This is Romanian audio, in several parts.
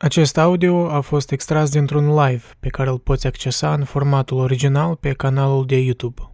Acest audio a fost extras dintr-un live pe care îl poți accesa în formatul original pe canalul de YouTube.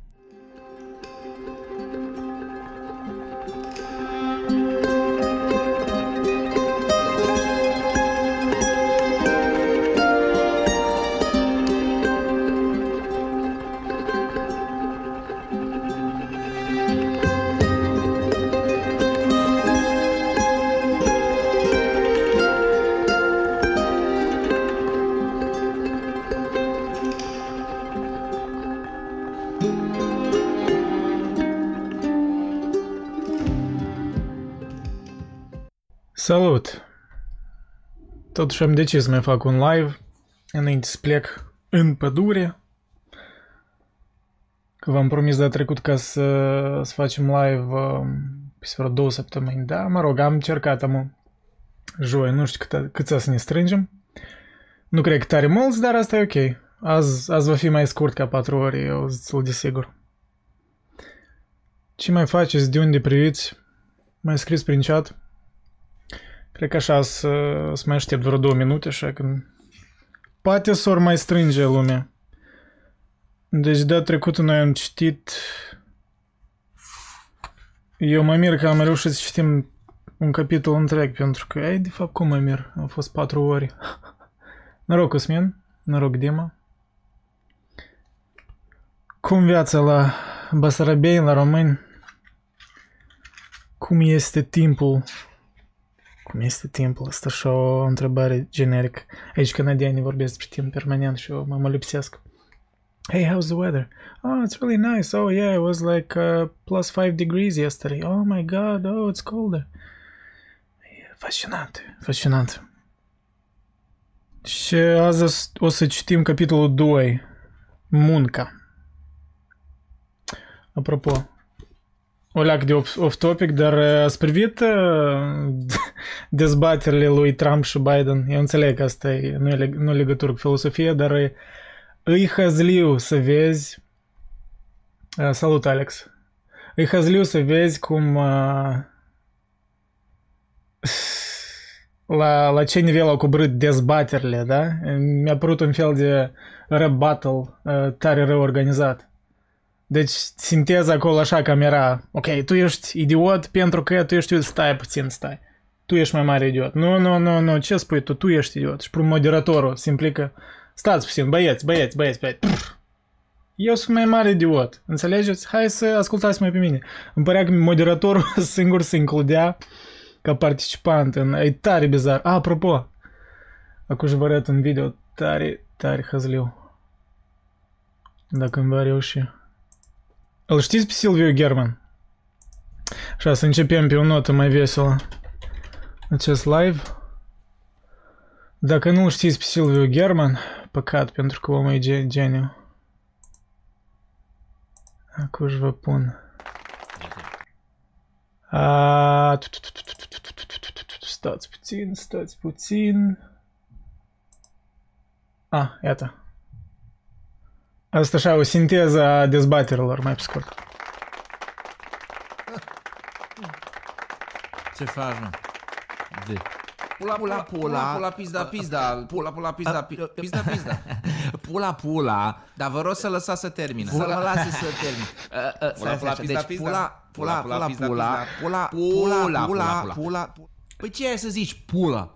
Totuși am decis să mai fac un live înainte să plec în pădure. Că v-am promis de trecut ca să, să facem live uh, pe vreo două săptămâni. Da, mă rog, am încercat, am joi, nu știu cât, cât să ne strângem. Nu cred că tare mulți, dar asta e ok. Azi, azi va fi mai scurt ca 4 ore, eu sunt de sigur. Ce mai faceți? De unde priviți? Mai scris prin chat? Cred că așa să, să mai aștept vreo două minute, așa că poate să ori mai strânge lumea. Deci de trecută noi am citit... Eu mă mir că am reușit să citim un capitol întreg, pentru că, ai, de fapt, cum mă mir? Au fost patru ori. Noroc, Cosmin. Noroc, Dima. Cum viața la Basarabei, la români? Cum este timpul cum este timpul? Asta și o întrebare generică. Aici canadienii vorbesc despre timp permanent și eu mă, mă lipsesc. Hey, how's the weather? Oh, it's really nice. Oh, yeah, it was like uh, plus 5 degrees yesterday. Oh my god, oh, it's colder. Fascinant, fascinant. Și azi o să citim capitolul 2, Munca. Apropo, o leac de off-topic, dar uh, ați privit uh, dezbaterile lui Trump și Biden? Eu înțeleg că asta e, nu e nu legătură cu filosofie, dar e, îi hăzliu să vezi... Uh, salut, Alex! Îi hăzliu să vezi cum... Uh, la, la ce nivel au coborât dezbaterile, da? Mi-a părut un fel de rap battle uh, tare rău organizat. Deci sinteza acolo așa cam era, ok, tu ești idiot pentru că tu ești, stai puțin, stai. Tu ești mai mare idiot. Nu, nu, nu, nu, ce spui tu? Tu ești idiot. Și moderatorul se implică, stați puțin, băieți, băieți, băieți, băieți. Eu sunt mai mare idiot. Înțelegeți? Hai să ascultați mai pe mine. Îmi părea că moderatorul singur se includea ca participant. În... E tare bizar. A, apropo, acum vă arăt un video tare, tare hăzliu. Dacă îmi va reuși. Îl știți pe Silviu German? Așa, să începem pe o notă mai veselă acest live. Dacă nu știți pe Silviu German, păcat pentru că omul e geniu. Acum vă pun. Stați puțin, stați puțin. Ah, iată. Asta așa, o sinteză a dezbaterilor, mai pe scurt. Ce faci, mă? De. Pula, pula, pula, pula, pizda, pizda, pula, pula, pizda, pizda, pizda. Pula, pula, dar vă rog să lăsați să termină. Să mă lase să termin. Pula, pula, pizda, pizda. Pula, pula, pula, pula, pula, pula, pula, pula. Păi ce ai să zici pula?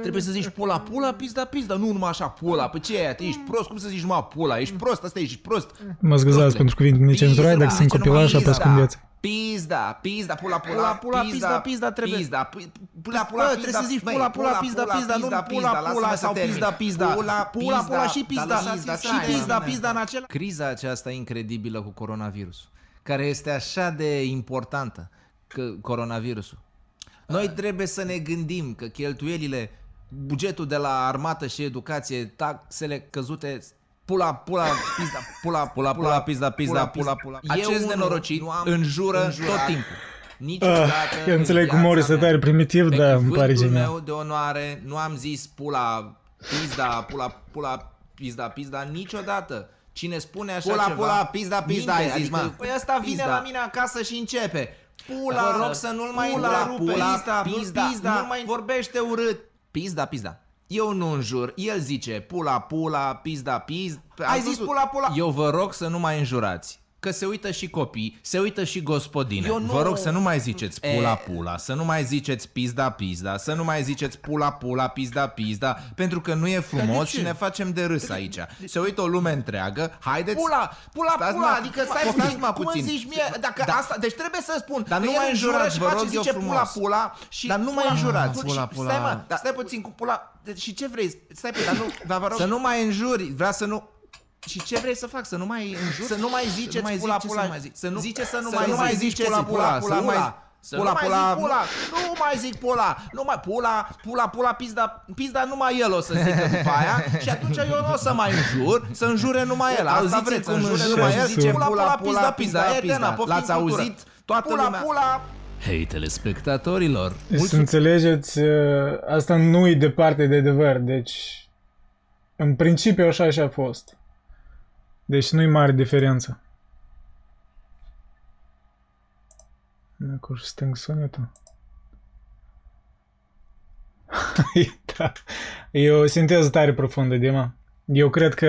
Trebuie să zici pula, pula, pizda, pizda, nu numai așa pula. Păi ce e? Ești prost? Cum să zici numai pula? Ești prost, asta ești prost. Mă scuzați pentru cuvinte necenzurate, dacă sunt copilaș, apăs cum viață. Pizda, pizda, pula, pula, pula, pizda, pizda, trebuie. Pizda, pula, pula, trebuie să zici pula, pula, pizda, pizda, nu pula, pula sau pizda, pizda. Pula, pula, pula și pizda, și pizda, pizda în acela. Criza aceasta incredibilă cu coronavirus, care este așa de importantă, că coronavirusul. Noi trebuie să ne gândim că cheltuielile bugetul de la armată și educație, taxele căzute, pula, pula, pizda, pula, pula, pula, pizda, pizda, pula, pula. Acest nenorocit înjură tot timpul. Niciodată uh, eu înțeleg cum ori să tare primitiv, dar îmi pare genial. meu de onoare nu am zis pula, pizda, pula, pula, pizda, pizda, niciodată. Cine spune așa pula, ceva... Pula, pizda, pizda, ai zis, adică, mă. Păi ăsta vine pizda. la mine acasă și începe. Pula, vă rog să nu-l mai pula, pula, pizda, pizda, pizda, nu mai vorbește urât. Pizda, pizda. Eu nu înjur. El zice pula, pula, pizda, pizda. Ai zis pula, pula. Eu vă rog să nu mai înjurați. Că se uită și copii, se uită și gospodine. Eu nu- Vă rog să nu mai ziceți pula, E- pula, să nu mai ziceți pizda, pizda, să nu mai ziceți pula, pula, pizda, pizda, pentru că nu e frumos ce? și ne facem de râs aici. Se uită o lume întreagă, haideți... Pula, pula, Stați, pula, mă, adică stai stați, puțin, mă, cum puțin. îmi zici mie, dacă Da. asta, deci trebuie să spun, Dar că nu el mai înjură înjurați, și vă face, rog eu zice frumos. pula, pula și... Dar nu mai înjurați. Și- Pula, pula. Stai mă, stai puțin cu pula, deci, și ce vrei, stai puțin, dar nu, dar vă rog, Să nu mai înjuri, vrea să nu... și ce vrei să fac, să nu mai înjur? Să nu mai ziceți să nu mai pula, ziceți, pula, să nu mai zici, să nu, zice să nu să mai nu mai zici, zici ziceți pula, pula, pula, pula, să nu mai- pula. să Pula, nu mai pula, zic pula, nu mai zic pula, nu mai pula, pula, pula, pizda, pizda numai el o să zică după aia și atunci eu nu o să mai înjur, să înjure numai el. Asta Auziți vreți, să cum înjure înjură? numai el, Zice pula, pula, pizda, pizda, pizda, eterna, pizda. poftim L-ați cultură. auzit? Toată Pula, lumea. pula, Hei, telespectatorilor! Să înțelegeți, uh, asta nu e departe de adevăr, deci în principiu așa și a fost. Deci nu-i mare diferență. Acum și stâng sunetul. da. E o sinteză tare profundă, Dima. Eu cred că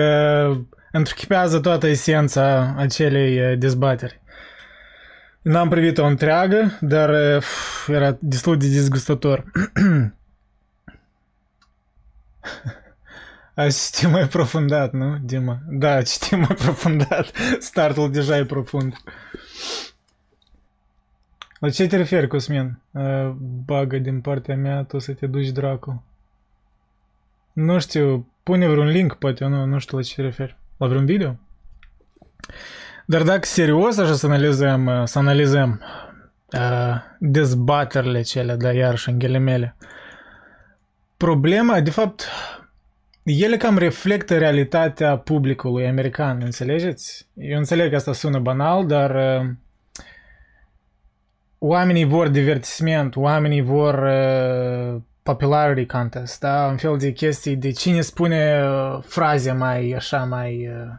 întruchipează toată esența acelei uh, dezbateri. N-am privit-o întreagă, dar uh, pf, era destul de dezgustător. E. La ce te referi, Cosmin? Uh, Bagă din partea mea, tu să te duci dracu. Nu știu, pune vreun link, poate, eu nu, nu știu la ce te referi. La vreun video? Dar dacă serios așa să analizăm, uh, să analizăm uh, dezbaterile cele, da, iarăși în ghilimele, problema, de fapt, ele cam reflectă realitatea publicului american, înțelegeți? Eu înțeleg că asta sună banal, dar uh, oamenii vor divertisment, oamenii vor uh, popularity contest, da? Un fel de chestii de cine spune uh, fraze mai așa, mai... Uh,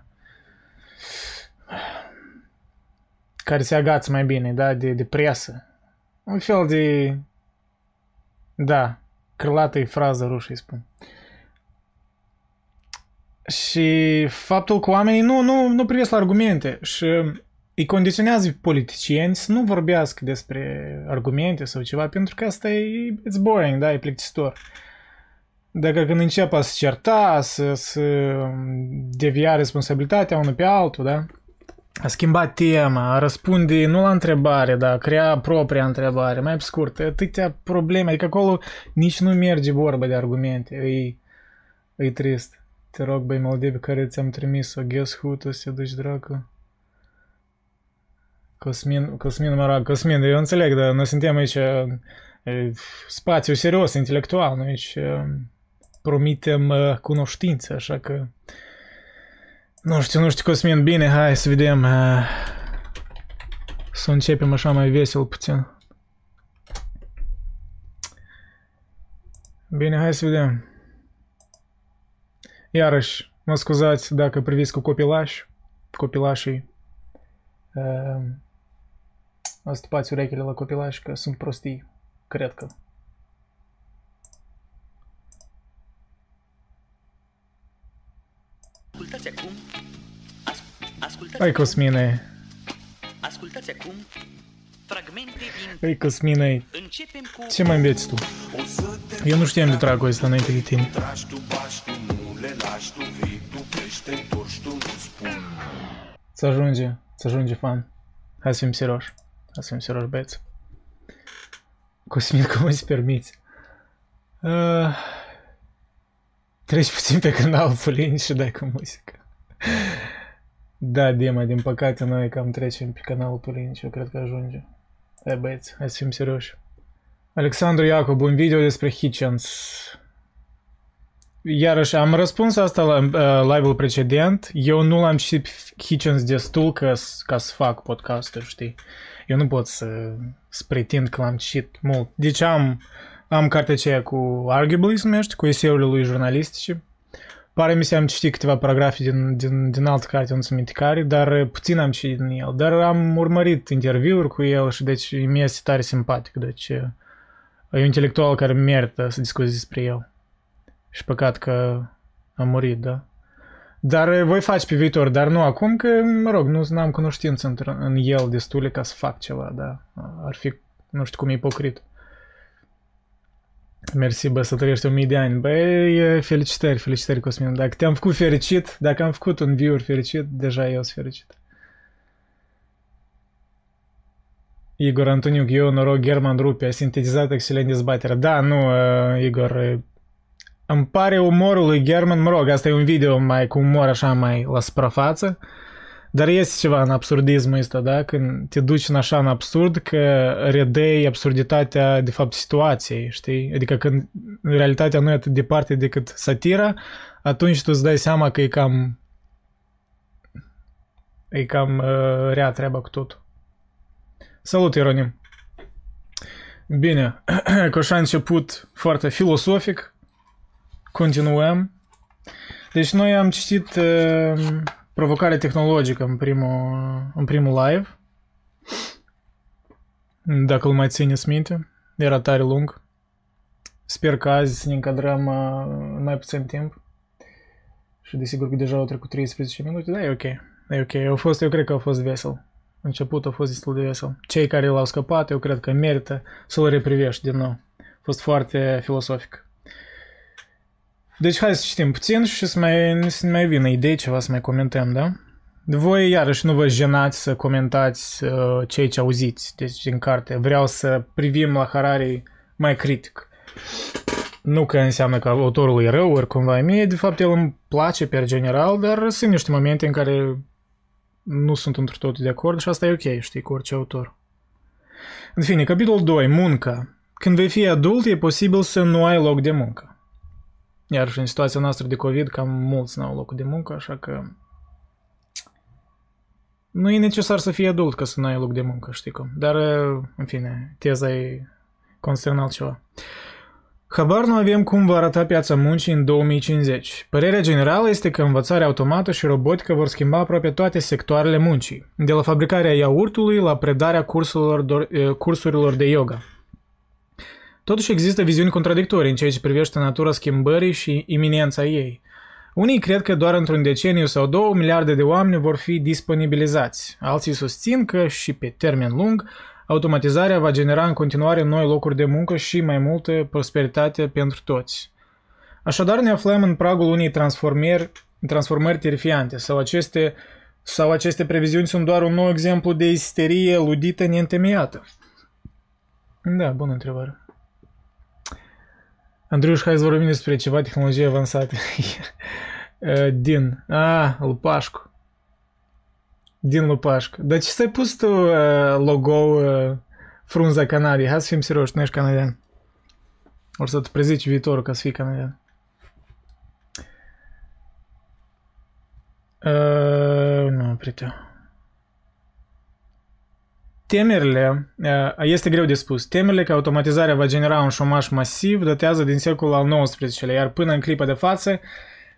care se agață mai bine, da, de, de presă. Un fel de... Da, crălată e frază rușă, îi spun. Și faptul că oamenii nu, nu, nu privesc la argumente și îi condiționează pe politicieni să nu vorbească despre argumente sau ceva, pentru că asta e it's boring, da, e plictisitor. Dacă când încep a se certa, să, să devia responsabilitatea unul pe altul, da? A schimba tema, a răspunde nu la întrebare, dar a crea propria întrebare, mai pe scurt, atâtea probleme, adică acolo nici nu merge vorba de argumente, e, e trist. Te rog, băi, melodie pe care ți-am trimis-o, guess who, tu să te duci, dracu. Cosmin, Cosmin, mă rog, Cosmin, eu înțeleg, dar noi suntem aici e, spațiu serios, intelectual, noi aici e, promitem e, cunoștință, așa că nu știu, nu știu, Cosmin, bine, hai să vedem e, să începem așa mai vesel puțin. Bine, hai să vedem. Iarăși, mă scuzați dacă priviți cu copilași, copilașii. Uh, Astupați urechile la copilași că sunt prostii, cred că. Ascultați acum as, ascultați, Hai, Cosmine, ascultați acum fragmente din hai, Cosmine, Începem cu ce mai înveți tu? Eu nu știam de dragoste înainte de tine. Să ajunge, să ajunge fan. Hai să fim serioși. Hai să fim serioși, băieți. Cosmin, cum îți permiți? Uh, treci puțin pe canalul Fulin și dai cu muzică. Da, Dima, din păcate noi cam trecem pe canalul Pulin și eu cred că ajunge. Hai băieți, hai să fim serioși. Alexandru Iacob, un video despre Hitchens. Iarăși, am răspuns asta la uh, live-ul precedent. Eu nu l-am citit pe Hitchens destul ca, s- ca să fac podcastul, știi? Eu nu pot să, să pretind că l-am citit mult. Deci am, am cartea aceea cu Arguably, se numește, cu eseurile lui jurnalistice. Pare mi se am citit câteva paragrafe din, din, din altă carte, nu sunt minte care, dar uh, puțin am citit din el. Dar am urmărit interviuri cu el și deci mi este tare simpatic. Deci uh, e un intelectual care merită să discuți despre el. Și păcat că a murit, da? Dar uh, voi face pe viitor, dar nu acum că, mă rog, nu am cunoștință în, în el destule ca să fac ceva, da? Ar fi, nu știu cum, ipocrit. Mersi, bă, să trăiești o mii de ani. Băi, felicitări, felicitări, Cosmin. Dacă te-am făcut fericit, dacă am făcut un viewer fericit, deja eu sunt fericit. Igor Antoniuc, eu noroc German Rupi a sintetizat excelent dezbaterea. Da, nu, uh, Igor, uh, îmi pare umorul lui German, mă rog, asta e un video mai cu umor așa mai la suprafață, dar este ceva în absurdismul ăsta, da? Când te duci în așa în absurd că redei absurditatea, de fapt, situației, știi? Adică când realitatea nu e atât departe decât satira, atunci tu îți dai seama că e cam e cam uh, rea treaba cu totul. Salut, Ieronim! Bine, că așa a început foarte filosofic, continuăm. Deci noi am citit uh, provocarea tehnologică în primul, în primul live. Dacă îl mai țineți minte, era tare lung. Sper că azi să ne încadrăm uh, mai puțin timp. Și desigur că deja au trecut 13 minute, da, e ok. E ok, au fost, eu cred că a fost vesel. Început a fost destul de vesel. Cei care l-au scăpat, eu cred că merită să-l reprivești din nou. A fost foarte filosofic. Deci hai să citim puțin și să mai, să mai vină idei, ceva să mai comentăm, da? Voi iarăși nu vă jenați să comentați uh, ceea ce auziți deci, din carte. Vreau să privim la Harari mai critic. Nu că înseamnă că autorul e rău, ori cumva mie, de fapt el îmi place pe general, dar sunt niște momente în care nu sunt într totul de acord și asta e ok, știi, cu orice autor. În fine, capitolul 2, munca. Când vei fi adult, e posibil să nu ai loc de muncă. Iar și în situația noastră de COVID, cam mulți n-au locul de muncă, așa că nu e necesar să fii adult ca să nu ai loc de muncă, știi cum. Dar, în fine, teza e concern altceva. Habar nu avem cum va arăta piața muncii în 2050. Părerea generală este că învățarea automată și robotică vor schimba aproape toate sectoarele muncii, de la fabricarea iaurtului la predarea cursurilor, cursurilor de yoga. Totuși există viziuni contradictorii în ceea ce privește natura schimbării și iminența ei. Unii cred că doar într-un deceniu sau două miliarde de oameni vor fi disponibilizați. Alții susțin că și pe termen lung, automatizarea va genera în continuare noi locuri de muncă și mai multă prosperitate pentru toți. Așadar ne aflăm în pragul unei transformări, transformări terifiante sau aceste, sau aceste previziuni sunt doar un nou exemplu de isterie ludită neîntemeiată? Da, bună întrebare. Andriuș, hai să vorbim despre ceva tehnologie avansată. Din. Ah, Lupașcu. Din Lupașcu. Dar ce ți-ai pus tu logo frunza Canadiei? Hai să fim serioși, nu ești canadian. O să te prezici viitorul ca să fii canadian. Uh, nu, prieteni. Temerile, este greu de spus, temerile că automatizarea va genera un șomaș masiv datează din secolul al XIX-lea, iar până în clipa de față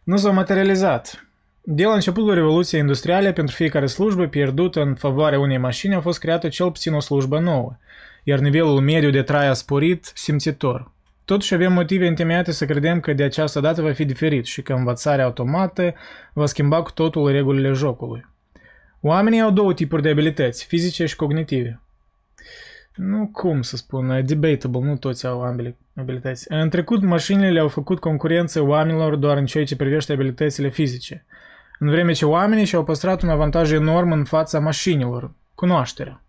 nu s-au materializat. De la începutul Revoluției Industriale, pentru fiecare slujbă pierdută în favoarea unei mașini a fost creată cel puțin o slujbă nouă, iar nivelul mediu de trai a sporit simțitor. Totuși avem motive întemeiate să credem că de această dată va fi diferit și că învățarea automată va schimba cu totul regulile jocului. Oamenii au două tipuri de abilități, fizice și cognitive. Nu cum să spun, debatable, nu toți au ambele abilități. În trecut, mașinile le-au făcut concurență oamenilor doar în ceea ce privește abilitățile fizice, în vreme ce oamenii și-au păstrat un avantaj enorm în fața mașinilor, cunoașterea.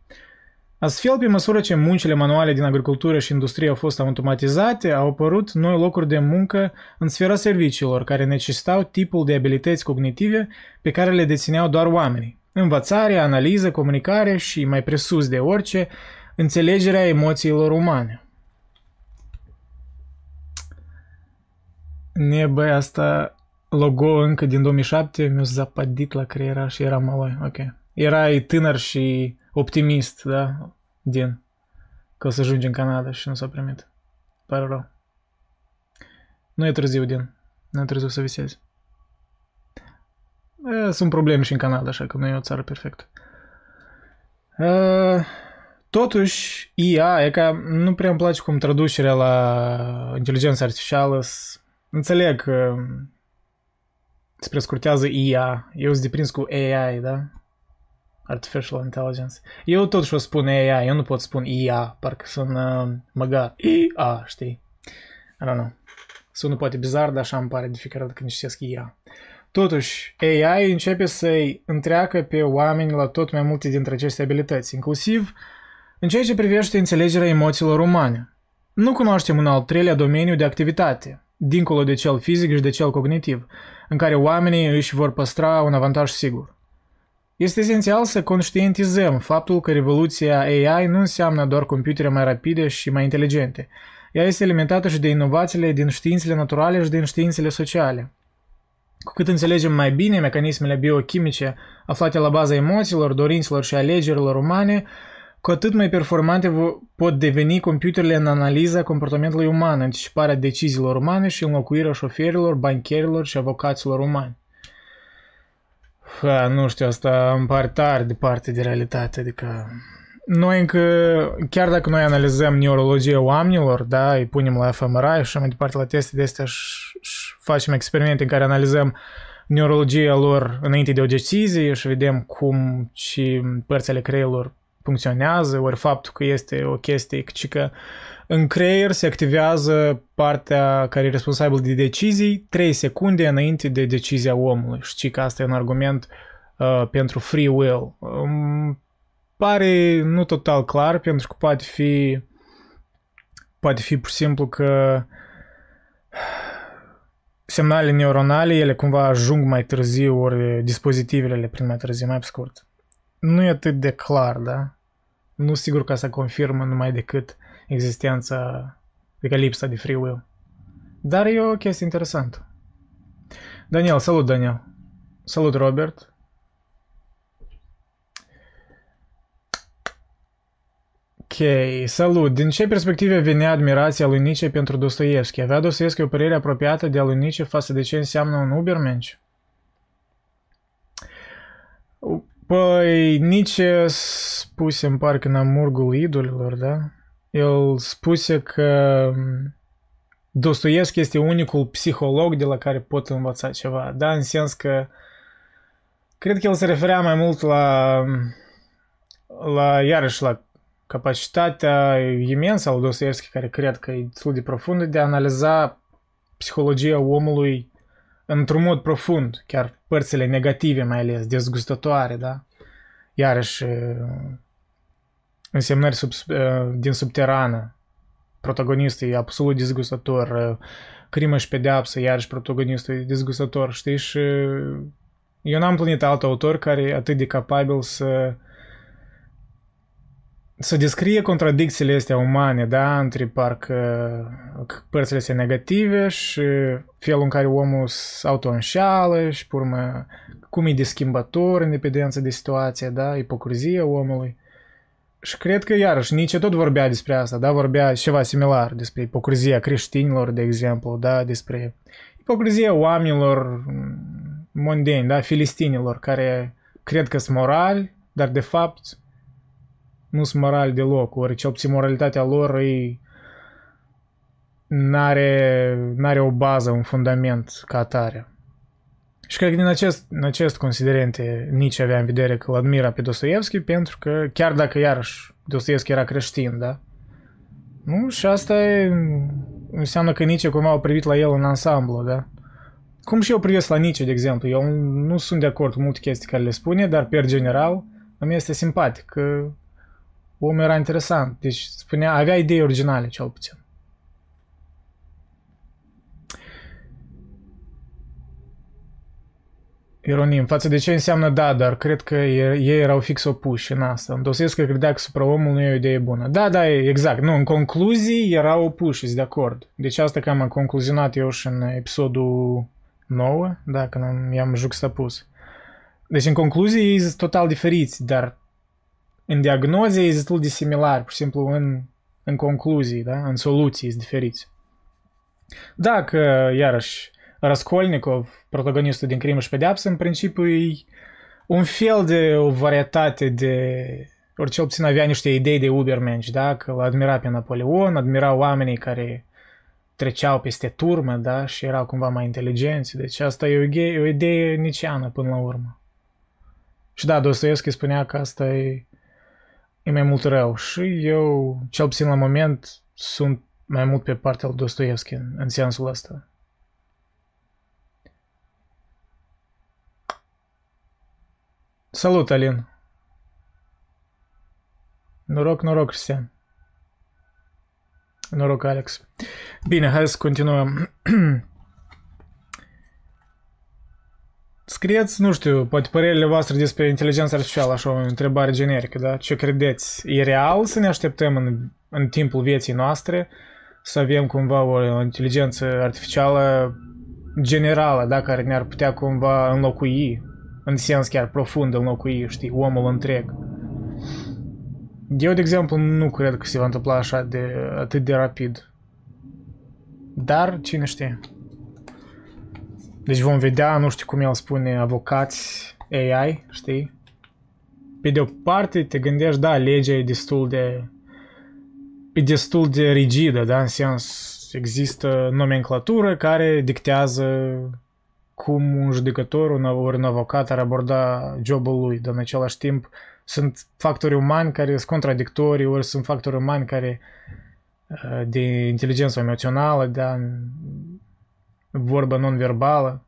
Astfel, pe măsură ce muncile manuale din agricultură și industrie au fost automatizate, au apărut noi locuri de muncă în sfera serviciilor, care necesitau tipul de abilități cognitive pe care le dețineau doar oamenii. Învățare, analiză, comunicare și, mai presus de orice, înțelegerea emoțiilor umane. Ne, băi, asta logo încă din 2007 mi-a zapadit la creier și eram maloi, ok. Erai tânăr și optimist, da, din că o să ajungi în Canada și nu s-a primit. Pare rău. Nu e târziu, din. Nu e târziu să visezi. Sunt probleme și în Canada, așa că nu e o țară perfectă. Totuși, IA, e ca nu prea îmi place cum traducerea la inteligență artificială înțeleg că se prescurtează IA. Eu sunt deprins cu AI, da? Artificial Intelligence. Eu totuși o spun AI, eu nu pot spun IA, parcă sună măgar. IA, știi? I don't know. Sună poate bizar, dar așa îmi pare de fiecare dată când citesc IA. Totuși, AI începe să-i întreacă pe oameni la tot mai multe dintre aceste abilități, inclusiv în ceea ce privește înțelegerea emoțiilor umane. Nu cunoaștem un al treilea domeniu de activitate, dincolo de cel fizic și de cel cognitiv, în care oamenii își vor păstra un avantaj sigur. Este esențial să conștientizăm faptul că revoluția AI nu înseamnă doar computere mai rapide și mai inteligente. Ea este alimentată și de inovațiile din științele naturale și din științele sociale. Cu cât înțelegem mai bine mecanismele biochimice aflate la baza emoțiilor, dorințelor și alegerilor umane, cu atât mai performante pot deveni computerele în analiza comportamentului uman, anticiparea deciziilor umane și înlocuirea șoferilor, bancherilor și avocaților umani. Ha, nu știu, asta îmi pare tare departe de realitate, adică noi încă, chiar dacă noi analizăm neurologia oamenilor, da, îi punem la fMRI și așa mai departe la teste de astea și, și facem experimente în care analizăm neurologia lor înainte de o decizie și vedem cum și părțile creierului funcționează, ori faptul că este o chestie ci că în creier se activează partea care e responsabil de decizii 3 secunde înainte de decizia omului. Știi că asta e un argument uh, pentru free will. Um, pare nu total clar, pentru că poate fi poate fi pur și simplu că semnalele neuronale, ele cumva ajung mai târziu, ori dispozitivele le prind mai târziu, mai pe scurt. Nu e atât de clar, da? Nu sigur că asta confirmă numai decât existența, adică lipsa de free will. Dar e o chestie interesantă. Daniel, salut Daniel. Salut Robert. Salut. Din ce perspective vine admirația lui Nietzsche pentru Dostoevski? Avea Dostoevski o părere apropiată de a lui Nietzsche față de ce înseamnă un Ubermensch? Păi, Nietzsche spuse în parcă în Amurgul idolilor, da? El spuse că Dostoevski este unicul psiholog de la care pot învăța ceva, da? În sens că cred că el se referea mai mult la, la iarăși la capacitatea imensă al Dostoevski, care cred că e destul de profundă, de a analiza psihologia omului într-un mod profund, chiar părțile negative mai ales, dezgustătoare, da? Iarăși, însemnări sub, din subterană, protagonistul e absolut dezgustător, crimă și pedeapsă, iarăși protagonistul e dezgustător, știi? Și eu n-am plănit alt autor care e atât de capabil să să descrie contradicțiile astea umane, da, între parcă părțile astea negative și felul în care omul se auto-înșeală și, pe urmă, cum e de schimbător în dependență de situație, da, ipocrizia omului. Și cred că, iarăși, Nietzsche tot vorbea despre asta, da, vorbea ceva similar despre ipocrizia creștinilor, de exemplu, da, despre ipocrizia oamenilor mondeni, da, filistinilor, care cred că sunt morali, dar de fapt nu sunt morali deloc, ori cel puțin moralitatea lor e n-are, n-are o bază, un fundament ca atare. Și cred că din acest, în acest considerente nici avea în vedere că îl admira pe Dostoevski pentru că chiar dacă iarăși Dostoevski era creștin, da? Nu? Și asta e, înseamnă că Nietzsche cumva a privit la el în ansamblu, da? Cum și eu privesc la Nietzsche, de exemplu. Eu nu sunt de acord cu multe chestii care le spune, dar, per general, îmi este simpatic că omul era interesant. Deci spunea, avea idei originale, cel puțin. Ironim, față de ce înseamnă da, dar cred că ei erau fix opuși în asta. Îndosesc că credea că supraomul nu e o idee bună. Da, da, exact. Nu, în concluzii erau opuși, sunt de acord. Deci asta că am concluzionat eu și în episodul 9, da, când am, i-am juxtapus. Deci în concluzii sunt total diferiți, dar în diagnoze e destul de similar, pur și simplu în, în concluzii, da? în soluții sunt diferiți. Dacă, iarăși, Raskolnikov, protagonistul din Crimă și Pedeapsă, în principiu e un fel de o varietate de ori cel puțin avea niște idei de Ubermensch, da? Că l admira pe Napoleon, admira oamenii care treceau peste turmă, da, și erau cumva mai inteligenți. Deci asta e o idee, o idee niciană până la urmă. Și da, Dostoevski spunea că asta e, e mai mult rău. Și eu, cel puțin la moment, sunt mai mult pe partea lui Dostoevski în, în sensul ăsta. Salut, Alin! Noroc, noroc, Cristian. Noroc, Alex. Bine, hai să continuăm. Scrieți, nu știu, poate părerile voastre despre inteligența artificială, așa o întrebare generică, da? Ce credeți? E real să ne așteptăm în, în timpul vieții noastre să avem cumva o inteligență artificială generală, da? Care ne-ar putea cumva înlocui, în sens chiar profund înlocui, știi, omul întreg. Eu, de exemplu, nu cred că se va întâmpla așa de atât de rapid. Dar, cine știe? Deci vom vedea, nu știu cum el spune, avocați AI, știi? Pe de o parte te gândești, da, legea e destul de e destul de rigidă, da, în sens există nomenclatură care dictează cum un judecător, un, ori un avocat ar aborda jobul lui, dar în același timp sunt factori umani care sunt contradictorii, ori sunt factori umani care uh, de inteligență emoțională, da, vorba non-verbală.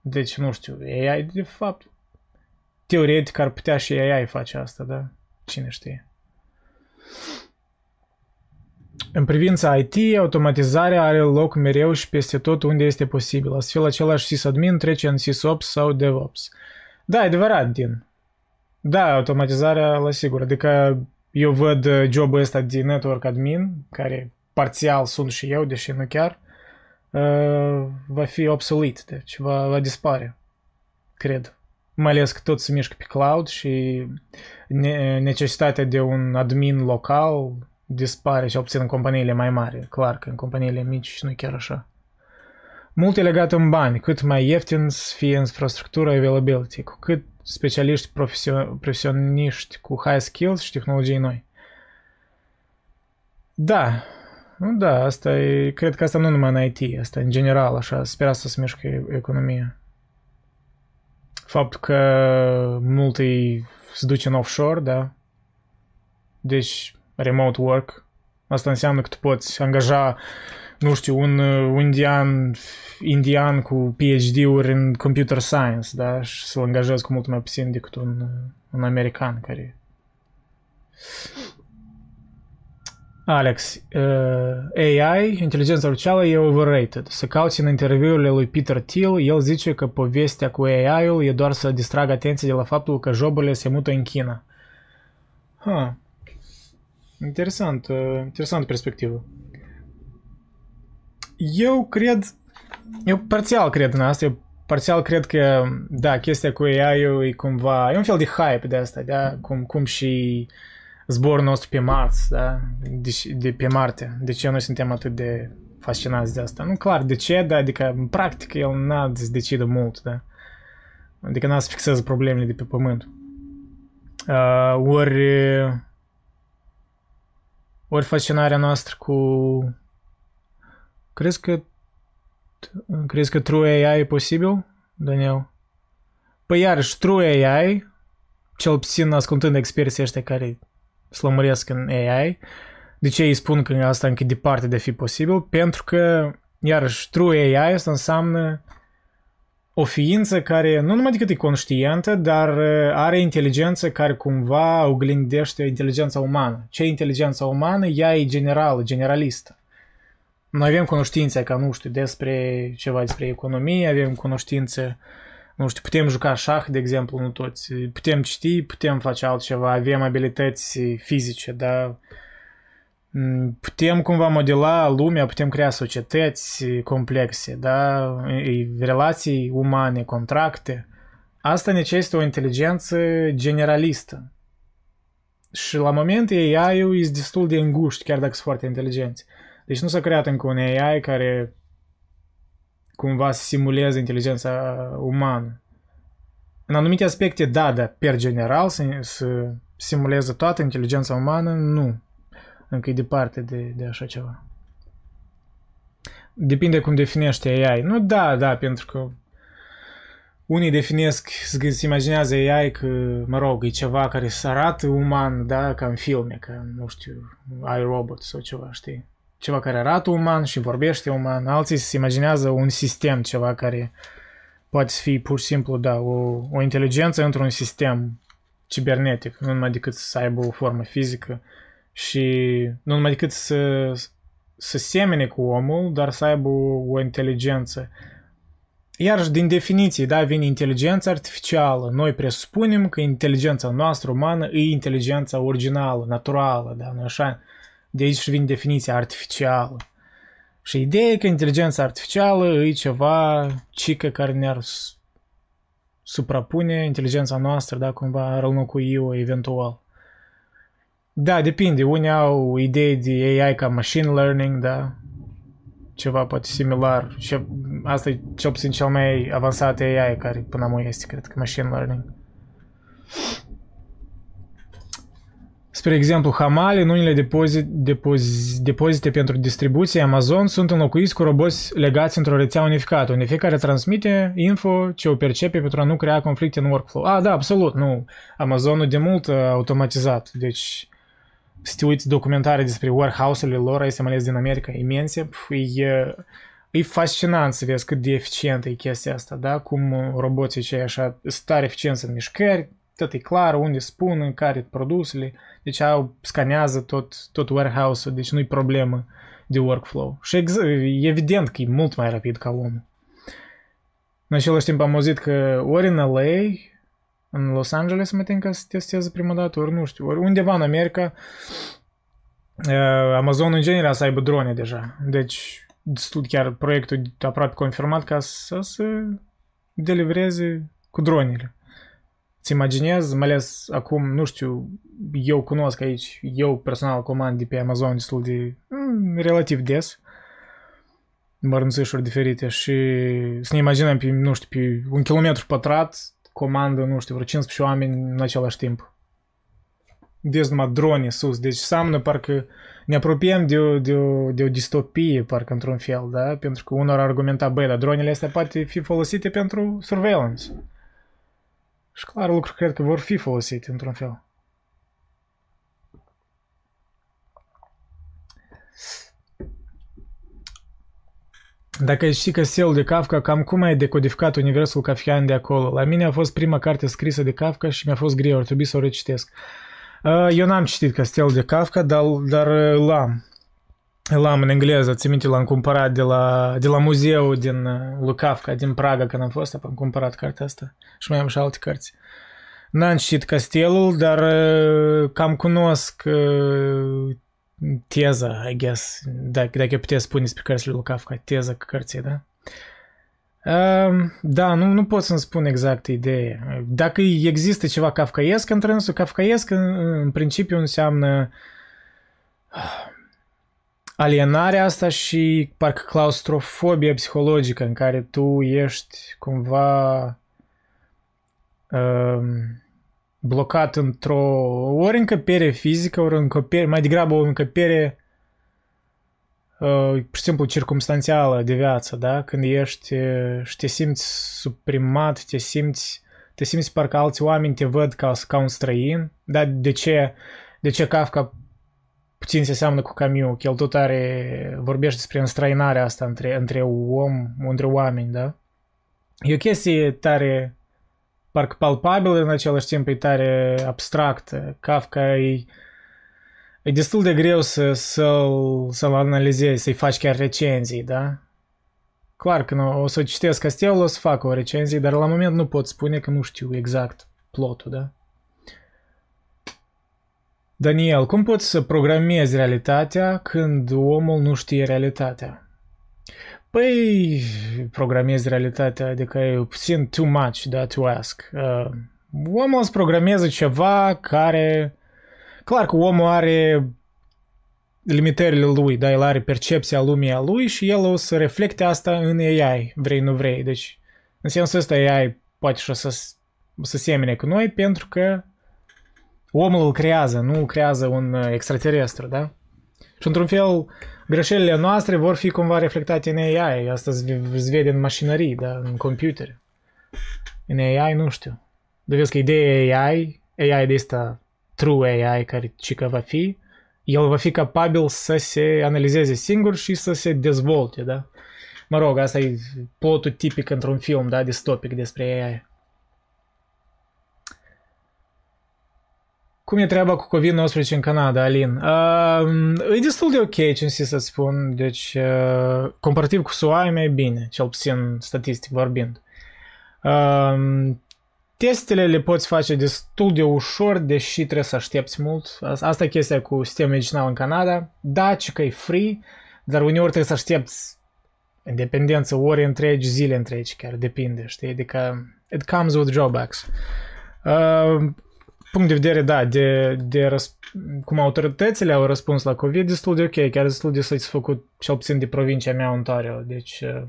Deci, nu știu, AI, de fapt, teoretic ar putea și AI face asta, da? Cine știe. În privința IT, automatizarea are loc mereu și peste tot unde este posibil. Astfel, același sysadmin trece în SysOps sau DevOps. Da, e adevărat, Din. Da, automatizarea la sigur. Adică eu văd jobul ăsta de network admin, care parțial sunt și eu, deși nu chiar, uh, va fi obsolet, deci va, va dispare, cred. Mai ales că tot se mișcă pe cloud și necesitatea de un admin local dispare, și obțin în companiile mai mari. Clar că în companiile mici nu chiar așa. Multe legat în bani, cât mai ieftin să fie infrastructura availability, cu cât specialiști profesioniști cu high skills și tehnologii noi. Da, nu da, asta e, cred că asta nu numai în IT, asta în general, așa, sper să se mișcă economia. Faptul că multe se duce în offshore, da, deci remote work, asta înseamnă că tu poți angaja, nu știu, un, un indian, indian cu PhD-uri în computer science, da, și să-l angajezi cu mult mai puțin decât un, un american care Alex, uh, AI, inteligența artificială, e overrated. Să cauți în interviurile lui Peter Thiel, el zice că povestea cu AI-ul e doar să distragă atenția de la faptul că joburile se mută în China. Ha. Interesant, uh, interesant perspectivă. Eu cred, eu parțial cred în asta, eu parțial cred că, da, chestia cu AI-ul e cumva, e un fel de hype de asta, da, cum, cum și uh, zborul nostru pe Mars, da? De, de pe Marte. De ce noi suntem atât de fascinați de asta? Nu clar de ce, da? Adică în practică el n-a să decidă mult, da? Adică n-a să fixeze problemele de pe Pământ. Uh, ori ori fascinarea noastră cu crezi că crezi că True AI e posibil, Daniel? Păi iarăși, True AI, cel puțin ascultând experții ăștia care slămăresc în AI. De ce îi spun că asta încă departe de a fi posibil? Pentru că, iarăși, True AI asta înseamnă o ființă care nu numai decât e conștientă, dar uh, are inteligență care cumva oglindește inteligența umană. Ce e inteligența umană? Ea e generală, generalistă. Noi avem cunoștințe, ca nu știu, despre ceva despre economie, avem cunoștințe nu știu, putem juca șah, de exemplu, nu toți, putem citi, putem face altceva, avem abilități fizice, da, mm, putem cumva modela lumea, putem crea societăți complexe, da, relații umane, contracte. Asta necesită o inteligență generalistă. Și la moment AI-ul este destul de îngust, chiar dacă sunt foarte inteligenți. Deci nu s-a creat încă un AI care cumva să simuleze inteligența umană. În anumite aspecte, da, dar per general să, să simuleze toată inteligența umană, nu. Încă e departe de, de așa ceva. depinde cum definește AI. Nu, da, da, pentru că unii definesc, se imaginează AI că, mă rog, e ceva care să arată uman, da, ca în filme, ca, nu știu, iRobot sau ceva, știi? Ceva care arată uman și vorbește uman. Alții se imaginează un sistem, ceva care poate fi pur și simplu, da, o, o inteligență într-un sistem cibernetic, nu numai decât să aibă o formă fizică și nu numai decât să, să semene cu omul, dar să aibă o, o inteligență. Iarăși, din definiție, da, vine inteligența artificială. Noi presupunem că inteligența noastră umană e inteligența originală, naturală, da, nu așa? De aici vine definiția artificială. Și ideea e că inteligența artificială e ceva cică care ne-ar suprapune inteligența noastră, da, cumva ar înlocui-o eventual. Da, depinde. Unii au idei de AI ca machine learning, da, ceva poate similar. Și asta e cel puțin cel mai avansat AI care până acum este, cred că machine learning. Spre exemplu, Hamali în unele depozit, depozit, depozite pentru distribuție Amazon sunt înlocuiți cu roboți legați într-o rețea unificată, unde fiecare transmite info ce o percepe pentru a nu crea conflicte în workflow. Ah, da, absolut, nu. Amazonul de mult a automatizat, deci să te uiți documentare despre warehouse-urile lor, este mai ales din America, imense, pf, e, e fascinant să vezi cât de eficientă e chestia asta, da? Cum roboții cei așa sunt tare eficienți în mișcări, tot e clar unde spun, care produsele, deci au, scanează tot, tot warehouse-ul, deci nu-i problemă de workflow. Și ex- evident că e mult mai rapid ca omul. În același timp am auzit că ori în LA, în Los Angeles mă tem că se testează prima dată, ori nu știu, ori undeva în America, Amazon în general să aibă drone deja. Deci, destul chiar proiectul aproape confirmat ca să se delivreze cu dronele. Ți imaginezi, mai ales acum, nu știu, eu cunosc aici, eu personal comand de pe Amazon destul de mm, relativ des, mărunțișuri diferite și să ne imaginăm pe, nu știu, pe un kilometru pătrat comandă, nu știu, vreo 15 oameni în același timp. Vezi numai drone sus, deci seamănă parcă ne apropiem de o, de o, de o distopie, parcă într-un fel, da? Pentru că unor argumenta, băi, dar dronele astea poate fi folosite pentru surveillance. Și clar, lucruri cred că vor fi folosite într-un fel. Dacă știi că Cell de Kafka, cam cum ai decodificat universul kafkian de acolo? La mine a fost prima carte scrisă de Kafka și mi-a fost greu, ar trebui să o recitesc. Uh, eu n-am citit Castel de Kafka, dar, dar uh, l-am. L-am în engleză, ți minte, l-am cumpărat de la, de la muzeu din uh, lui Kafka, din Praga, când am fost, am cumpărat cartea asta și mai am și alte cărți. N-am citit Castelul, dar cam cunosc teza, I guess, dacă, dacă puteți spune despre cărțile lui Kafka, teza cărții, da? Uh, da, nu, nu pot să-mi spun exact ideea. Dacă există ceva kafkaiesc în trânsul, kafkaiesc în, în principiu înseamnă alienarea asta și parcă claustrofobia psihologică în care tu ești cumva uh, blocat într-o ori încăpere fizică, ori încăpere, mai degrabă o încăpere uh, pur și simplu circumstanțială de viață, da? Când ești și te simți suprimat, te simți, te simți parcă alți oameni te văd ca, ca un străin, da? De ce, de ce Kafka puțin se seamănă cu Camus, că el tot are, vorbește despre înstrăinarea asta între, între om, între oameni, da? E o chestie tare parcă palpabilă, în același timp e tare abstractă. Kafka e, e destul de greu să, să-l, să-l analizezi, să-i faci chiar recenzii, da? Clar că nu, o să citesc Castelul, o să fac o recenzie, dar la moment nu pot spune că nu știu exact plotul, da? Daniel, cum poți să programezi realitatea când omul nu știe realitatea? Păi, programezi realitatea, adică e puțin too much, da, to ask. Uh, omul îți programează ceva care... Clar că omul are limitările lui, da, el are percepția lumii a lui și el o să reflecte asta în AI, vrei nu vrei. Deci, în sensul ăsta AI poate și o să, o să semene cu noi pentru că omul îl creează, nu îl creează un extraterestru, da? Și într-un fel, greșelile noastre vor fi cumva reflectate în AI. Asta se vede în mașinării, da, în computer. În AI nu știu. De vezi că ideea AI, AI de asta true AI care și că va fi, el va fi capabil să se analizeze singur și să se dezvolte, da? Mă rog, asta e plotul tipic într-un film, da, distopic despre AI. Cum e treaba cu COVID-19 în Canada, Alin? Uh, e destul de ok, ce să spun. Deci, uh, comparativ cu SUA, e mai bine, cel puțin statistic vorbind. Uh, testele le poți face destul de ușor, deși trebuie să aștepți mult. Asta e chestia cu sistemul medicinal în Canada. Da, ci că e free, dar uneori trebuie să aștepți independență ore întregi, zile întregi, chiar depinde, știi? Adică it comes with drawbacks. Uh, punct de vedere, da, de, de răsp- cum autoritățile au răspuns la COVID, destul de ok, chiar destul de satisfăcut, cel puțin de provincia mea, Ontario. Deci, uh,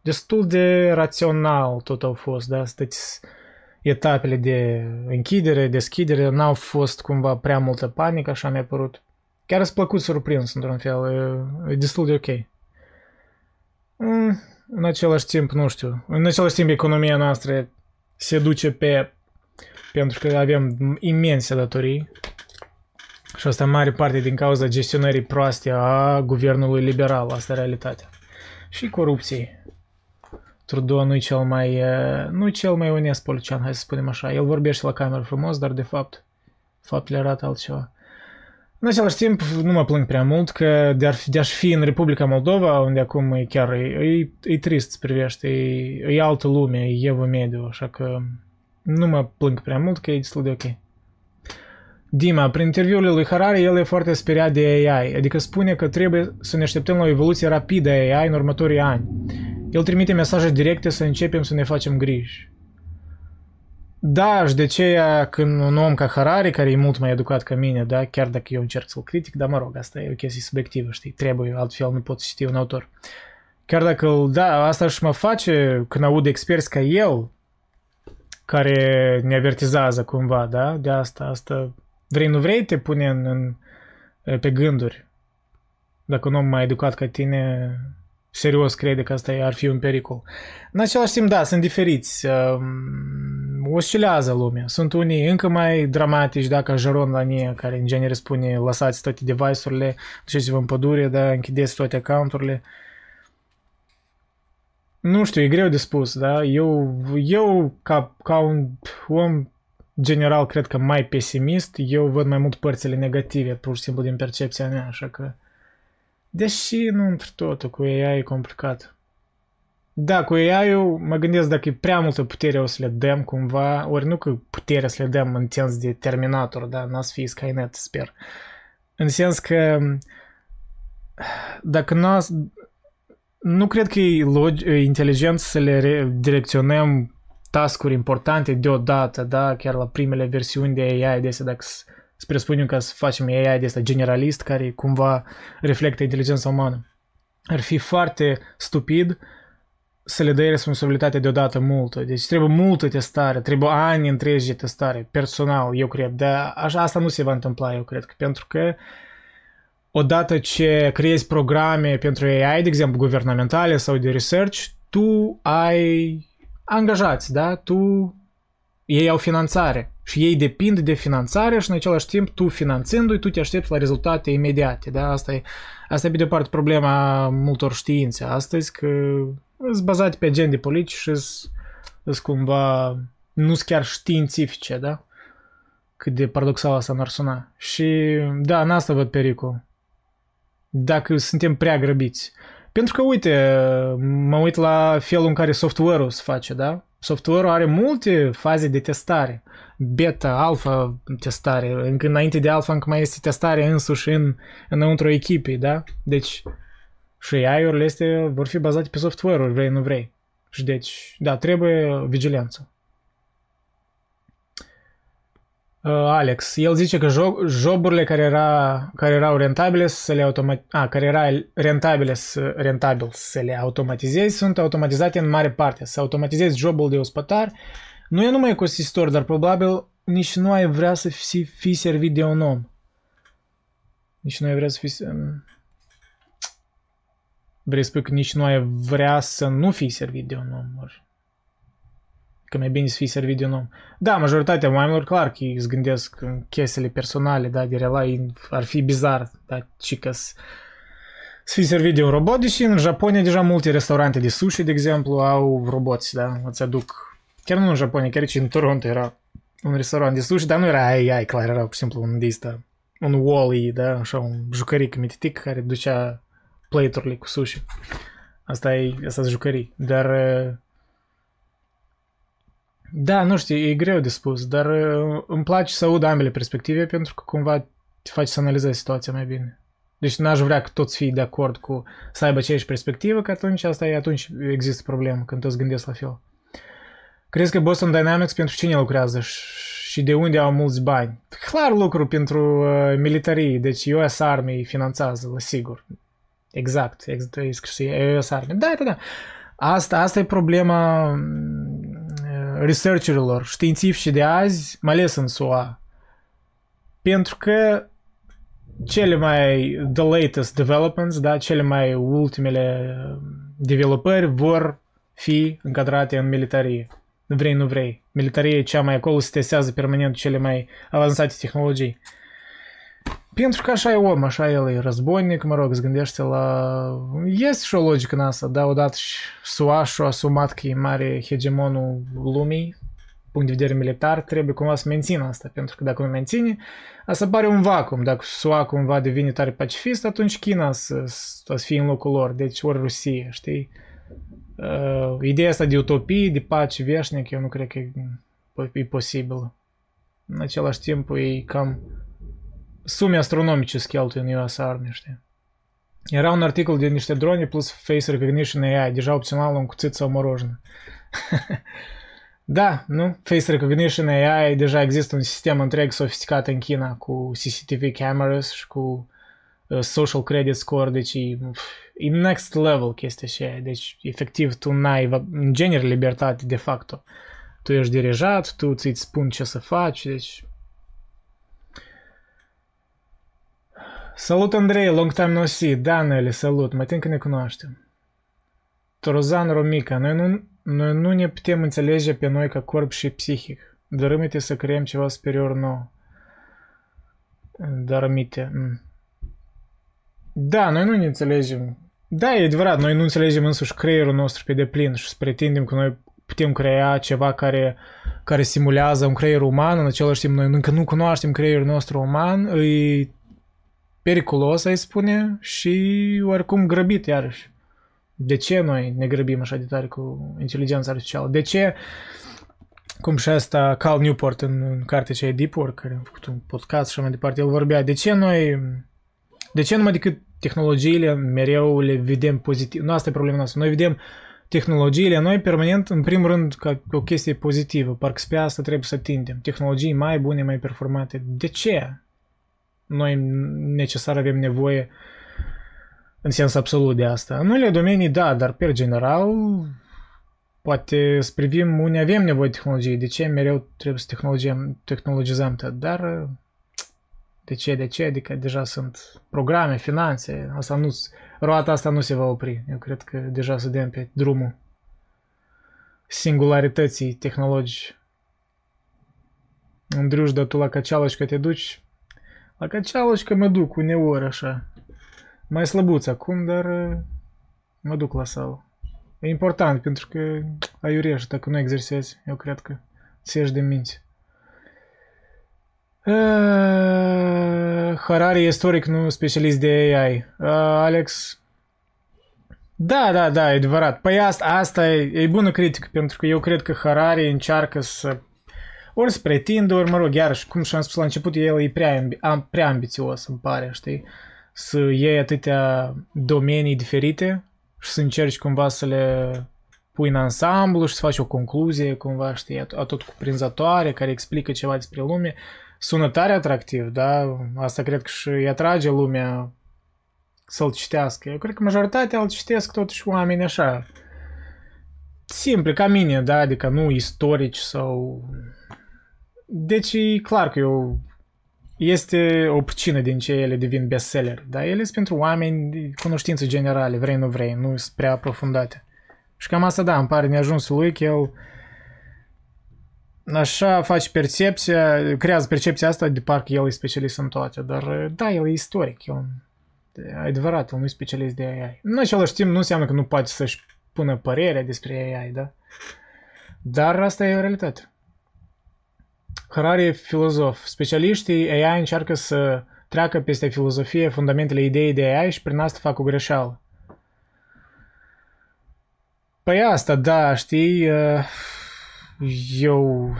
destul de rațional tot au fost, da, stăți etapele de închidere, deschidere, n-au fost cumva prea multă panică, așa mi-a părut. Chiar îți plăcut surprins, într-un fel, e, e destul de ok. Mm, în același timp, nu știu, în același timp economia noastră se duce pe pentru că avem imense datorii și asta în mare parte din cauza gestionării proaste a guvernului liberal, asta e realitatea. Și corupției. Trudeau nu-i cel mai, nu cel mai onest polician, hai să spunem așa. El vorbește la cameră frumos, dar de fapt faptele arată altceva. În același timp, nu mă plâng prea mult că de, ar, de aș fi în Republica Moldova, unde acum e chiar e, e, e trist să privește, e, e altă lume, e evă mediu, așa că nu mă plâng prea mult că e destul de ok. Dima, prin interviurile lui Harari, el e foarte speriat de AI, adică spune că trebuie să ne așteptăm la o evoluție rapidă a AI în următorii ani. El trimite mesaje directe să începem să ne facem griji. Da, și de aceea când un om ca Harari, care e mult mai educat ca mine, da, chiar dacă eu încerc să-l critic, dar mă rog, asta e o chestie subiectivă, știi, trebuie, altfel nu pot citi un autor. Chiar dacă, da, asta și mă face când aud experți ca el, care ne avertizează cumva, da, de asta, asta vrei, nu vrei, te pune în, în, pe gânduri. Dacă un om mai educat ca tine serios crede că asta ar fi un pericol. În același timp, da, sunt diferiți. Um, oscilează lumea. Sunt unii încă mai dramatici, da, ca Jaron Lanie, care în genere spune lăsați toate device-urile, duceți-vă în pădure, da, închideți toate accounturile. Nu știu, e greu de spus, da? Eu, eu ca, ca un om general, cred că mai pesimist, eu văd mai mult părțile negative, pur și simplu din percepția mea, așa că Deși nu într totul, cu AI e complicat. Da, cu AI-ul mă gândesc dacă e prea multă putere o să le dăm cumva, ori nu că puterea să le dăm în sens de Terminator, da, n-a să fie Skynet, sper. În sens că dacă nu nu cred că e log- inteligent să le direcționăm tascuri importante deodată, da, chiar la primele versiuni de AI, de dacă să presupunem că să facem AI de asta generalist care cumva reflectă inteligența umană. Ar fi foarte stupid să le dai responsabilitatea deodată multă. Deci trebuie multă testare, trebuie ani întregi de testare, personal, eu cred. Dar așa, asta nu se va întâmpla, eu cred, pentru că odată ce creezi programe pentru AI, de exemplu, guvernamentale sau de research, tu ai angajați, da? Tu ei au finanțare și ei depind de finanțare și în același timp tu finanțându-i, tu te aștepți la rezultate imediate. Da? Asta, e, asta e pe de parte problema multor științe astăzi, că sunt bazate pe agende politici și sunt cumva nu sunt chiar științifice, da? Cât de paradoxal asta n-ar suna. Și da, în asta văd pericol. Dacă suntem prea grăbiți. Pentru că, uite, mă uit la felul în care software-ul se face, da? Software-ul are multe faze de testare. Beta, alfa testare. Încă înainte de alfa încă mai este testare însuși în, înăuntru echipei, da? Deci și AI-urile este, vor fi bazate pe software-uri, vrei, nu vrei. Și deci, da, trebuie vigilență. Uh, Alex, el zice că job, joburile care, era, care erau rentabile să le automat, a, care era rentabile să, rentabil să le automatizezi sunt automatizate în mare parte. Să automatizezi jobul de ospătar nu e numai costisitor, dar probabil nici nu ai vrea să fii, fii servit de un om. Nici nu ai vrea să fii... Vrei să spui că nici nu ai vrea să nu fii servit de un om, ori că mai bine să fii servit de un om. Da, majoritatea oamenilor, clar că îți gândesc în chestiile personale, da, de relai, ar fi bizar, da, ci că să fii servit de un robot, deși în Japonia deja multe restaurante de sushi, de exemplu, au roboți, da, îți aduc, chiar nu în Japonia, chiar și în Toronto era un restaurant de sushi, dar nu era ai, ai, clar, era pur și simplu un dista, un wall da, așa, un jucăric mititic care ducea plate-urile cu sushi. Asta e, asta e jucării, dar da, nu știu, e greu de spus, dar uh, îmi place să aud ambele perspective pentru că cumva te faci să analizezi situația mai bine. Deci n-aș vrea că toți fii de acord cu să aibă aceeași perspectivă, că atunci asta e, atunci există problemă când toți gândesc la fel. Crezi că Boston Dynamics pentru cine lucrează și de unde au mulți bani? Clar lucru pentru uh, militarii, deci US Army finanțează, la sigur. Exact, exact, e US Army. Da, da, da. Asta, asta e problema researcherilor științifici de azi, mai ales în SUA. Pentru că cele mai the latest developments, da, cele mai ultimele dezvoltări vor fi încadrate în militarie. Vrei, nu vrei. Militarie e cea mai acolo, se testează permanent cele mai avansate tehnologii. Pentru că așa e om, așa el e războinic, mă rog, îți gândește la... Este și o logică în asta, da, odată și SUA și-a asumat că e mare hegemonul lumii, punct de vedere militar, trebuie cumva să mențină asta, pentru că dacă nu menține, asta pare un vacuum. Dacă SUA cumva devine tare pacifist, atunci China să, să fie în locul lor, deci ori Rusia, știi? Uh, ideea asta de utopie, de pace veșnic, eu nu cred că e, e posibil. În același timp, e cam sume astronomice se cheltuie în US Army, știi? Era un articol de niște drone plus face recognition AI, deja opțional un cuțit sau morojană. da, nu? Face recognition AI, deja există un sistem întreg sofisticat în China cu CCTV cameras și cu uh, social credit score, deci e, e next level chestia și Deci, efectiv, tu n-ai, în genere, libertate de facto. Tu ești dirijat, tu ți-ți spun ce să faci, deci Salut Andrei, long time no see. Da, Nelly, salut, mai tin că ne cunoaștem. Torozan Romica, noi nu, noi nu ne putem înțelege pe noi ca corp și psihic. Dărâmite să creăm ceva superior nou. Dărâmite. Mm. Da, noi nu ne înțelegem. Da, e adevărat, noi nu înțelegem însuși creierul nostru pe deplin și să pretindem că noi putem crea ceva care, care simulează un creier uman, în același timp noi încă nu cunoaștem creierul nostru uman, îi periculos, ai spune, și oricum grăbit iarăși. De ce noi ne grăbim așa de tare cu inteligența artificială? De ce, cum și asta Cal Newport în, în cartea cea Deep Work, care a făcut un podcast și mai departe, el vorbea, de ce noi, de ce numai decât tehnologiile mereu le vedem pozitiv? Nu asta e problema noastră. Noi vedem tehnologiile noi permanent, în primul rând, ca o chestie pozitivă. Parcă spre asta trebuie să tindem. Tehnologii mai bune, mai performante. De ce? Noi necesar avem nevoie în sens absolut de asta. În unele domenii, da, dar pe general, poate să privim unde avem nevoie de tehnologie, de ce mereu trebuie să tehnologizăm, tehnologizăm tot, dar de ce, de ce, adică deja sunt programe, finanțe, asta nu, roata asta nu se va opri. Eu cred că deja suntem pe drumul singularității tehnologice. Andriuș, dar tu la că te duci, la căcealășcă mă duc uneori așa. Mai slăbuț acum, dar mă duc la sală. E important pentru că aiurești dacă nu exersezi. Eu cred că ți ieși de minți. Harari istoric, nu specialist de AI. Alex, da, da, da, e adevărat. Păi asta, asta e, e bună critică, pentru că eu cred că Harari încearcă să ori să pretindă, ori, mă rog, iarăși, cum și-am spus la început, el e prea, ambi- am, prea ambițios, îmi pare, știi? Să iei atâtea domenii diferite și să încerci cumva să le pui în ansamblu și să faci o concluzie, cumva, știi, atot cuprinzătoare, care explică ceva despre lume. Sună tare atractiv, da? Asta cred că și îi atrage lumea să-l citească. Eu cred că majoritatea îl citesc totuși oameni așa, simple, ca mine, da? Adică nu istorici sau deci e clar că eu este o puțină din ce ele devin bestseller, dar ele sunt pentru oameni cunoștințe generale, vrei nu vrei, nu sunt prea aprofundate. Și cam asta, da, îmi pare neajunsul lui că el așa face percepția, creează percepția asta de parcă el e specialist în toate, dar da, el e istoric, el adevărat, el nu e specialist de AI. În același timp nu înseamnă că nu poate să-și pună părerea despre AI, da? Dar asta e o realitate. Harari e filozof. Specialiștii AI încearcă să treacă peste filozofie fundamentele ideii de AI și prin asta fac o greșeală. Păi asta, da, știi, uh, eu,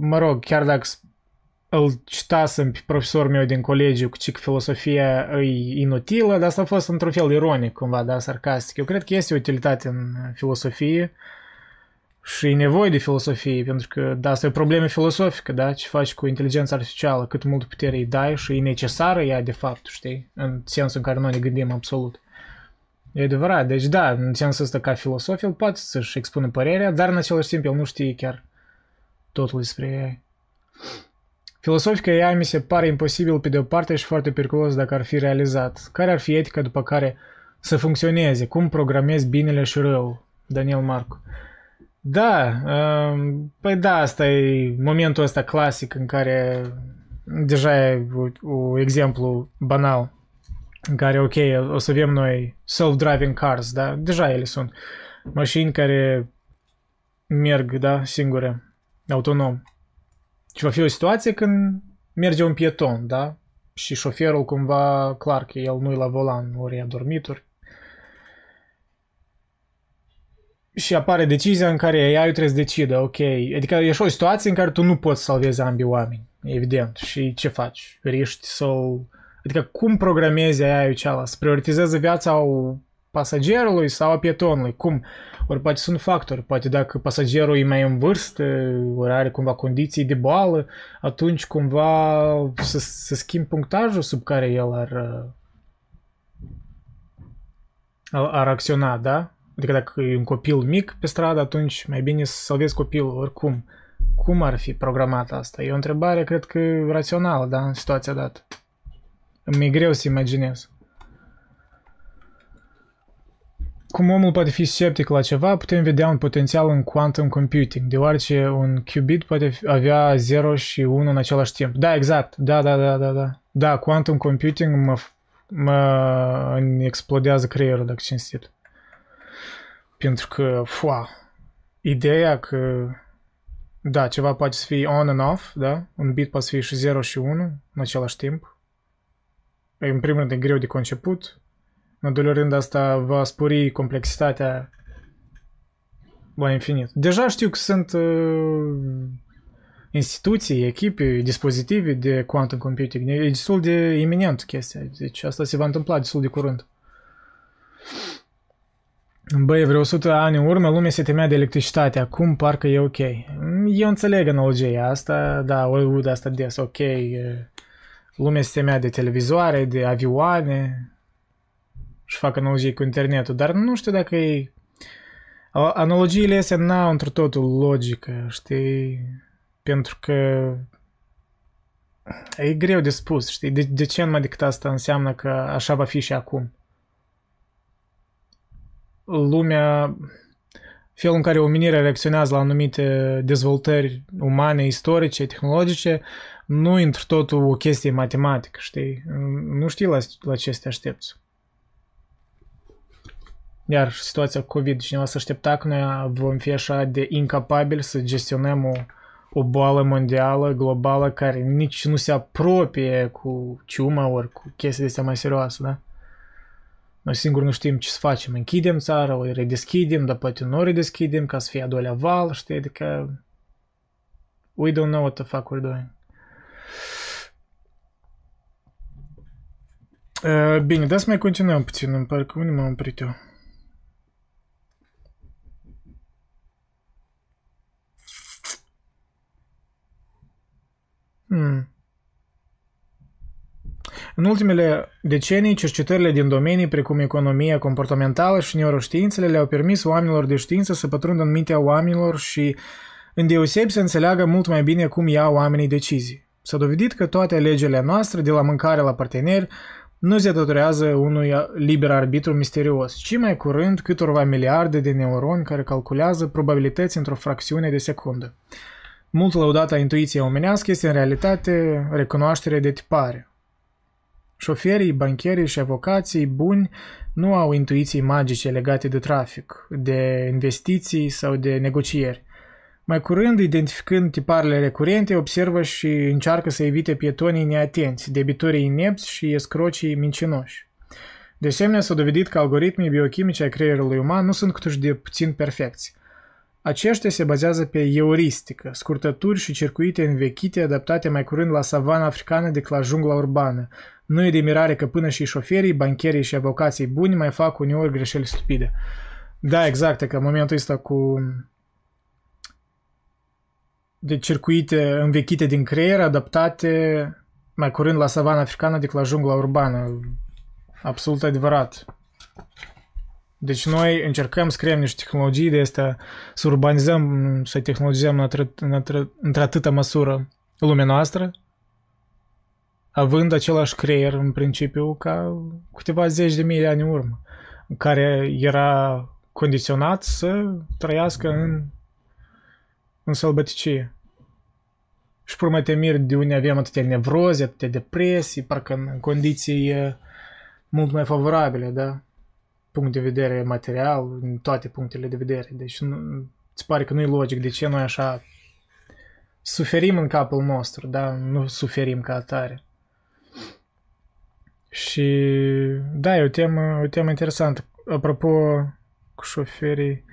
mă rog, chiar dacă îl citasem pe profesorul meu din colegiu cu că filosofia e inutilă, dar asta a fost într-un fel ironic, cumva, da, sarcastic. Eu cred că este utilitate în filosofie și e nevoie de filosofie, pentru că, da, asta e o problemă filosofică, da, ce faci cu inteligența artificială, cât mult putere îi dai și e necesară ea, de fapt, știi, în sensul în care noi ne gândim absolut. E adevărat, deci da, în sensul ăsta ca filosof, el poate să-și expună părerea, dar în același timp el nu știe chiar totul despre AI. Filosofica AI mi se pare imposibil pe de o parte și foarte periculos dacă ar fi realizat. Care ar fi etica după care să funcționeze? Cum programezi binele și rău? Daniel Marcu. Da, um, păi da, asta e momentul ăsta clasic în care deja e un exemplu banal în care, ok, o să avem noi self-driving cars, da, deja ele sunt mașini care merg, da, singure, autonom. Și va fi o situație când merge un pieton, da, și șoferul cumva, clar că el nu e la volan, ori a dormit, ori și apare decizia în care AI trebuie să decidă, ok, adică e și o situație în care tu nu poți salvezi ambii oameni, evident, și ce faci? Riști să-l... Adică cum programezi AI-ul cealaltă? Să prioritizeze viața pasagerului sau a pietonului? Cum? Ori poate sunt factori, poate dacă pasagerul e mai în vârstă, ori are cumva condiții de boală, atunci cumva să, să schimbi punctajul sub care el ar, ar acționa, da? Adică dacă e un copil mic pe stradă, atunci mai bine să salvezi copilul oricum. Cum ar fi programat asta? E o întrebare, cred că, rațională, da, în situația dată. Mi-e greu să imaginez. Cum omul poate fi sceptic la ceva, putem vedea un potențial în quantum computing, deoarece un qubit poate avea 0 și 1 în același timp. Da, exact. Da, da, da, da, da. Da, quantum computing mă, mă explodează creierul, dacă cinstit. Pentru că, foa, ideea că, da, ceva poate să fie on and off, da? Un bit poate să fie și 0 și 1 în același timp. În primul rând e greu de conceput. În al doilea rând asta va spori complexitatea la infinit. Deja știu că sunt uh, instituții, echipe, dispozitive de quantum computing. E destul de iminent chestia. Deci asta se va întâmpla destul de curând. Băi, vreo 100 ani în urmă lumea se temea de electricitate, acum parcă e ok. Eu înțeleg analogia asta, da, o aud asta des, ok. Lumea se temea de televizoare, de avioane și fac analogii cu internetul, dar nu știu dacă e... Analogiile astea n-au într totul logică, știi? Pentru că e greu de spus, știi? De, de ce numai decât asta înseamnă că așa va fi și acum? Lumea, felul în care omenirea reacționează la anumite dezvoltări umane, istorice, tehnologice, nu într totul o chestie matematică, știi? Nu știi la, la ce să te aștepți. Iar situația cu COVID, cineva să aștepta că noi vom fi așa de incapabili să gestionăm o, o boală mondială, globală, care nici nu se apropie cu ciuma ori cu chestii de astea mai serioase, da? Noi singur nu știm ce să facem. Închidem țara, o redeschidem, dar poate nu o redeschidem ca să fie a doilea val, știi? Adică we don't know what the fuck we're doing. Uh, bine, da să mai continuăm puțin, îmi pare că unde m-am oprit eu. Hmm. În ultimele decenii, cercetările din domenii precum economia comportamentală și neuroștiințele le-au permis oamenilor de știință să pătrundă în mintea oamenilor și deoseb să înțeleagă mult mai bine cum iau oamenii decizii. S-a dovedit că toate alegerile noastre, de la mâncare la parteneri, nu se datorează unui liber arbitru misterios, ci mai curând câtorva miliarde de neuroni care calculează probabilități într-o fracțiune de secundă. Mult laudata intuiție omenească este în realitate recunoaștere de tipare. Șoferii, bancherii și avocații buni nu au intuiții magice legate de trafic, de investiții sau de negocieri. Mai curând, identificând tiparele recurente, observă și încearcă să evite pietonii neatenți, debitorii inepți și escrocii mincinoși. De asemenea, s-a dovedit că algoritmii biochimice ai creierului uman nu sunt câtuși de puțin perfecți. Aceștia se bazează pe euristică, scurtături și circuite învechite adaptate mai curând la savana africană decât la jungla urbană. Nu e de mirare că până și șoferii, bancherii și avocații buni mai fac uneori greșeli stupide. Da, exact, că în momentul ăsta cu de circuite învechite din creier, adaptate mai curând la savana africană decât la jungla urbană. Absolut adevărat. Deci noi încercăm să creăm niște tehnologii de astea, să urbanizăm, să tehnologizăm într-atâta măsură lumea noastră, având același creier în principiu ca câteva zeci de mii de ani în urmă, care era condiționat să trăiască în, în sălbăticie. Și pur mai te miri de unde avem atâtea nevroze, atâtea depresii, parcă în condiții mult mai favorabile, da? punct de vedere material, în toate punctele de vedere. Deci nu, îți pare că nu e logic de ce noi așa suferim în capul nostru, da? Nu suferim ca atare. Și da, e o temă, o temă interesantă. Apropo cu șoferii,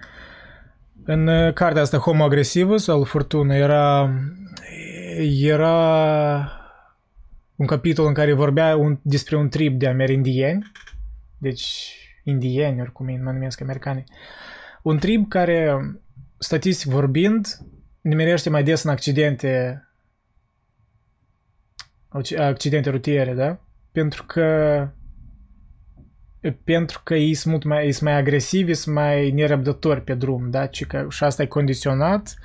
în cartea asta Homo Agresivus al Furtună era, era un capitol în care vorbea un, despre un trip de amerindieni, deci indieni, oricum îi numesc americani. Un trib care, statistic vorbind, nimerește mai des în accidente accidente rutiere, da? Pentru că pentru că ei sunt mult mai, sunt mai agresivi, sunt mai nerăbdători pe drum, da? Și, că, și asta e condiționat,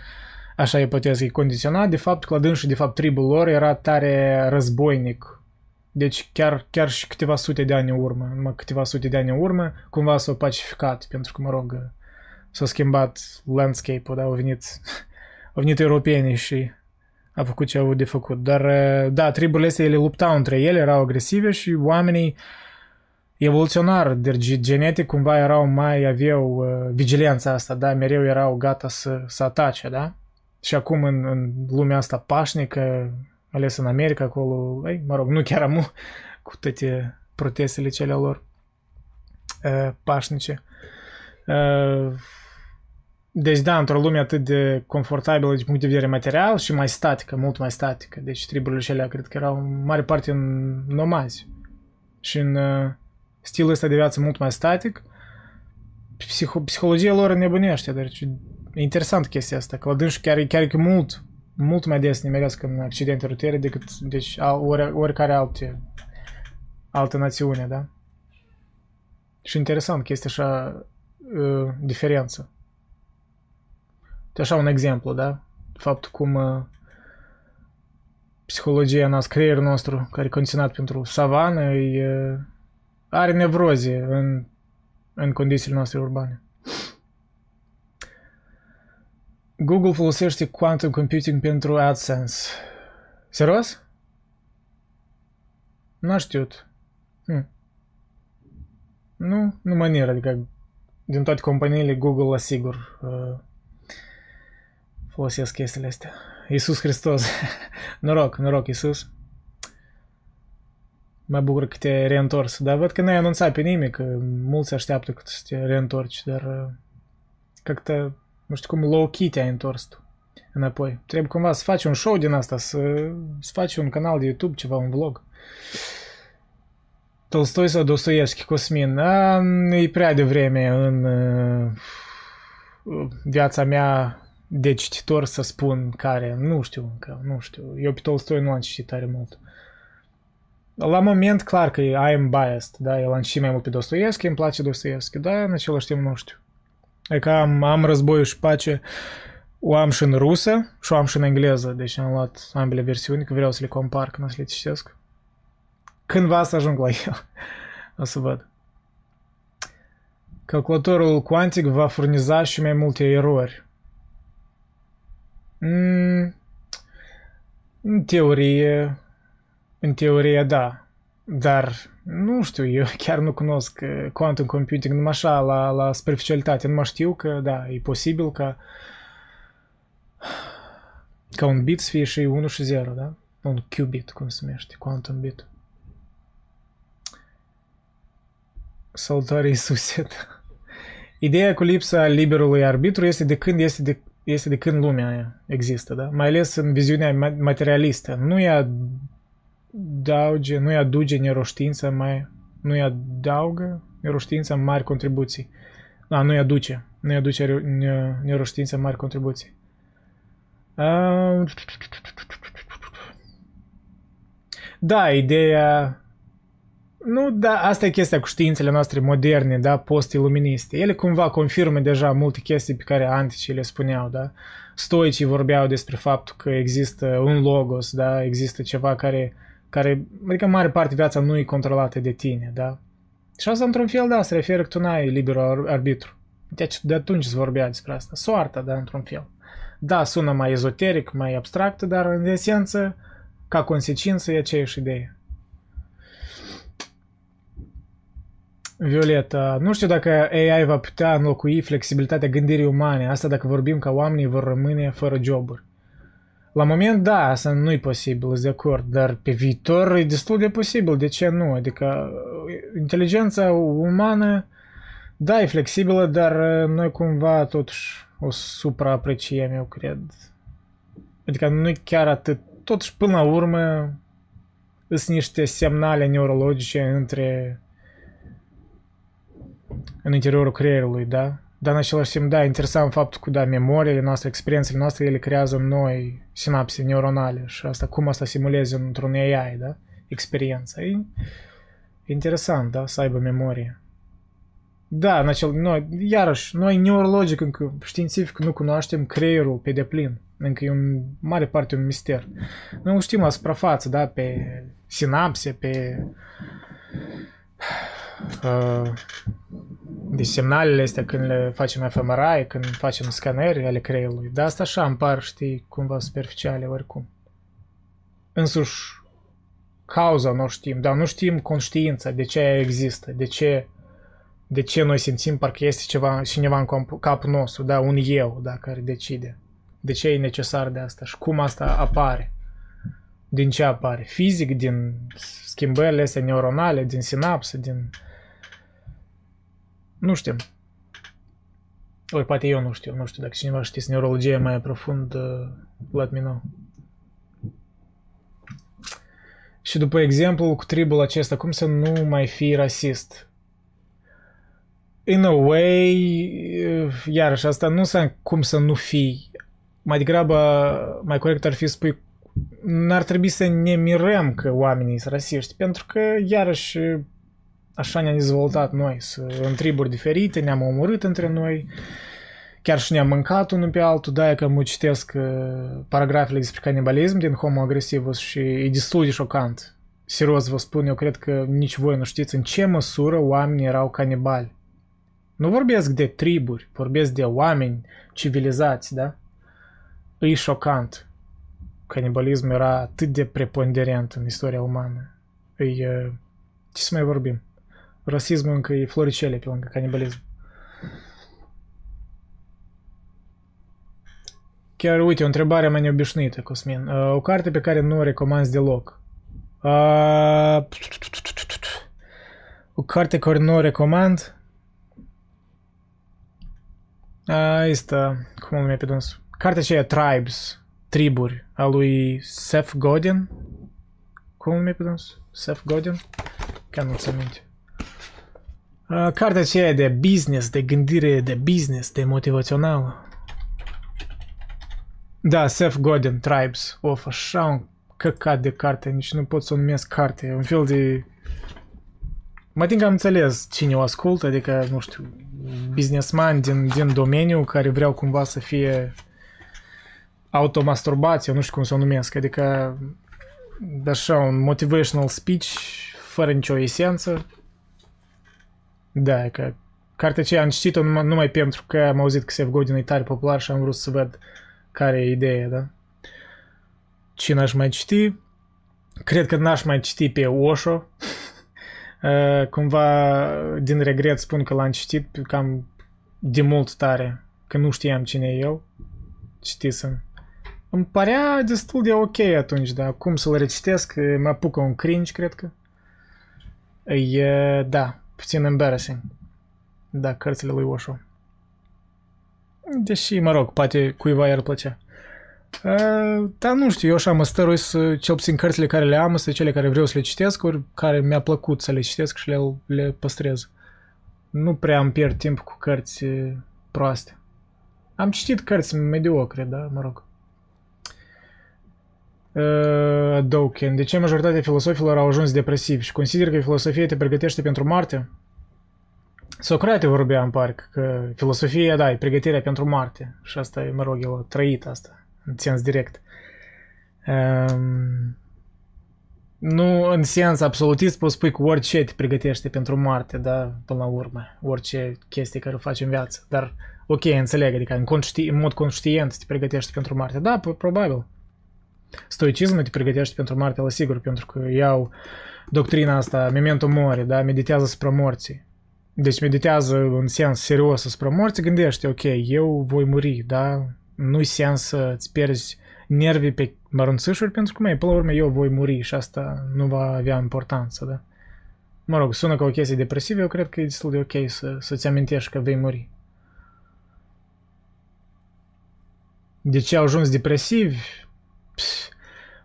așa ipotez e condiționat, de fapt că la dânsul, de fapt, tribul lor era tare războinic. Deci chiar, chiar și câteva sute de ani în urmă, numai câteva sute de ani în urmă, cumva s-au pacificat, pentru că, mă rog, s-a schimbat landscape-ul, da, au venit, au venit europenii și a făcut ce au de făcut. Dar, da, triburile astea, ele luptau între ele, erau agresive și oamenii evoluționar, deci genetic cumva erau mai, aveau uh, vigilența asta, da, mereu erau gata să, să atace, da? Și acum în, în lumea asta pașnică, ales în America, acolo, ei, mă rog, nu chiar amu, cu toate protestele cele lor uh, pașnice. Uh, deci da, într-o lume atât de confortabilă din punct de vedere material și mai statică, mult mai statică. Deci triburile cele cred că erau în mare parte în nomazi și în uh, stilul ăsta de viață mult mai static. Psiho- psihologia lor nebunește, deci e interesant chestia asta, că la dânsul chiar, chiar e mult mult mai des nimeresc în accidente rutiere decât deci, ori, oricare alte, altă națiune, da? Și interesant că este așa uh, diferență. De așa un exemplu, da? Faptul cum uh, psihologia noastră, creierul nostru, care e condiționat pentru savană, e, uh, are nevroze în, în condițiile noastre urbane. Google folosește quantum computing pentru AdSense. Serios? N-a știut. Hm. Nu, nu manieră, adică din toate companiile Google asigur uh, folosesc chestiile astea. Iisus Hristos. noroc, noroc, Iisus. Mă bucur că te reîntors. Dar văd că n-ai anunțat pe nimic, că mulți așteaptă că să te reîntorci, dar uh, как-то nu știu cum low-key te-ai întors tu înapoi. Trebuie cumva să faci un show din asta, să, să faci un canal de YouTube, ceva, un vlog. Tolstoi sau Dostoevski, Cosmin, a, e prea devreme în uh, viața mea de cititor să spun care, nu știu încă, nu știu. Eu pe Tolstoi nu am citit tare mult. La moment, clar că I am biased, da, el am citit mai mult pe Dostoevski, îmi place Dostoevski, dar în același timp nu știu. Adică am, am războiul și pace. O am și în rusă și o am și în engleză, deci am luat ambele versiuni, că vreau să le compar când o să le citesc. Cândva să ajung la el. o să văd. Calculatorul cuantic va furniza și mai multe erori. Mm, în teorie, în teorie da, dar nu știu, eu chiar nu cunosc uh, quantum computing numai așa la, la superficialitate, nu mă știu că da, e posibil ca ca un bit să fie și 1 și 0, da? Un qubit, cum se numește, quantum bit. Salutare Iisuse. Ideea cu lipsa liberului arbitru este de când este de, este de când lumea există, da? Mai ales în viziunea materialistă. Nu e adauge, nu-i aduce neuroștiința mai, nu-i adaugă neuroștiința mari contribuții. Da, nu-i aduce, nu-i aduce neuroștiința mari contribuții. Da, ideea... Nu, da, asta e chestia cu științele noastre moderne, da, post-iluministe. Ele cumva confirmă deja multe chestii pe care anticii le spuneau, da. Stoicii vorbeau despre faptul că există un logos, da, există ceva care, care adică în mare parte viața nu e controlată de tine, da. Și asta, într-un fel, da, se referă că tu n-ai liber arbitru. Deci de atunci se vorbea despre asta. Soarta, da, într-un fel. Da, sună mai ezoteric, mai abstract, dar în esență, ca consecință, e aceeași idee. Violeta, nu știu dacă AI va putea înlocui flexibilitatea gândirii umane, asta dacă vorbim că oamenii vor rămâne fără joburi. La moment, da, asta nu e posibil, sunt de acord, dar pe viitor e destul de posibil, de ce nu? Adică inteligența umană, da, e flexibilă, dar noi cumva totuși o supraapreciem, eu cred. Adică nu e chiar atât. Totuși, până la urmă, sunt niște semnale neurologice între în interiorul creierului, da? Dar în același timp, da, interesant faptul că, da, memoriile noastre, experiențele noastre, ele creează noi sinapse neuronale și asta, cum asta simuleze într-un AI, da? Experiența. E interesant, da, să aibă memorie. Da, în acel, noi, iarăși, noi neurologic, încă științific, nu cunoaștem creierul pe deplin. Încă e un mare parte un mister. Noi îl știm la suprafață, da, pe sinapse, pe uh, deci semnalele astea când le facem fMRI, când facem scanări ale creierului. Dar asta așa îmi par, știi, cumva superficiale oricum. Însuși, cauza nu știm, dar nu știm conștiința, de ce ea există, de ce de ce noi simțim parcă este ceva, cineva în capul nostru, da, un eu, da, care decide. De ce e necesar de asta și cum asta apare. Din ce apare? Fizic, din schimbările astea neuronale, din sinapse, din... Nu știm. Ori poate eu nu știu, nu știu, dacă cineva știți neurologie mai profund, uh, let me know. Și după exemplu cu tribul acesta, cum să nu mai fii rasist? in a way, iarăși, asta nu înseamnă cum să nu fii. Mai degrabă, mai corect ar fi să spui, n-ar trebui să ne mirăm că oamenii sunt rasiști, pentru că, iarăși, așa ne-am dezvoltat noi, să, în triburi diferite, ne-am omorât între noi, chiar și ne-am mâncat unul pe altul, da, că mă citesc uh, paragrafele despre canibalism din Homo agresivus și e destul de șocant. Serios vă spun, eu cred că nici voi nu știți în ce măsură oamenii erau canibali. Nu vorbesc de triburi, vorbesc de oameni civilizați, da? E șocant. Canibalismul era atât de preponderent în istoria umană. E, ce să mai vorbim? Rasismul încă e floricele pe lângă canibalism. Chiar, uite, o întrebare mai neobișnuită, Cosmin. O carte pe care nu o recomanzi deloc. O carte care nu o recomand? Asta, cum îl numește pe dânsul? Cartea aceea Tribes, Triburi, a lui Seth Godin. Cum îl numește pe dânsul? Seth Godin? Chiar nu-ți aminte. Uh, cartea aceea de business, de gândire de business, de motivațională. Da, Seth Godin, Tribes. Of, așa un căcat de carte, nici nu pot să o numesc carte. Un fel de... Mă tin că am înțeles cine o ascultă, adică, nu știu, businessman din, din domeniu care vreau cumva să fie automasturbație, nu știu cum să o numesc, adică așa un motivational speech fără nicio esență. Da, că cartea aceea am citit-o numai, numai pentru că am auzit că Seth Godin e tare popular și am vrut să văd care e ideea, da? Cine aș mai citi? Cred că n-aș mai citi pe Osho. Uh, cumva, din regret, spun că l-am citit cam de mult tare, că nu știam cine e el. Citisem. Îmi părea destul de ok atunci, dar acum să-l recitesc, mă apucă un cringe, cred că. E, da, puțin embarrassing. Da, cărțile lui Osho. Deși, mă rog, poate cuiva i-ar plăcea. Uh, dar nu știu, eu așa mă stărui să, cel puțin cărțile care le am, sunt cele care vreau să le citesc, ori care mi-a plăcut să le citesc și le, le păstrez. Nu prea îmi pierd timp cu cărți proaste. Am citit cărți mediocre, da, mă rog. Uh, Dawkins. De ce majoritatea filosofilor au ajuns depresivi și consider că filosofia te pregătește pentru moarte? Socrate vorbea în parc că filosofia, da, e pregătirea pentru moarte. Și asta e, mă rog, el a trăit asta, în sens direct. Um, nu în sens absolutist poți spui că orice te pregătește pentru moarte, da, până la urmă, orice chestie care o faci în viață. Dar, ok, înțeleg, adică în, conști, în mod conștient te pregătește pentru moarte. Da, probabil. Stoicismul te pregătește pentru moarte, la sigur, pentru că iau doctrina asta, memento mori, da, meditează spre morții. Deci meditează în sens serios spre morți, gândește, ok, eu voi muri, da? Nu-i sens să-ți pierzi nervii pe mărunțișuri, pentru că, mai, până la urmă, eu voi muri și asta nu va avea importanță, da? Mă rog, sună ca o chestie depresivă, eu cred că e destul de ok să, să-ți amintești că vei muri. De ce au ajuns depresivi? Pff,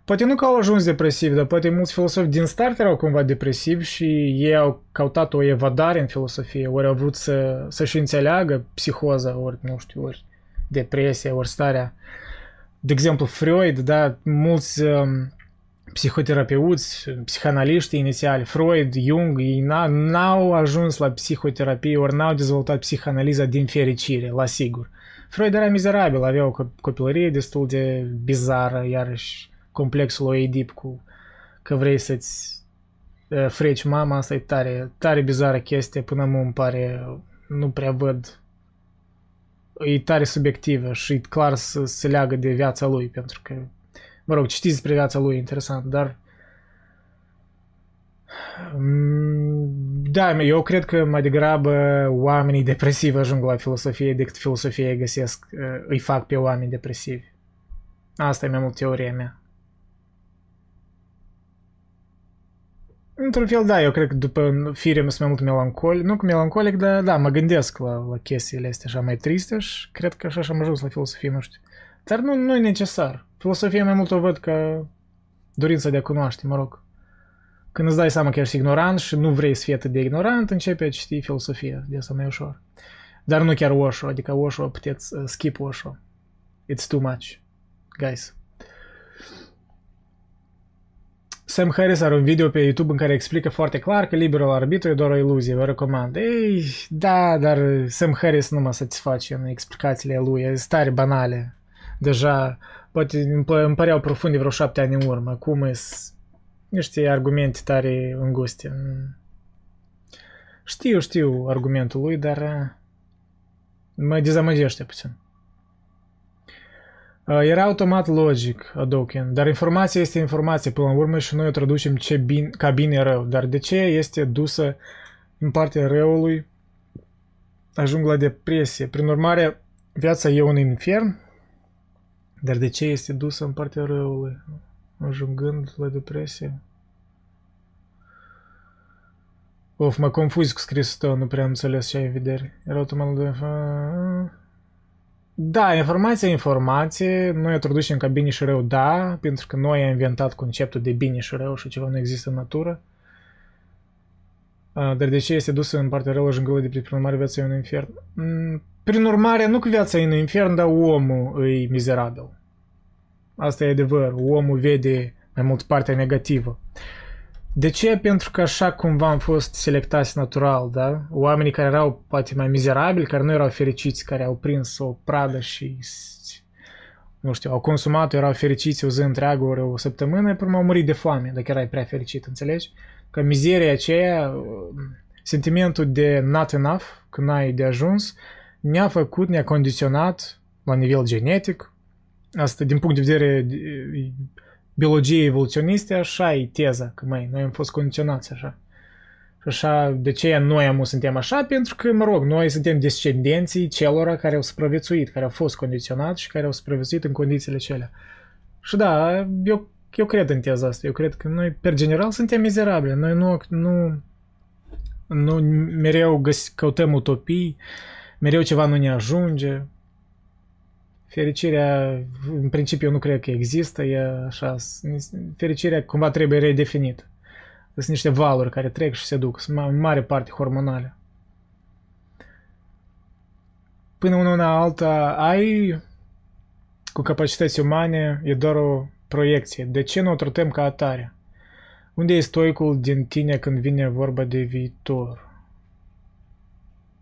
Poate nu că au ajuns depresivi, dar poate mulți filosofi din start erau cumva depresivi și ei au căutat o evadare în filosofie, ori au vrut să, să-și înțeleagă psihoza, ori, nu știu, ori depresia, ori starea. De exemplu, Freud, da, mulți um, psihoterapeuți, psihanaliști inițiali, Freud, Jung, ei n-au ajuns la psihoterapie, ori n-au dezvoltat psihanaliza din fericire, la sigur. Freud era mizerabil, avea o copilărie destul de bizară, iarăși complexul Oedip cu că vrei să-ți uh, freci mama, asta e tare, tare bizară chestie, până mă îmi pare, nu prea văd. E tare subiectivă și e clar să se leagă de viața lui, pentru că, mă rog, citiți despre viața lui, interesant, dar da, eu cred că mai degrabă oamenii depresivi ajung la filosofie decât filosofia găsesc, îi fac pe oameni depresivi. Asta e mai mult teoria mea. Într-un fel, da, eu cred că după fire sunt mai mult melancolic, nu cu melancolic, dar da, mă gândesc la, la chestiile astea așa mai triste și cred că așa am ajuns la filosofie, nu știu. Dar nu, nu e necesar. Filosofia mai mult o văd ca dorința de a cunoaște, mă rog. Când îți dai seama că ești ignorant și nu vrei să fii atât de ignorant, începi a citi filosofia, de asta mai ușor. Dar nu chiar Osho, adică Osho puteți uh, skip Osho. It's too much, guys. Sam Harris are un video pe YouTube în care explică foarte clar că liberul arbitru e doar o iluzie, vă recomand. Ei, da, dar Sam Harris nu mă satisface în explicațiile lui, e stare banale. Deja, poate îmi păreau profunde vreo șapte ani în urmă. Cum e niște argumente tare înguste. Știu, știu argumentul lui, dar uh, mă dezamăgește puțin. Uh, era automat logic, Adoken, dar informația este informație până la urmă și noi o traducem ce bine, ca bine rău. Dar de ce este dusă în partea răului? Ajung la depresie. Prin urmare, viața e un infern, dar de ce este dusă în partea răului? Ajungând la depresie. Of, mă confuz cu scrisul tău, nu prea am înțeles ce ai în vedere. Era automat de... Da, informația e informație, noi o traducem ca bine și rău, da, pentru că noi am inventat conceptul de bine și rău și ceva nu există în natură. Dar de ce este dusă în partea rău ajungând de prin urmare viața e un infern? Mm, prin urmare, nu că viața e un infern, dar omul e mizerabil. Asta e adevăr, omul vede mai mult partea negativă. De ce? Pentru că așa cumva am fost selectați natural, da? Oamenii care erau poate mai mizerabili, care nu erau fericiți, care au prins o pradă și nu știu, au consumat, erau fericiți o zi întreagă, ori o săptămână, până au murit de foame, dacă erai prea fericit, înțelegi? Că mizeria aceea, sentimentul de not enough, când n-ai de ajuns, ne-a făcut, ne-a condiționat la nivel genetic. Asta, din punct de vedere biologiei evoluționiste, așa e teza, că mai noi am fost condiționați așa. Și așa, de ce noi am suntem așa? Pentru că, mă rog, noi suntem descendenții celor care au supraviețuit, care au fost condiționați și care au supraviețuit în condițiile cele. Și da, eu, eu cred în teza asta. Eu cred că noi, per general, suntem mizerabili. Noi nu, nu, nu mereu găs- căutăm utopii, mereu ceva nu ne ajunge. Fericirea, în principiu, nu cred că există, e așa, fericirea cumva trebuie redefinită. Sunt niște valuri care trec și se duc, sunt în mare parte hormonale. Până una alta ai cu capacități umane, e doar o proiecție. De ce nu o tratăm ca atare? Unde e stoicul din tine când vine vorba de viitor?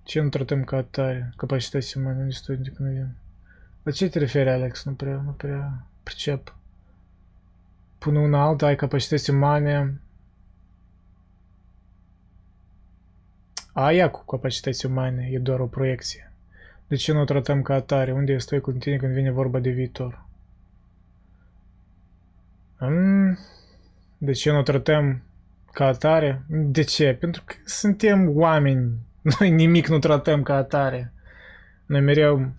Ce nu tratăm ca atare? Capacități umane, unde stoicul când vine? La ce te referi, Alex? Nu prea, nu prea pricep. Până una alta ai capacități umane, Aia cu capacități umane e doar o proiecție. De ce nu o tratăm ca atare? Unde e stoi cu tine când vine vorba de viitor? Mm, de ce nu o tratăm ca atare? De ce? Pentru că suntem oameni. Noi nimic nu tratăm ca atare. Noi mereu...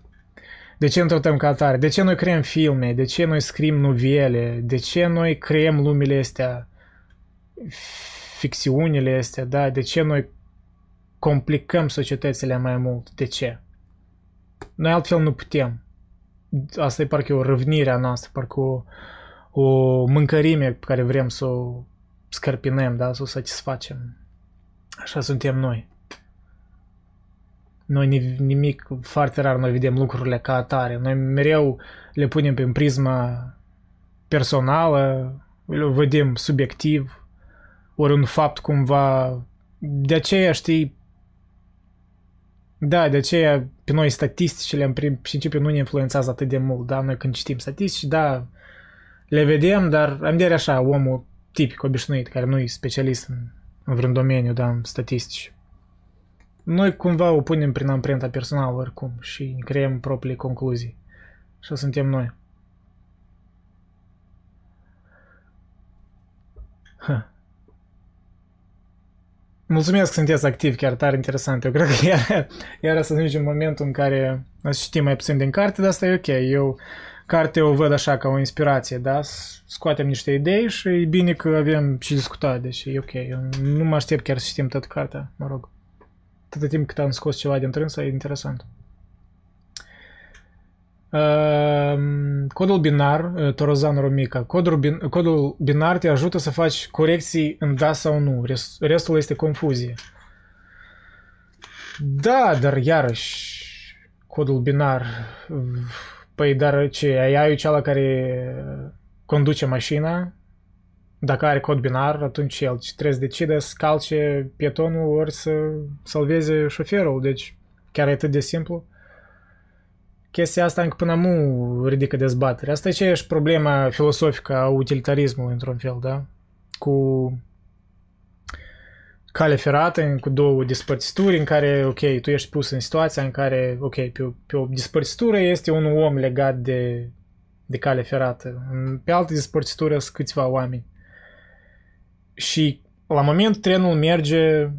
De ce nu tratăm ca atare? De ce noi creăm filme? De ce noi scriem novele? De ce noi creăm lumile astea? Ficțiunile astea, da? De ce noi complicăm societățile mai mult. De ce? Noi altfel nu putem. Asta e parcă o răvnire a noastră, parcă o, o mâncărime pe care vrem să o scărpinăm, da? să o satisfacem. Așa suntem noi. Noi nimic, foarte rar noi vedem lucrurile ca atare. Noi mereu le punem prin prisma personală, le vedem subiectiv, ori un fapt cumva... De aceea, știi, da, de aceea pe noi statisticile în principiu nu ne influențează atât de mult, da? Noi când citim statistici, da, le vedem, dar am de așa omul tipic, obișnuit, care nu e specialist în, în vreun domeniu, da, în statistici. Noi cumva o punem prin amprenta personală oricum și creăm proprii concluzii. Așa suntem noi. Huh. Mulțumesc că sunteți activi, chiar tare interesant. Eu cred că iar, iar să ajungem în momentul în care o să citim mai puțin din carte, dar asta e ok. Eu carte o văd așa ca o inspirație, da? Scoatem niște idei și e bine că avem și discutat, deci e ok. Eu nu mă aștept chiar să citim tot cartea, mă rog. Tot timp cât am scos ceva din trânsă, e interesant. Ehm, codul binar, uh, Torozan Romica, codul, bin, codul binar te ajută să faci corecții în da sau nu. Restul este confuzie. Da, dar iarăși, codul binar, păi dar ce, ai cea care conduce mașina, dacă are cod binar, atunci el trebuie să decide să calce pietonul ori să salveze șoferul, deci chiar e atât de simplu chestia asta încă până nu ridică dezbatere. Asta e aceeași problema filosofică a utilitarismului, într-un fel, da? Cu cale ferată, cu două despărțituri în care, ok, tu ești pus în situația în care, ok, pe o, pe o despărțitură este un om legat de, de cale ferată. Pe altă despărțitură sunt câțiva oameni. Și la moment trenul merge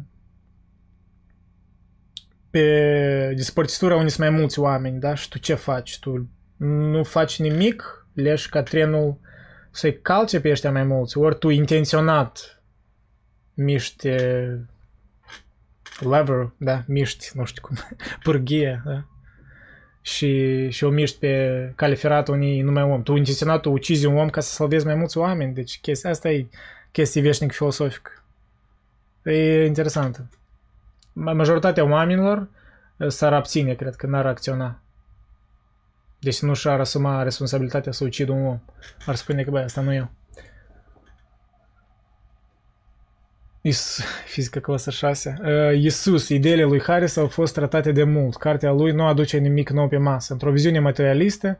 pe despărțitura unde sunt mai mulți oameni, da? Și tu ce faci? Tu nu faci nimic, leși ca trenul să-i calce pe ăștia mai mulți, ori tu intenționat miști lever, da, miști, nu știu cum, pârghie, da? Și, și o miști pe cale ferată unii numai om. Tu intenționat, tu ucizi un om ca să salvezi mai mulți oameni, deci chestia asta e chestie veșnic filosofică. E interesantă majoritatea oamenilor uh, s-ar abține, cred că n-ar acționa. Deci nu și-ar asuma responsabilitatea să ucidă un om. Ar spune că, băi, asta nu eu. Is, fizică clasă 6. Uh, Iisus, ideile lui Harris au fost tratate de mult. Cartea lui nu aduce nimic nou pe masă. Într-o viziune materialistă,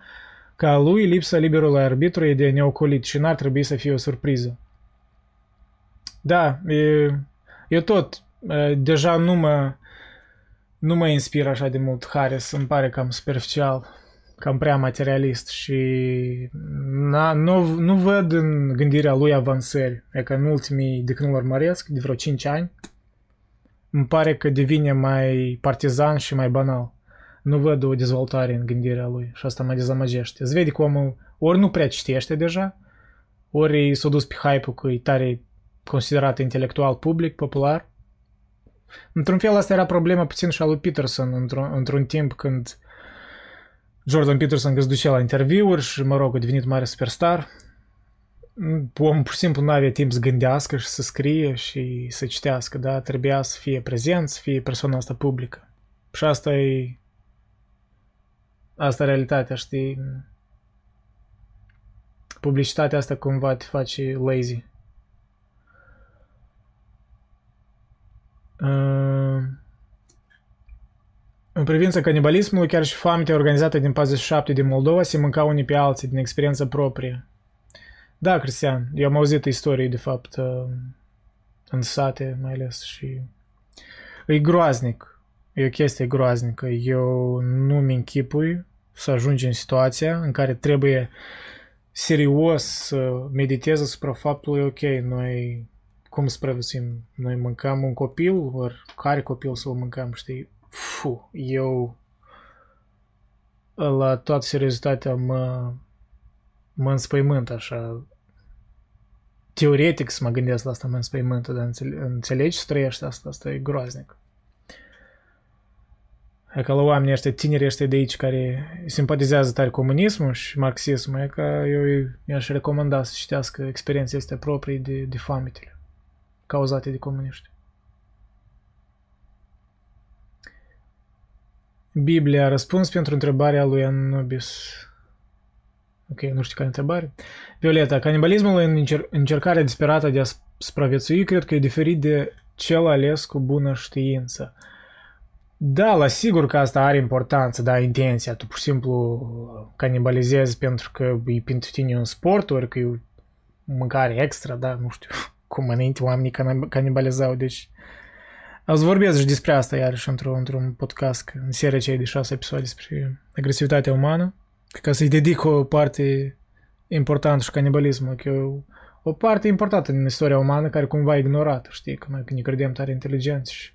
ca lui lipsa liberului arbitru e de neocolit și n-ar trebui să fie o surpriză. Da, e, eu tot, deja nu mă, nu mă inspiră așa de mult Harris, îmi pare cam superficial, cam prea materialist și na, nu, nu văd în gândirea lui avansări. E că în ultimii, de când îl urmăresc, de vreo 5 ani, îmi pare că devine mai partizan și mai banal. Nu văd o dezvoltare în gândirea lui și asta mă dezamăgește. Îți vede că omul ori nu prea citește deja, ori s-a dus pe hype-ul că e tare considerat intelectual public, popular. Într-un fel asta era problema puțin și a lui Peterson într-un, într-un timp când Jordan Peterson găzducea la interviuri și, mă rog, a devenit mare superstar. Om pur și simplu nu avea timp să gândească și să scrie și să citească, da? Trebuia să fie prezent, să fie persoana asta publică. Și asta e... Asta e realitatea, știi? Publicitatea asta cumva te face lazy. În privința canibalismului, chiar și famtea organizată din 47 din Moldova se mâncau unii pe alții din experiență proprie. Da, Cristian, eu am auzit istorii, de fapt, în sate mai ales și e groaznic. E o chestie groaznică. Eu nu-mi închipui să ajungi în situația în care trebuie serios să meditez asupra faptului, ok, noi cum să prevăsim? Noi mâncăm un copil, ori care copil să-l mâncăm, știi? Fu, eu la toată seriozitatea mă, mă înspăimânt așa. Teoretic să mă gândesc la asta, mă înspăimânt, dar înțelegi să trăiești asta, asta e groaznic. E ca la oamenii ăștia, tinerii ăștia de aici care simpatizează tare comunismul și marxismul, e ca eu i-aș recomanda să citească experiențele astea proprii de, de famitele cauzate de comuniști. Biblia, răspuns pentru întrebarea lui Anubis. Ok, nu știu care întrebare. Violeta, canibalismul în încer- încercarea disperată de a supraviețui cred că e diferit de cel ales cu bună știință. Da, la sigur că asta are importanță, da, intenția. Tu pur și simplu canibalizezi pentru că e pentru tine un sport, ori că e o mâncare extra, da, nu știu cum înainte oamenii canibalizau, deci o să vorbesc și despre asta iarăși într-un, într-un podcast, în seria cei de șase episoade despre agresivitatea umană, ca să-i dedic o parte importantă și canibalismul, că e o parte importantă din istoria umană care cumva e ignorată, știi, că noi ne credem tare inteligenți și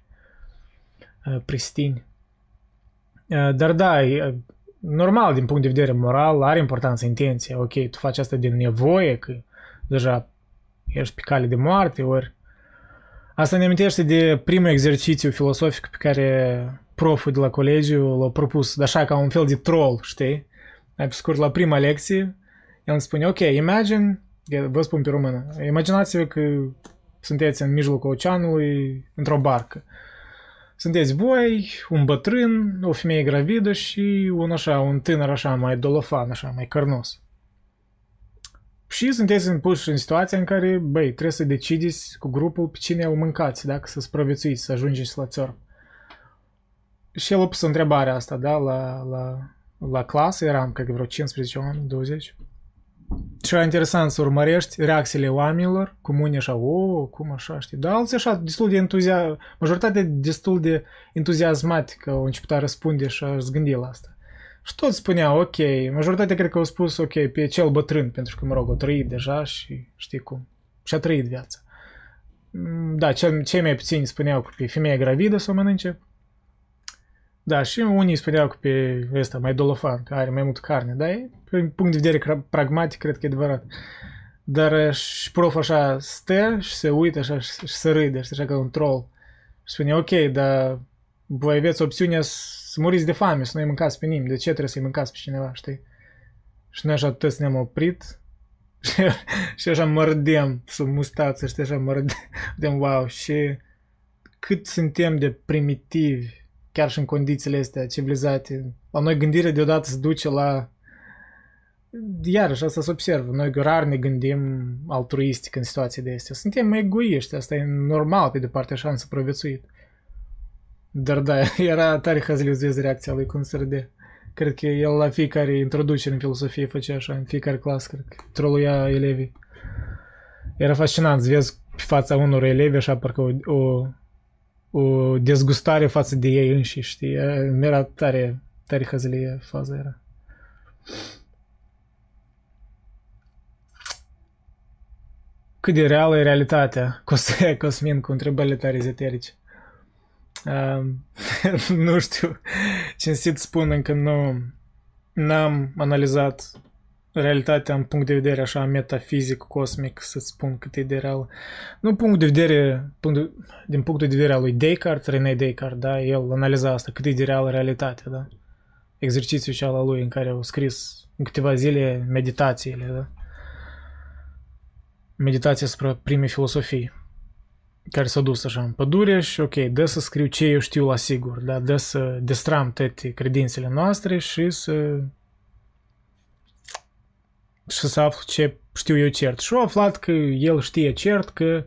uh, pristini. Uh, dar da, e, normal din punct de vedere moral, are importanță intenția, ok, tu faci asta din nevoie, că deja ești pe cale de moarte, ori Asta ne amintește de primul exercițiu filosofic pe care proful de la colegiu l-a propus, așa ca un fel de troll, știi? Mai pe scurt, la prima lecție, el îmi spune, ok, imagine, vă spun pe română, imaginați-vă că sunteți în mijlocul oceanului, într-o barcă. Sunteți voi, un bătrân, o femeie gravidă și un așa, un tânăr așa mai dolofan, așa mai cărnos. Și sunteți puși în situația în care, băi, trebuie să decideți cu grupul pe cine o mâncați, dacă să supraviețuiți, să ajungeți la țăr. Și el a pus întrebarea asta, da, la, la, la clasă, eram, cred că vreo 15 oameni, 20. Și era interesant să urmărești reacțiile oamenilor, cum unii așa, o, cum așa, știi, dar alții așa, destul de entuziasm, majoritatea destul de entuziasmatică au început a răspunde și a gândi la asta. Și tot spunea, ok, majoritatea cred că au spus, ok, pe cel bătrân, pentru că, mă rog, o trăit deja și știi cum. Și a trăit viața. Mm, da, cel, cei mai puțini spuneau că pe femeia gravidă să o mănânce. Da, și unii spuneau că pe ăsta mai dolofan, că are mai mult carne, da, e, pe punct de vedere pragmatic, cred că e adevărat. Dar și prof așa stă și se uită așa și, și se râde, știi, așa ca un troll. Și spune, ok, dar voi aveți opțiunea să muriți de foame, să nu-i mâncați pe nimeni. De ce trebuie să-i mâncați pe cineva, știi? Și noi așa toți ne-am oprit și așa mărdem sub mustață, știi, așa mărdem, wow, și cât suntem de primitivi, chiar și în condițiile astea civilizate. La noi gândirea deodată se duce la iarăși asta se observă. Noi rar ne gândim altruistic în situații de astea. Suntem egoiști, asta e normal pe de partea așa în supraviețuit. Dar da, era tare hazliu reacția lui cum se râde. Cred că el la fiecare introducere în filosofie făcea așa, în fiecare clasă, cred că troluia elevii. Era fascinant să vezi pe fața unor elevi așa parcă o, o, o dezgustare față de ei înșiși, știi? Era tare, tare hăzălie faza era. Cât de reală e realitatea? Cosmin cu întrebările tare ezoterice. Uh, nu știu, cinstit spun, încă nu n-am analizat realitatea în punct de vedere așa metafizic, cosmic, să spun cât e de real. Nu punct de vedere, punct de, din punctul de vedere al lui Descartes, René Descartes, da, el analiza asta, cât e de reală realitatea, da. Exercițiul cel al lui în care au scris în câteva zile meditațiile, da. Meditația spre primii filosofii care s-a dus așa în pădure și ok, dă să scriu ce eu știu la sigur, da? dă să destram toate credințele noastre și să și să aflu ce știu eu cert. Și au aflat că el știe cert că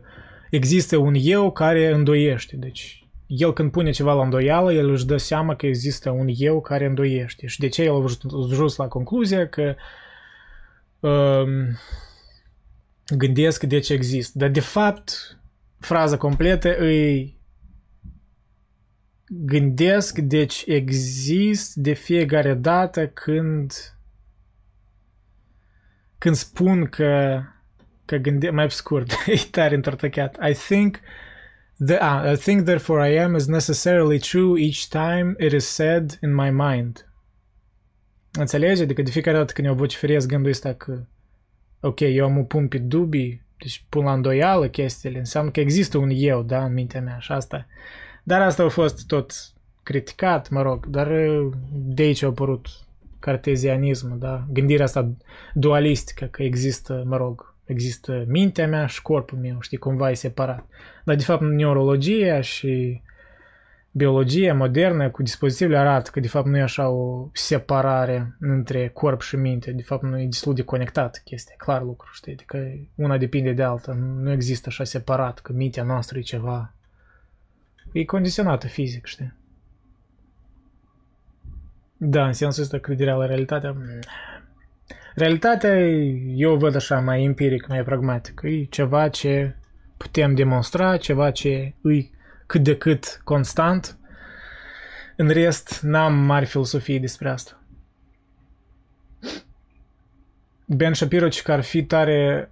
există un eu care îndoiește. Deci el când pune ceva la îndoială, el își dă seama că există un eu care îndoiește. Și de ce el a ajuns la concluzia că um, gândesc de ce există. Dar de fapt fraza completă îi gândesc, deci exist de fiecare dată când când spun că că gândesc, mai scurt, e tare întortăcheat. I think the, ah, I think therefore I am is necessarily true each time it is said in my mind. Înțelegi? Adică de fiecare dată când eu vociferez gândul ăsta că ok, eu am un pun pe dubii, deci pun la îndoială chestiile, înseamnă că există un eu, da, în mintea mea și asta. Dar asta a fost tot criticat, mă rog, dar de aici a apărut cartezianismul, da, gândirea asta dualistică, că există, mă rog, există mintea mea și corpul meu, știi, cumva e separat. Dar de fapt neurologia și biologia modernă cu dispozitivele arată că de fapt nu e așa o separare între corp și minte, de fapt nu e destul de conectat chestia, clar lucru, știi, că una depinde de alta, nu există așa separat, că mintea noastră e ceva, e condiționată fizic, știi. Da, în sensul ăsta crederea la realitatea, realitatea eu văd așa mai empiric, mai pragmatic, e ceva ce putem demonstra, ceva ce îi cât de cât constant. În rest, n-am mari filosofii despre asta. Ben Shapiro ci că ar fi tare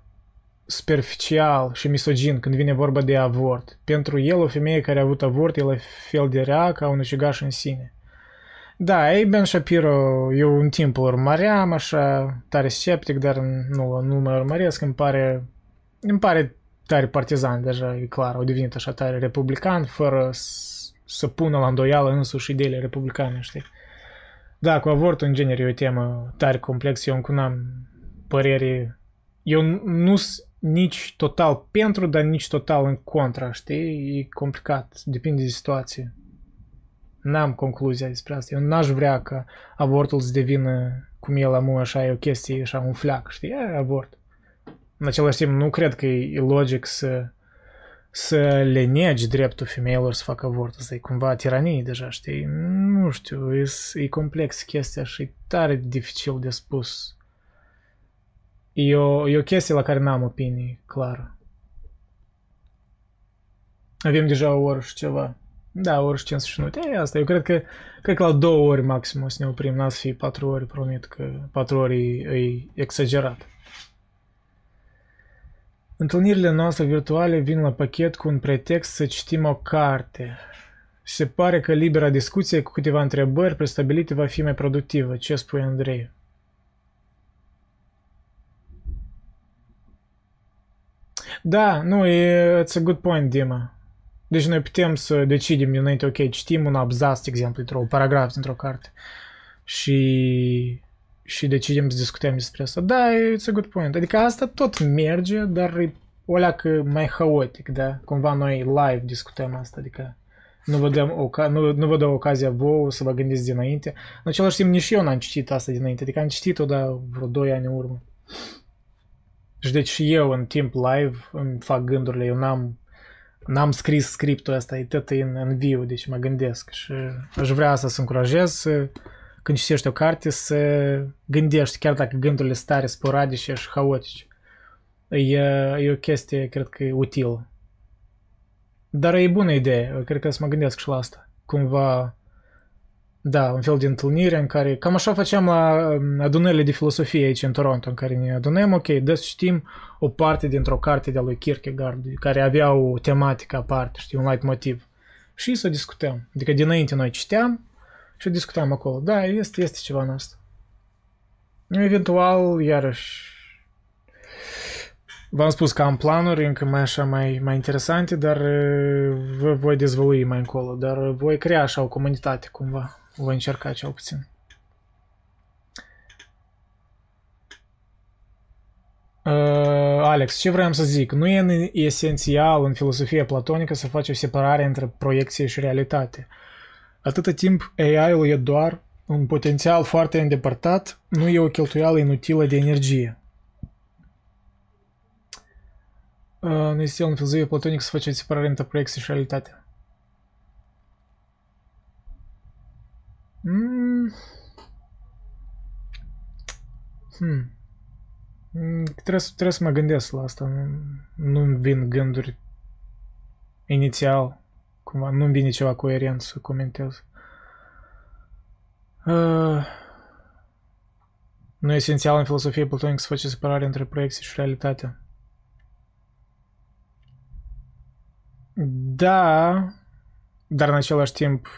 superficial și misogin când vine vorba de avort. Pentru el, o femeie care a avut avort e la fel de rea ca un ucigaș în sine. Da, ei Ben Shapiro, eu un timp îl urmăream așa, tare sceptic, dar nu, nu mai urmăresc, îmi pare, îmi pare tare partizan deja, e clar, au devenit așa tare republican, fără să pună la îndoială însuși ideile republicane, știi? Da, cu avortul în genere e o temă tare complexă, eu încă n-am părere, eu nu sunt nici total pentru, dar nici total în contra, știi? E complicat, depinde de situație. N-am concluzia despre asta. Eu n-aș vrea ca avortul să devină, cum el amu, așa, e o chestie, așa, un fleac, știi? E avort. În același timp, nu cred că e logic să, să le negi dreptul femeilor să facă avort. Asta e cumva tiranie deja, știi? Nu știu, e, e complex chestia și e tare dificil de spus. E o, e o chestie la care n-am opinii clară. Avem deja o oră și ceva. Da, ori și 50 minute. E asta. Eu cred că, cred că la două ori maxim o să ne oprim. N-ați fi patru ori, promit că patru ori e, e exagerat. Întâlnirile noastre virtuale vin la pachet cu un pretext să citim o carte. Se pare că libera discuție cu câteva întrebări prestabilite va fi mai productivă. Ce spui, Andrei? Da, nu, e, it's a good point, Dima. Deci noi putem să decidem dinainte, ok, citim un abzaț, de exemplu, într-o paragraf dintr-o carte și și decidem să discutăm despre asta. Da, it's a good point. Adică asta tot merge, dar e o leacă mai haotic, da? Cumva noi live discutăm asta, adică nu vă, dăm oca- nu, nu vă dă ocazia vouă să vă gândiți dinainte. În același timp, nici eu n-am citit asta dinainte, adică am citit-o, dar vreo 2 ani în urmă. Și deci și eu în timp live îmi fac gândurile, eu n-am n-am scris scriptul ăsta, e tot în, în viu, deci mă gândesc și aș vrea asta să încurajez să când citești o carte, să gândești, chiar dacă gândurile stare sporadice și haotice. E, e o chestie, cred că e utilă. Dar e bună idee, cred că să mă gândesc și la asta. Cumva, da, un fel de întâlnire în care, cam așa facem la um, adunările de filosofie aici în Toronto, în care ne adunăm, ok, des știm o parte dintr-o carte de-a lui Kierkegaard, care avea o tematică aparte, știi, un light motiv. Și să discutăm. Adică dinainte noi citeam și discutam acolo. Da, este, este ceva în asta. Eventual, iarăși, V-am spus că am planuri încă mai așa mai, mai interesante, dar vă voi dezvălui mai încolo, dar voi crea așa o comunitate cumva. Voi încerca cel puțin. Uh, Alex, ce vreau să zic? Nu e esențial în filosofia platonică să faci o separare între proiecție și realitate. Atâta timp AI-ul e doar un potențial foarte îndepărtat, nu e o cheltuială inutilă de energie. Uh, nu este în filozofie platonică să faci o separare între proiecție și realitate. Mm. Hmm. Mm, trebuie, trebuie să mă gândesc la asta. Nu, nu-mi vin gânduri inițial. Cumva nu-mi vine ceva coerent să comentez. Uh, nu e esențial în filosofie platonică să face separare între proiecție și realitate. Da, dar în același timp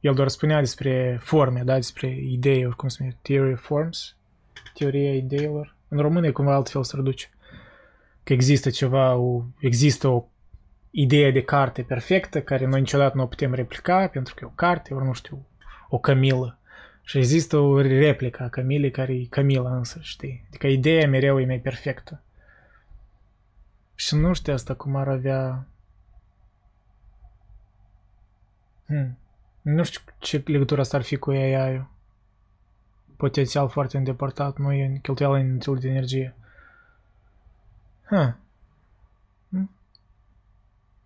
el doar spunea despre forme, da, despre idei, cum se numește, theory of forms, teoria ideilor. În română e cumva altfel se traduce. Că există ceva, o, există o idee de carte perfectă care noi niciodată nu o putem replica pentru că e o carte, ori nu știu, o camilă. Și există o replică a Camilei care e Camila însă, știi? Adică ideea mereu e mai perfectă. Și nu știu asta cum ar avea... Hmm. Nu știu ce legătură asta ar fi cu AI-ul. Potențial foarte îndepărtat, nu e cheltuială inutil de energie. Huh.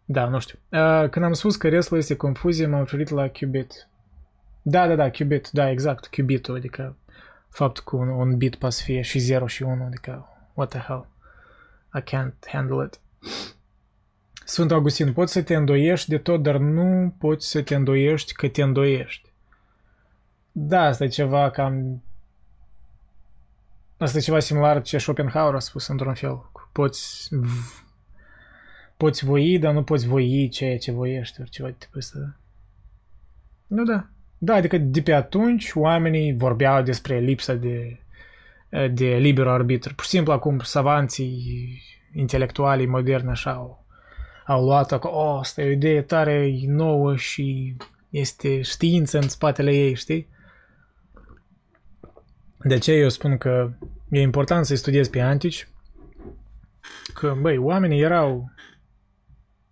Hmm? Da, nu știu. Uh, când am spus că restul este confuzie, m-am referit la qubit. Da, da, da, qubit, da, exact, qubit adică faptul că un, un bit poate să fie și 0 și 1, adică what the hell, I can't handle it. Sfânt Augustin, poți să te îndoiești de tot, dar nu poți să te îndoiești că te îndoiești. Da, asta e ceva cam... Asta e ceva similar ce Schopenhauer a spus într-un fel. Poți... Poți voi, dar nu poți voi ceea ce voiești, ori ceva de tipul ăsta. Nu da. Da, adică de pe atunci oamenii vorbeau despre lipsa de, de liber arbitru. Pur și simplu acum savanții intelectualii moderni așa au au luat că, oh, asta e o idee tare nouă și este știință în spatele ei, știi? De ce eu spun că e important să-i studiezi pe antici, că, băi, oamenii erau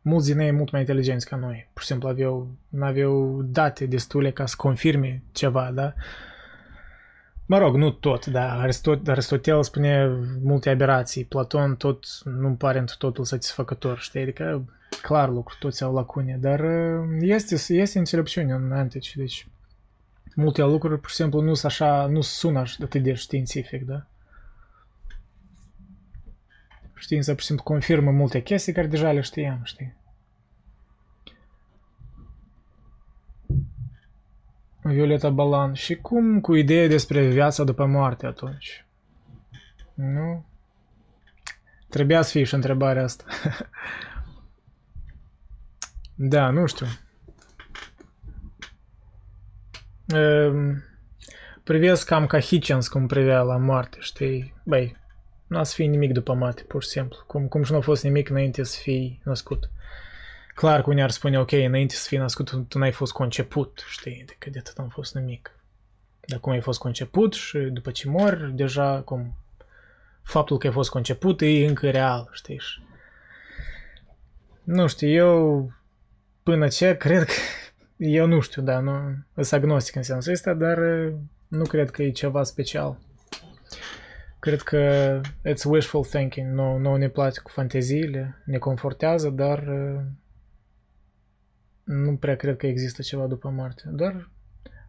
mulți din ei mult mai inteligenți ca noi. Pur și simplu aveau, aveau date destule ca să confirme ceva, da? Mă rog, nu tot, da. Aristot, Aristotel spune multe aberații. Platon tot nu pare într totul satisfăcător, știi? Adică, clar lucru, toți au lacune, dar uh, este, este înțelepciune în antici, deci multe lucruri, pur și simplu, nu sunt așa, nu sună așa atât de științific, da? Știința, pur și simplu, confirmă multe chestii care deja le știam, știi? Violeta Balan. Și cum cu ideea despre viața după moarte atunci? Nu? Trebuia să fie și întrebarea asta. da, nu știu. Um, privesc cam ca Hitchens cum privea la moarte, știi? Băi, nu a să fie nimic după moarte, pur și simplu. Cum, cum și nu a fost nimic înainte să fii născut. Clar că unii ar spune, ok, înainte să fii născut, tu n-ai fost conceput, știi, adică de atât am fost nimic. Dar cum ai fost conceput și după ce mor, deja cum faptul că ai fost conceput e încă real, știi? Nu știu, eu până ce cred că eu nu știu, da, nu sunt agnostic în sensul ăsta, dar nu cred că e ceva special. Cred că it's wishful thinking, nu, nu ne place cu fanteziile, ne confortează, dar nu prea cred că există ceva după moarte. Doar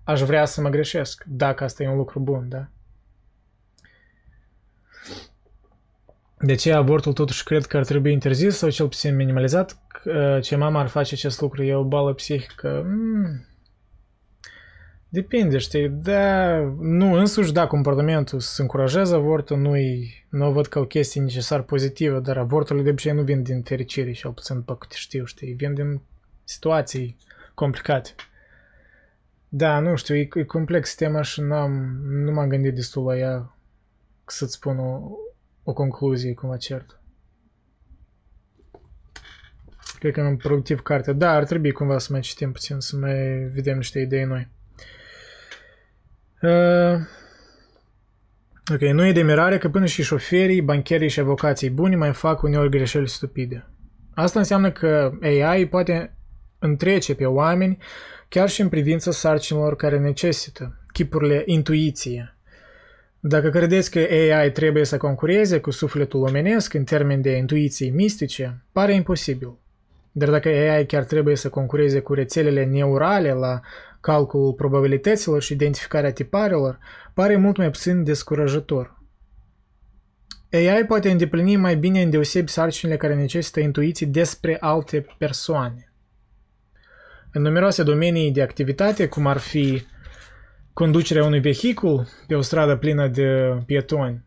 aș vrea să mă greșesc, dacă asta e un lucru bun, da? De ce avortul totuși cred că ar trebui interzis sau cel puțin minimalizat? Ce mama ar face acest lucru? E o bală psihică? Mm. Depinde, știi, da, nu, însuși, da, comportamentul să încurajeze avortul, nu nu o văd ca o chestie necesar pozitivă, dar avorturile de obicei nu vin din fericire, și puțin după câte știu, știi, vin din situații complicate. Da, nu știu, e, e complex tema și n-am, nu m-am gândit destul la ea să-ți spun o, o concluzie cumva cert. Cred că am productiv carte. Da, ar trebui cumva să mai citim puțin, să mai vedem niște idei noi. Uh, ok, nu e de mirare că până și șoferii, bancherii și avocații buni mai fac uneori greșeli stupide. Asta înseamnă că AI poate întrece pe oameni chiar și în privința sarcinilor care necesită chipurile intuiție. Dacă credeți că AI trebuie să concureze cu sufletul omenesc în termeni de intuiții mistice, pare imposibil. Dar dacă AI chiar trebuie să concureze cu rețelele neurale la calculul probabilităților și identificarea tiparelor, pare mult mai puțin descurajător. AI poate îndeplini mai bine îndeosebi sarcinile care necesită intuiții despre alte persoane. În numeroase domenii de activitate, cum ar fi conducerea unui vehicul pe o stradă plină de pietoni,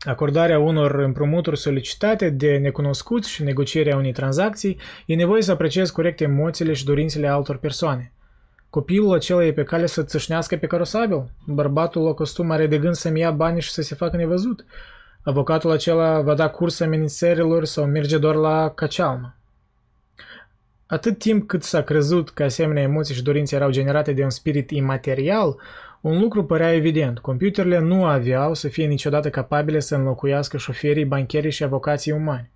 acordarea unor împrumuturi solicitate de necunoscuți și negocierea unei tranzacții, e nevoie să apreciezi corect emoțiile și dorințele altor persoane. Copilul acela e pe cale să țâșnească pe carosabil. Bărbatul la costum are de gând să-mi ia bani și să se facă nevăzut. Avocatul acela va da curs amenințărilor sau merge doar la cacealmă. Atât timp cât s-a crezut că asemenea emoții și dorințe erau generate de un spirit imaterial, un lucru părea evident. Computerele nu aveau să fie niciodată capabile să înlocuiască șoferii, bancherii și avocații umani.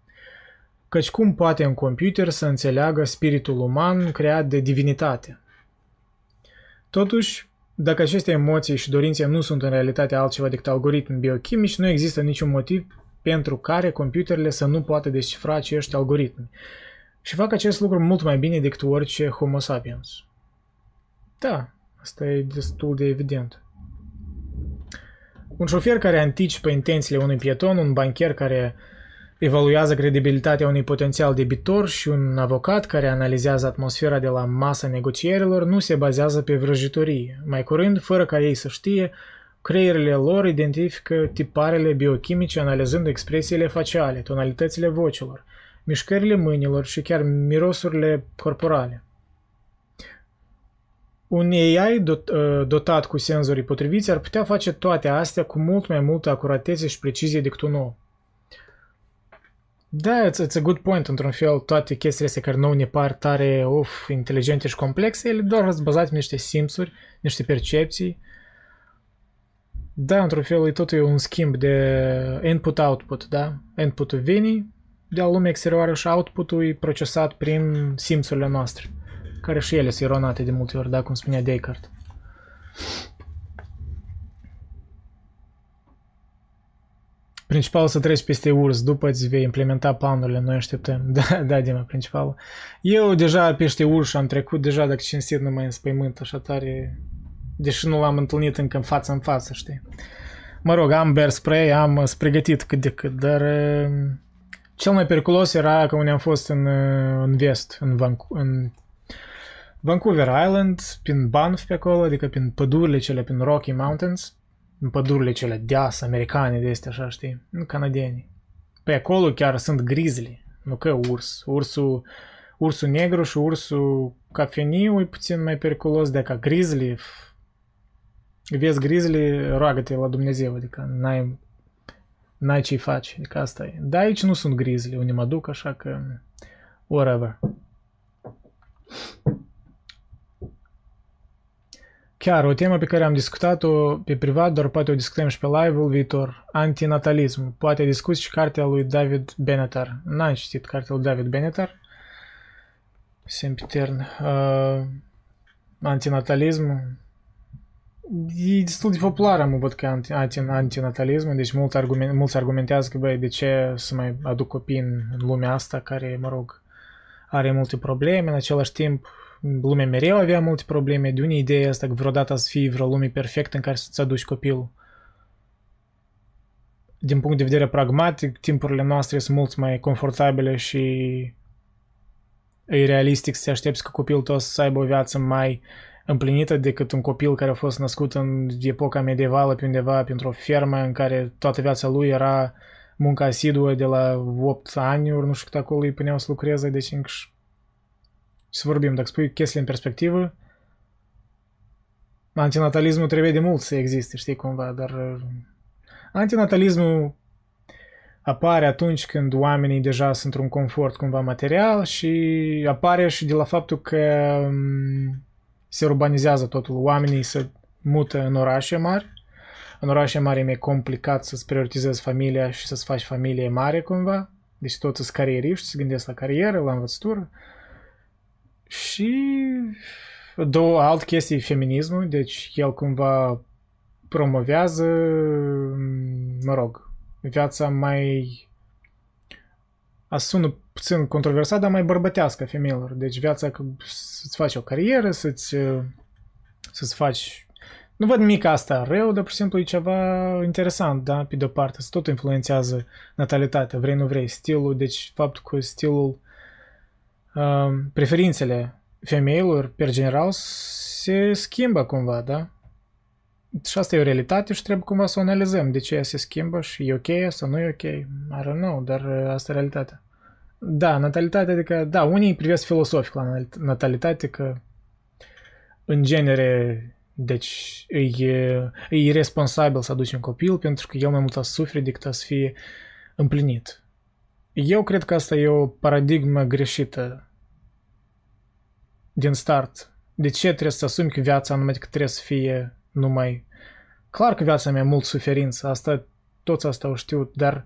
Căci cum poate un computer să înțeleagă spiritul uman creat de divinitate? Totuși, dacă aceste emoții și dorințe nu sunt în realitate altceva decât algoritmi biochimici, nu există niciun motiv pentru care computerele să nu poată descifra acești algoritmi. Și fac acest lucru mult mai bine decât orice Homo sapiens. Da, asta e destul de evident. Un șofer care anticipă intențiile unui pieton, un bancher care evaluează credibilitatea unui potențial debitor și un avocat care analizează atmosfera de la masa negocierilor nu se bazează pe vrăjitorie. Mai curând, fără ca ei să știe, creierile lor identifică tiparele biochimice analizând expresiile faciale, tonalitățile vocilor, mișcările mâinilor și chiar mirosurile corporale. Un AI dot, uh, dotat cu senzorii potriviți ar putea face toate astea cu mult mai multă acuratețe și precizie decât un om. Da, it's, it's a good point. Într-un fel, toate chestiile astea care nouă ne par tare, uf, inteligente și complexe, ele doar sunt bazate pe niște simțuri, niște percepții. Da, într-un fel, e totul un schimb de input-output, da? Input-ul vine de la lumea exterioară și output-ul e procesat prin simțurile noastre, care și ele sunt eronate de multe ori, da, cum spunea Descartes. Principal să treci peste urs, după îți vei implementa planurile, noi așteptăm. Da, da, Dima, principal. Eu deja peste urs am trecut, deja dacă cinstit nu mai înspăimânt așa tare, deși nu l-am întâlnit încă în față în față, știi. Mă rog, am bear spray, am pregătit cât de cât, dar uh, cel mai periculos era că unde am fost în, uh, în vest, în, Van- în Vancouver Island, prin Banff pe acolo, adică prin pădurile cele, prin Rocky Mountains în pădurile cele deas americane de astea, așa, știi, nu canadieni. Pe acolo chiar sunt grizzly, nu că urs. Ursul, ursul negru și ursul cafeniu e puțin mai periculos decât grizzly. Vezi grizzly, roagă-te la Dumnezeu, adică n-ai, n-ai ce-i faci, adică asta e. Dar aici nu sunt grizzly, unde mă duc, așa că whatever. Chiar, o temă pe care am discutat-o pe privat, doar poate o discutăm și pe live-ul viitor, antinatalism. Poate discuți și cartea lui David Benetar. N-am citit cartea lui David Benetar. Sempitern. Uh, antinatalism. E destul de populară, mă văd că anti, antinatalism, deci mulți, argument, mulți argumentează că, băi, de ce să mai aduc copii în, în lumea asta care, mă rog, are multe probleme, în același timp lumea mereu avea multe probleme, de unde ideea asta că vreodată să fie vreo lume perfectă în care să-ți aduci copilul. Din punct de vedere pragmatic, timpurile noastre sunt mult mai confortabile și e realistic să te aștepți că copilul tău să aibă o viață mai împlinită decât un copil care a fost născut în epoca medievală pe undeva, pentru o fermă în care toată viața lui era munca asiduă de la 8 ani, ori nu știu cât acolo îi puneau să lucreze, deci încă să vorbim, dacă spui chestiile în perspectivă, antinatalismul trebuie de mult să existe, știi cumva, dar uh, antinatalismul apare atunci când oamenii deja sunt într-un confort cumva material și apare și de la faptul că um, se urbanizează totul, oamenii se mută în orașe mari, în orașe mari e mai complicat să-ți prioritizezi familia și să-ți faci familie mare cumva, deci toți sunt carieriști, se gândesc la carieră, la învățătură, și două alt chestii feminismul, deci el cumva promovează, mă rog, viața mai a sună puțin controversat, dar mai bărbătească femeilor. Deci viața să-ți faci o carieră, să-ți, să-ți faci... Nu văd nimic asta rău, dar pur și simplu e ceva interesant, da? Pe de-o parte, să tot influențează natalitatea, vrei nu vrei, stilul, deci faptul că stilul preferințele femeilor, per general, se schimbă cumva, da? Și asta e o realitate și trebuie cumva să o analizăm. De ce ea se schimbă și e ok sau nu e ok? I don't know, dar asta e realitatea. Da, natalitatea, adică, da, unii privesc filosofic la natalitate că în genere, deci, e, e irresponsabil să aduci un copil pentru că el mai mult a suferi decât a să fie împlinit. Eu cred că asta e o paradigmă greșită din start. De ce trebuie să asumi că viața numai că trebuie să fie numai... Clar că viața mea e mult suferință, asta, toți asta au știut, dar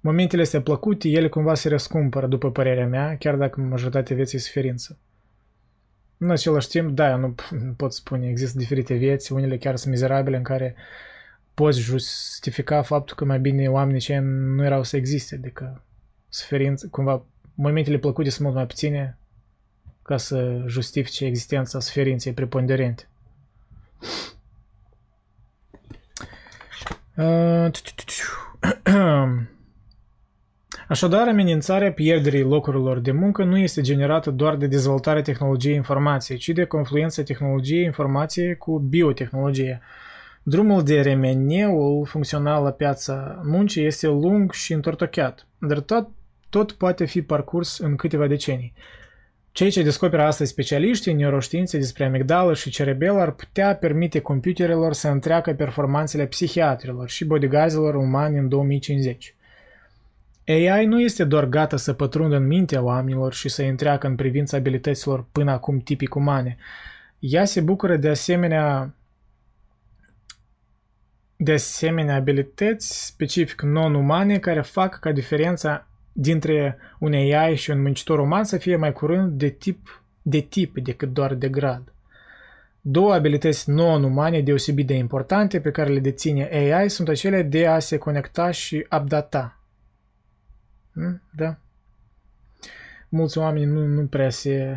momentele astea plăcute, ele cumva se răscumpără, după părerea mea, chiar dacă majoritatea vieții e suferință. În același timp, da, nu, nu pot spune, există diferite vieți, unele chiar sunt mizerabile în care poți justifica faptul că mai bine oamenii cei nu erau să existe, adică suferință, cumva, momentele plăcute sunt mult mai puține ca să justifice existența suferinței preponderente. Așadar, amenințarea pierderii locurilor de muncă nu este generată doar de dezvoltarea tehnologiei informației, ci de confluența tehnologiei informației cu biotehnologie. Drumul de remeneul funcțional la piața muncii este lung și întortocheat, dar tot tot poate fi parcurs în câteva decenii. Cei ce descoperă astăzi specialiștii în neuroștiințe despre amigdală și cerebel ar putea permite computerelor să întreacă performanțele psihiatrilor și bodyguardilor umani în 2050. AI nu este doar gata să pătrundă în mintea oamenilor și să întreacă în privința abilităților până acum tipic umane. Ea se bucură de asemenea de asemenea abilități specific non-umane care fac ca diferența dintre un AI și un muncitor uman să fie mai curând de tip, de tip decât doar de grad. Două abilități non-umane deosebit de importante pe care le deține AI sunt acele de a se conecta și updata. Hmm? Da? Mulți oameni nu, nu prea se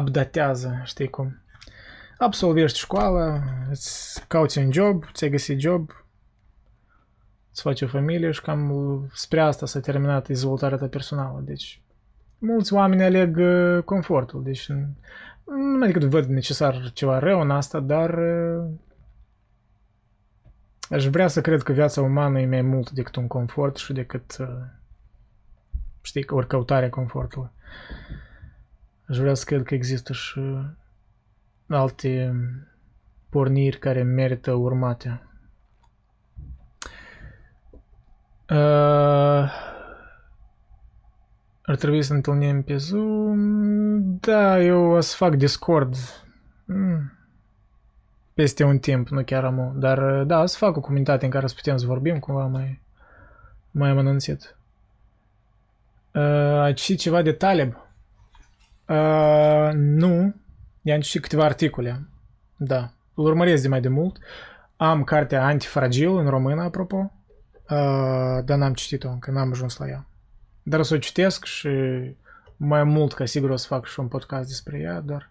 updatează, știi cum. Absolvești școală, îți cauți un job, ți-ai găsit job, să faci o familie și cam spre asta s-a terminat dezvoltarea ta personală. Deci, mulți oameni aleg uh, confortul. Deci, nu mai decât văd necesar ceva rău în asta, dar uh, aș vrea să cred că viața umană e mai mult decât un confort și decât, uh, știi, ori căutarea confortului. Aș vrea să cred că există și alte porniri care merită urmate. Uh, ar trebui să ne întâlnim pe Zoom. Da, eu o să fac Discord. Mm. Peste un timp, nu chiar am Dar da, o să fac o comunitate în care să putem să vorbim cumva mai, mai am anunțit. Uh, ai citit ceva de Taleb? Uh, nu. I-am citit câteva articole. Da. Îl urmăresc de mai de mult. Am cartea Antifragil în română, apropo. Uh, dar n-am citit-o încă, n-am ajuns la ea. Dar o să o citesc și mai mult, ca sigur o să fac și un podcast despre ea, dar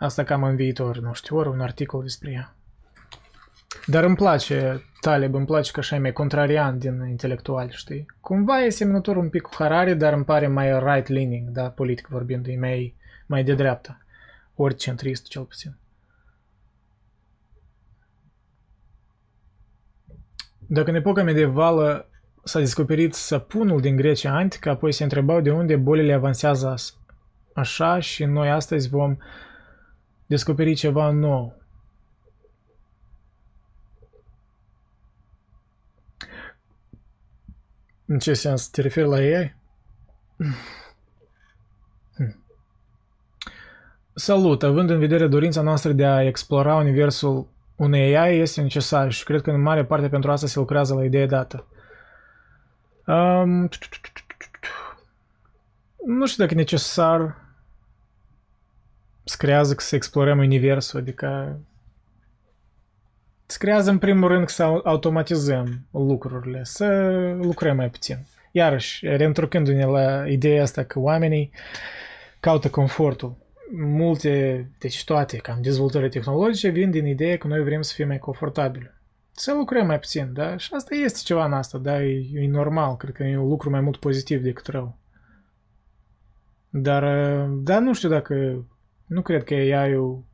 Asta cam în viitor, nu știu, ori un articol despre ea. Dar îmi place Taleb, îmi place că așa e mai contrarian din intelectual, știi? Cumva e semnător un pic cu Harari, dar îmi pare mai right-leaning, da, politic vorbind, e mai, mai de dreapta. Ori centrist, cel puțin. Dacă în epoca medievală s-a descoperit săpunul din Grecia antică, apoi se întrebau de unde bolile avansează așa și noi astăzi vom descoperi ceva nou. În ce sens? Te referi la AI? Hmm. Salut! Având în vedere dorința noastră de a explora universul unei AI este necesar și cred că în mare parte pentru asta se lucrează la ideea dată. Um, nu știu dacă e necesar să creează să explorăm universul, adică să creează în primul rând să automatizăm lucrurile, să lucrăm mai puțin. Iarăși, reîntorcându-ne la ideea asta că oamenii caută confortul. Multe, deci toate, cam dezvoltările tehnologice vin din ideea că noi vrem să fim mai confortabili. Să lucrăm mai puțin, da? Și asta este ceva în asta, da? E, e normal, cred că e un lucru mai mult pozitiv decât rău. Dar, dar nu știu dacă, nu cred că AI-ul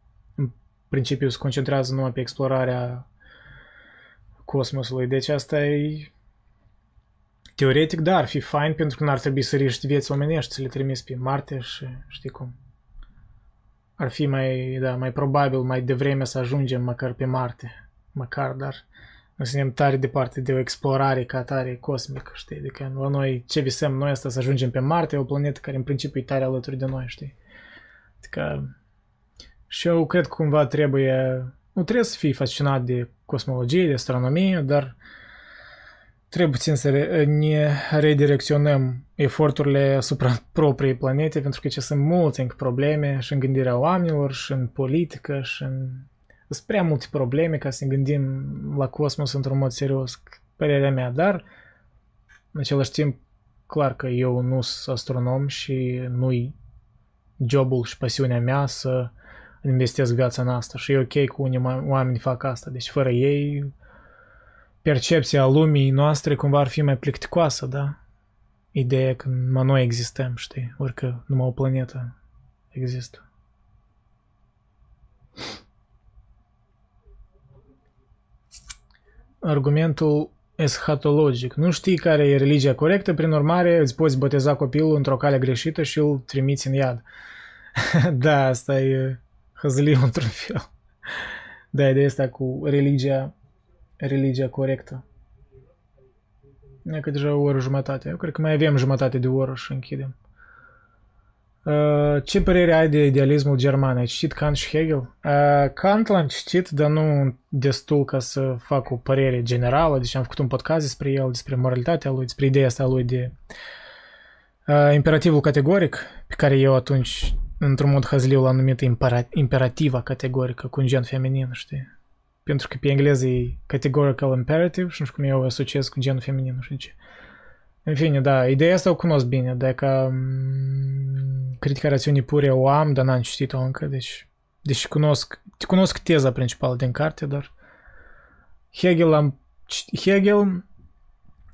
principiu se concentrează numai pe explorarea cosmosului. Deci asta e... Teoretic, da, ar fi fain pentru că n-ar trebui să riști vieți omenești, să le trimiți pe Marte și știi cum. Ar fi mai, da, mai probabil, mai devreme să ajungem măcar pe Marte. Măcar, dar nu suntem tare departe de o explorare ca tare cosmică, știi? Adică la noi, ce visăm noi asta să ajungem pe Marte, o planetă care în principiu e tare alături de noi, știi? Adică și eu cred că cumva trebuie, nu trebuie să fii fascinat de cosmologie, de astronomie, dar trebuie puțin să ne redirecționăm eforturile asupra propriei planete, pentru că ce sunt multe încă probleme și în gândirea oamenilor, și în politică, și în... Sunt prea multe probleme ca să ne gândim la cosmos într-un mod serios, părerea mea, dar în același timp, clar că eu nu sunt astronom și nu-i jobul și pasiunea mea să investesc viața în asta și e ok cu unii oameni fac asta. Deci fără ei percepția lumii noastre cumva ar fi mai plicticoasă, da? Ideea că numai noi existăm, știi? Ori că numai o planetă există. Argumentul eschatologic. Nu știi care e religia corectă, prin urmare îți poți boteza copilul într-o cale greșită și îl trimiți în iad. da, asta e hăzliu într-un fel. Da, ideea asta cu religia, religia corectă. E că deja o oră jumătate. Eu cred că mai avem jumătate de oră și închidem. Uh, ce părere ai de idealismul german? Ai citit Kant și Hegel? Uh, Kant l-am citit, dar nu destul ca să fac o părere generală, deci am făcut un podcast despre el, despre moralitatea lui, despre ideea asta lui de uh, imperativul categoric, pe care eu atunci într-un mod hazliu l-am numit imperativa categorică cu un gen feminin, știi? Pentru că pe engleză e categorical imperative și nu știu cum eu o asociez cu genul feminin, nu știu ce. În fine, da, ideea asta o cunosc bine, dacă critica rațiunii pure o am, dar n-am citit-o încă, deci, deci cunosc, cunosc teza principală din carte, dar Hegel am Hegel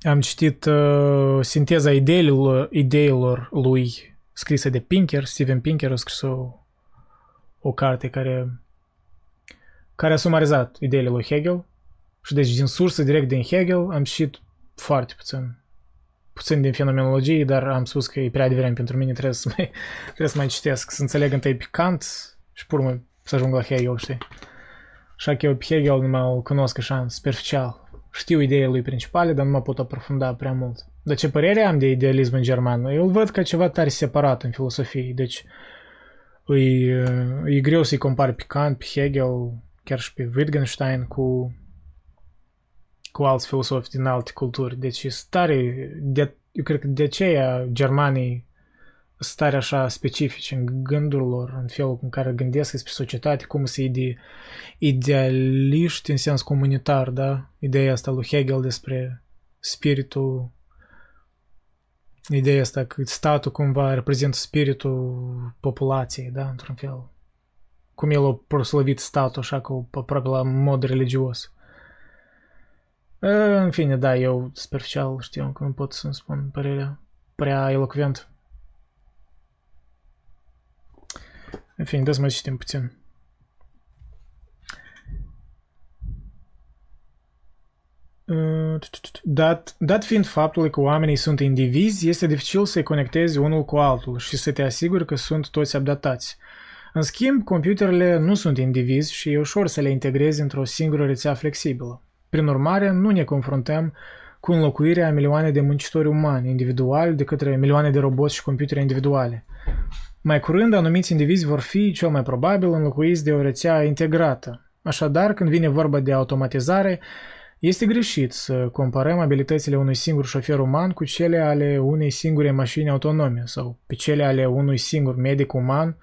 am citit uh, sinteza ideilor, ideilor lui scrisă de Pinker, Steven Pinker a scris o, o carte care, care a sumarizat ideile lui Hegel și deci din sursă direct din Hegel am citit foarte puțin puțin din fenomenologie, dar am spus că e prea devreme pentru mine, trebuie să mai, trebuie să mai citesc, să înțeleg întâi pe Kant și pe urmă să ajung la Hegel, știi? Așa că eu pe Hegel numai îl cunosc așa, superficial. Știu ideile lui principale, dar nu mă pot aprofunda prea mult. Dar ce părere am de idealism în german? Eu îl văd ca ceva tare separat în filosofie, deci e, e greu să-i compari pe Kant, pe Hegel, chiar și pe Wittgenstein cu, cu alți filosofi din alte culturi. Deci e stare, de, eu cred că de aceea germanii stare așa specifice în gândul lor, în felul în care gândesc despre societate, cum să ide, idealiști în sens comunitar, da? Ideea asta lui Hegel despre spiritul ideea asta că statul cumva reprezintă spiritul populației, da, într-un fel. Cum el a proslăvit statul așa cu aproape la mod religios. În fine, da, eu superficial știu că nu pot să-mi spun părerea prea elocvent. În fine, să mai citim puțin. Dat, dat fiind faptul că oamenii sunt indivizi, este dificil să-i conectezi unul cu altul și să te asiguri că sunt toți updatați. În schimb, computerele nu sunt indivizi și e ușor să le integrezi într-o singură rețea flexibilă. Prin urmare, nu ne confruntăm cu înlocuirea a milioane de muncitori umani individuali de către milioane de roboți și computere individuale. Mai curând, anumiți indivizi vor fi, cel mai probabil, înlocuiți de o rețea integrată. Așadar, când vine vorba de automatizare, este greșit să comparăm abilitățile unui singur șofer uman cu cele ale unei singure mașini autonome sau pe cele ale unui singur medic uman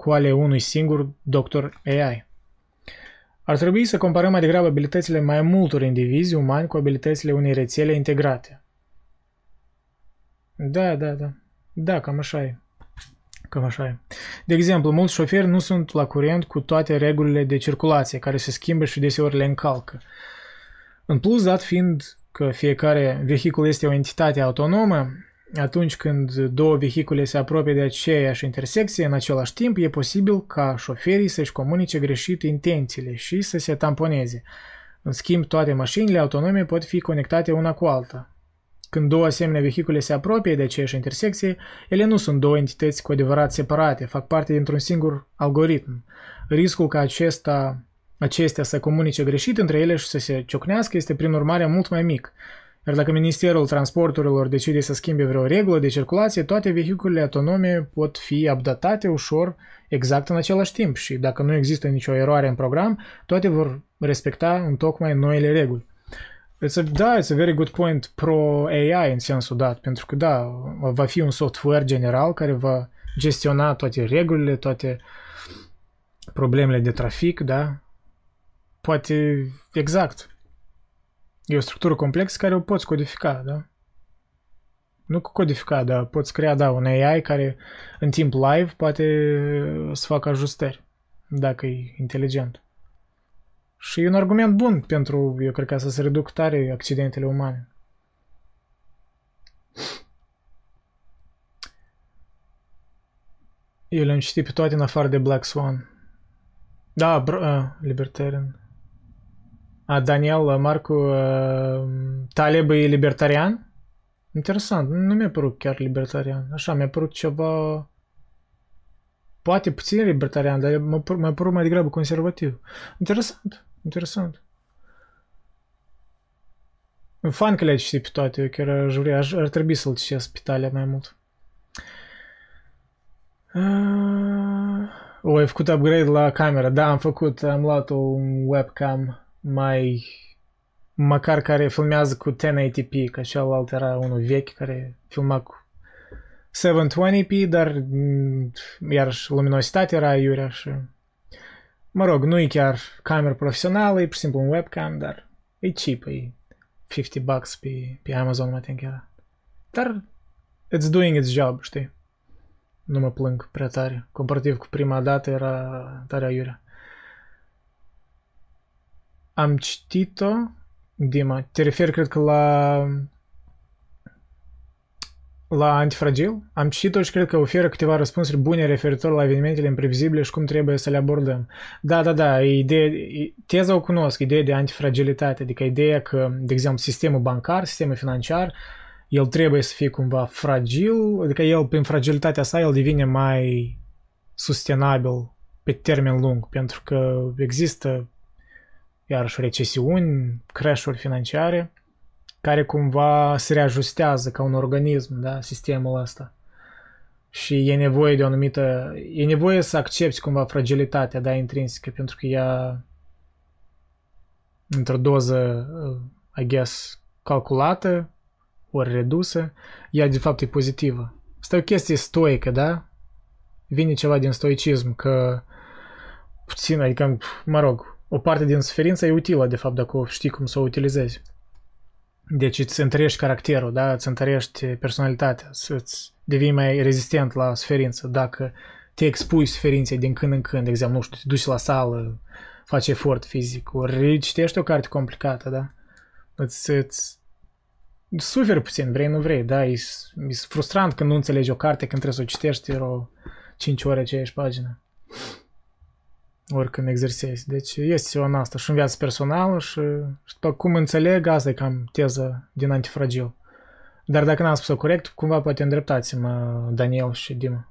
cu ale unui singur doctor AI. Ar trebui să comparăm mai degrabă abilitățile mai multor indivizi umani cu abilitățile unei rețele integrate. Da, da, da. Da, cam așa e. Cam așa e. De exemplu, mulți șoferi nu sunt la curent cu toate regulile de circulație, care se schimbă și deseori le încalcă. În plus, dat fiind că fiecare vehicul este o entitate autonomă, atunci când două vehicule se apropie de aceeași intersecție în același timp, e posibil ca șoferii să-și comunice greșit intențiile și să se tamponeze. În schimb, toate mașinile autonome pot fi conectate una cu alta. Când două asemenea vehicule se apropie de aceeași intersecție, ele nu sunt două entități cu adevărat separate, fac parte dintr-un singur algoritm. Riscul ca acesta, acestea să comunice greșit între ele și să se ciocnească este prin urmare mult mai mic. Iar dacă Ministerul Transporturilor decide să schimbe vreo regulă de circulație, toate vehiculele autonome pot fi updatate ușor exact în același timp și dacă nu există nicio eroare în program, toate vor respecta în tocmai noile reguli. It's a, da, it's a very good point pro AI în sensul dat, pentru că da, va fi un software general care va gestiona toate regulile, toate problemele de trafic, da? Poate, exact, E o structură complexă care o poți codifica, da? Nu codifica, dar poți crea, da, un AI care în timp live poate să facă ajustări, dacă e inteligent. Și e un argument bun pentru, eu cred, ca să se reduc tare accidentele umane. Eu le-am citit pe toate în afară de Black Swan. Da, br- uh, Libertarian. A, Daniel, Marcu, uh, Taleb e libertarian? Interesant, nu mi-a părut chiar libertarian. Așa, mi-a părut ceva... Poate puțin libertarian, dar mi-a părut mai degrabă conservativ. Interesant, interesant. Fan că le-ai citit pe toate, eu chiar aș vrea, aș, ar trebui să-l citesc pe Talia mai mult. Uh, o, ai făcut upgrade la camera. Da, am făcut, am luat un webcam mai măcar care filmează cu 1080p, ca celălalt era unul vechi care filma cu 720p, dar mm, iarăși luminositatea era iurea și mă rog, nu e chiar cameră profesională, e pur și simplu un webcam, dar e cheap, e 50 bucks pe, pe Amazon, mă think era. Dar it's doing its job, știi? Nu mă plâng prea tare. Comparativ cu prima dată era tare aiurea. Am citit-o, Dima, te referi cred că la la Antifragil. Am citit-o și cred că oferă câteva răspunsuri bune referitor la evenimentele imprevizibile și cum trebuie să le abordăm. Da, da, da, ideea, teza o cunosc, ideea de antifragilitate, adică ideea că, de exemplu, sistemul bancar, sistemul financiar, el trebuie să fie cumva fragil, adică el, prin fragilitatea sa, el devine mai sustenabil pe termen lung, pentru că există iarăși recesiuni, crash-uri financiare, care cumva se reajustează ca un organism, da, sistemul ăsta. Și e nevoie de o anumită... E nevoie să accepti cumva fragilitatea, da, intrinsecă, pentru că ea într-o doză, I guess, calculată, ori redusă, ea de fapt e pozitivă. Asta e o chestie stoică, da? Vine ceva din stoicism, că puțin, adică, mă rog, o parte din suferință e utilă, de fapt, dacă o știi cum să o utilizezi. Deci îți întărești caracterul, da? îți întărești personalitatea, îți devii mai rezistent la suferință dacă te expui suferinței din când în când, de exemplu, nu știu, te duci la sală, faci efort fizic, ori citești o carte complicată, da? Îți, îți suferi puțin, vrei, nu vrei, da? E, e frustrant când nu înțelegi o carte, când trebuie să o citești o 5 ore aceeași pagină. Ori când exersezi. Deci este ceva în asta și în viața personală și, și după cum înțeleg, asta e cam teza din antifragil. Dar dacă n-am spus-o corect, cumva poate îndreptați-mă Daniel și Dima.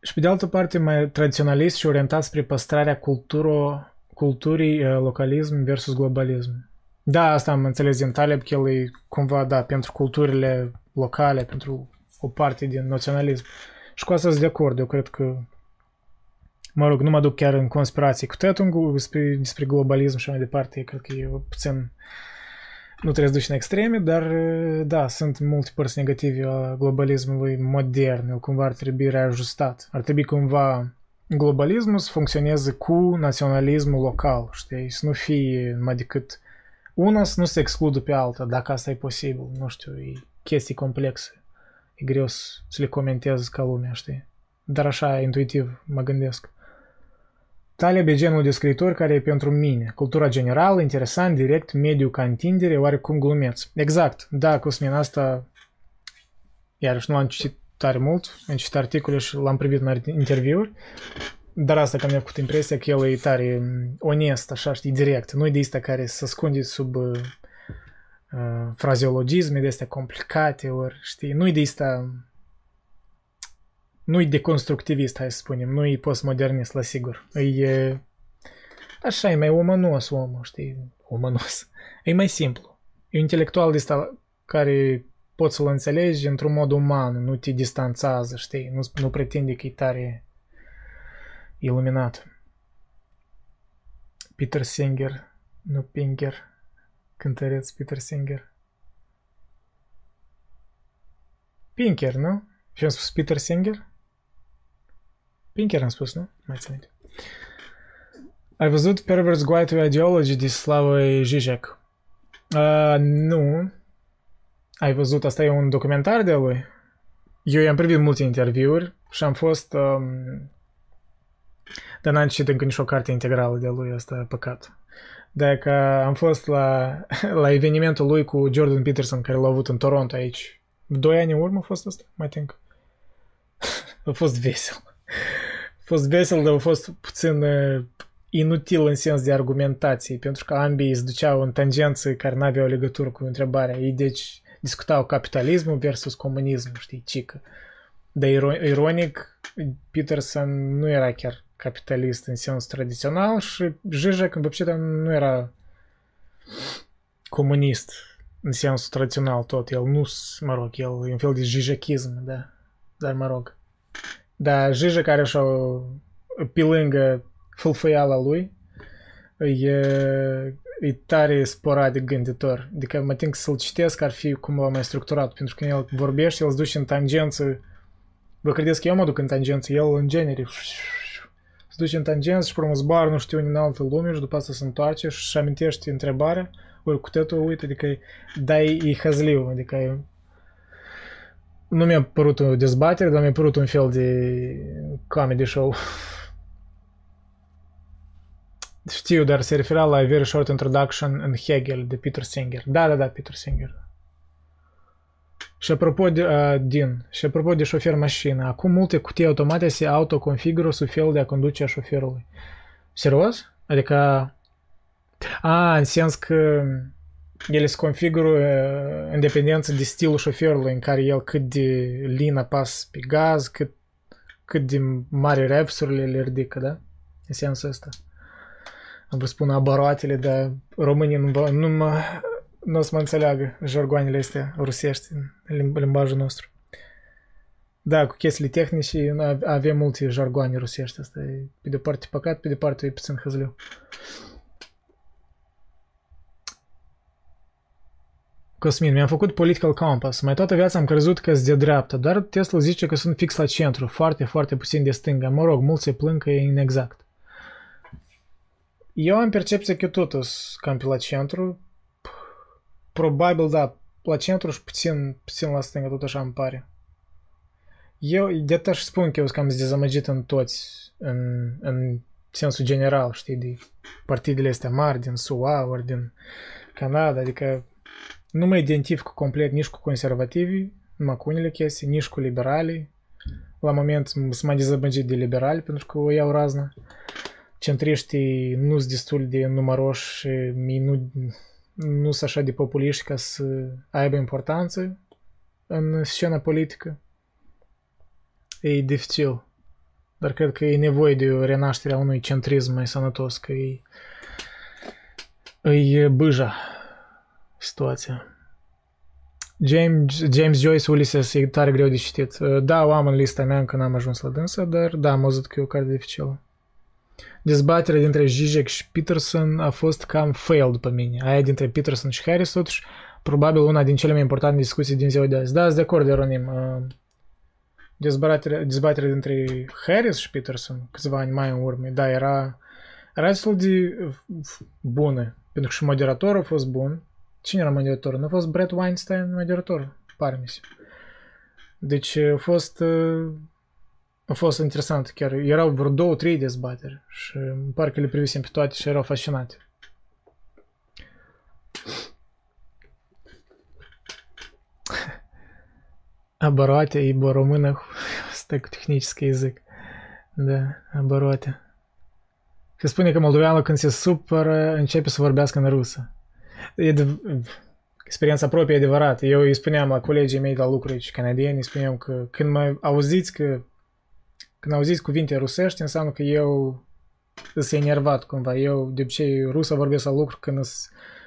Și pe de altă parte, mai tradiționalist și orientat spre păstrarea culturo, culturii uh, localism versus globalism. Da, asta am înțeles din Taleb, că el e cumva, da, pentru culturile locale, pentru o parte din naționalism. Și cu asta sunt de acord, eu cred că mă rog, nu mă duc chiar în conspirații cu tătul despre, despre globalism și mai departe, cred că e puțin nu trebuie să duci în extreme, dar da, sunt multe părți negative a globalismului modern, el cumva ar trebui reajustat. Ar trebui cumva globalismul să funcționeze cu naționalismul local, știi, să nu fie mai decât una să nu se excludă pe alta, dacă asta e posibil, nu știu, e chestii complexe. E greu să le comentez ca lumea, știi? Dar așa, intuitiv, mă gândesc. Taleb e genul de scriitor care e pentru mine. Cultura generală, interesant, direct, mediu ca întindere, oarecum glumeț. Exact, da, Cosmin, asta iarăși nu am citit tare mult, am citit articole și l-am privit în interviuri, dar asta că mi-a făcut impresia că el e tare onest, așa, știi, direct. Nu e de asta care se ascunde sub uh, frazeologisme de astea complicate, ori, știi, nu e de asta nu-i deconstructivist, hai să spunem, nu-i postmodernist, la sigur. E, așa, e mai omănos omul, știi, omănos. E mai simplu. E un intelectual de ăsta care poți să-l înțelegi într-un mod uman, nu te distanțează, știi, nu, nu pretinde că e tare iluminat. Peter Singer, nu Pinger, cântăreț Peter Singer. Pinker, nu? Și am spus Peter Singer? Pinker am spus, nu? Mai țin Ai văzut Perverse Guide to Ideology de Slavoj Žižek? Uh, nu. Ai văzut, asta e un documentar de lui? Eu i-am privit multe interviuri și am fost... Um, dar n-am citit încă nici o carte integrală de lui, asta păcat. Dacă am fost la, la evenimentul lui cu Jordan Peterson, care l-a avut în Toronto aici. Doi ani în urmă a fost asta, mai think. a fost vesel fost vesel, dar a fost puțin uh, inutil în sens de argumentație, pentru că ambii îți duceau în tangențe care n-aveau legătură cu întrebarea. Ei, deci, discutau capitalismul versus comunismul, știi, cică. Dar ironic, Peterson nu era chiar capitalist în sens tradițional și Zizek, în văpșită, nu era comunist în sensul tradițional tot. El nu, mă rog, el e un fel de jijechism, da. Dar, mă rog, da, Jija care așa pe lângă fâlfâiala lui e, e tare sporadic gânditor. Adică mă tin să-l citesc ar fi cumva mai structurat, pentru că el vorbește, el se duce în tangență. Vă credeți că eu mă duc în tangență? El în genere se duce în tangență și pe urmă zbar nu știu în altă lume și după asta se întoarce și își amintește întrebarea ori cu tătul, uite, adică da, e, e hazliu, adică e nu mi-a părut o dezbatere, dar mi-a părut un fel de comedy show. Știu, dar se referea la A Very Short Introduction în Hegel de Peter Singer. Da, da, da, Peter Singer. Și apropo de, uh, din, și apropo de șofer mașină, acum multe cutii automate se autoconfigură sub felul de a conduce a șoferului. Serios? Adică, a, în sens că ele se configură în dependență de stilul șoferului în care el cât de lin apasă pe gaz, cât, cât de mari repsurile le ridică, da? În sensul ăsta. Am vrut spun abaroatele, dar românii nu, nu, mă, nu o să mă înțeleagă jargoanele astea rusești în limbajul nostru. Da, cu chestiile tehnice avem multe jargoane rusești. Asta e pe de parte păcat, pe de parte e puțin hăzliu. Cosmin, mi-am făcut Political Compass. Mai toată viața am crezut că de dreapta, dar Tesla zice că sunt fix la centru, foarte, foarte puțin de stânga. Mă rog, mulți se plâng că e inexact. Eu am percepția că tot cam pe la centru. Probabil, da, la centru și puțin, puțin la stânga, tot așa îmi pare. Eu de atât și spun că eu sunt cam dezamăgit în toți, în, în sensul general, știi, de partidele astea mari din SUA ori din Canada, adică nu mă identific complet nici cu conservativii, numai cu unele chestii, nici cu liberalii. La moment sunt mai dezamăgit de liberali pentru că o iau razna. Centriștii nu sunt destul de numeroși și nu, nu sunt așa de populiști ca să aibă importanță în scena politică. E dificil. Dar cred că e nevoie de o renaștere a unui centrism mai sănătos, că e, e bâja situația. James, James Joyce Ulysses e tare greu de citit. Da, o am în lista mea, încă n-am ajuns la dânsă, dar da, am văzut că e o carte dificilă. Dezbaterea dintre Zizek și Peterson a fost cam fail după mine. Aia dintre Peterson și Harris, totuși, probabil una din cele mai importante discuții din ziua de azi. Da, sunt de acord, Eronim. Dezbaterea, dezbaterea dintre Harris și Peterson, câțiva ani mai în urmă, da, era, era destul de bună, pentru că și moderatorul a fost bun. Cine era moderatorul? Nu a fost Brett Weinstein moderator, pare mi se. Deci a fost, a fost interesant chiar. Erau vreo două, trei dezbateri și parcă le privisem pe toate și erau fascinate. Обороте, ибо румынах так технический язык. Da, обороte. Se spune că moldoveanul când se supără începe să vorbească în rusă. E de, experiența proprie e adevărat. Eu îi spuneam la colegii mei la lucru aici canadieni, îi spuneam că când mă auziți că când auziți cuvinte rusești, înseamnă că eu sunt enervat cumva. Eu de obicei rusă vorbesc la lucru când,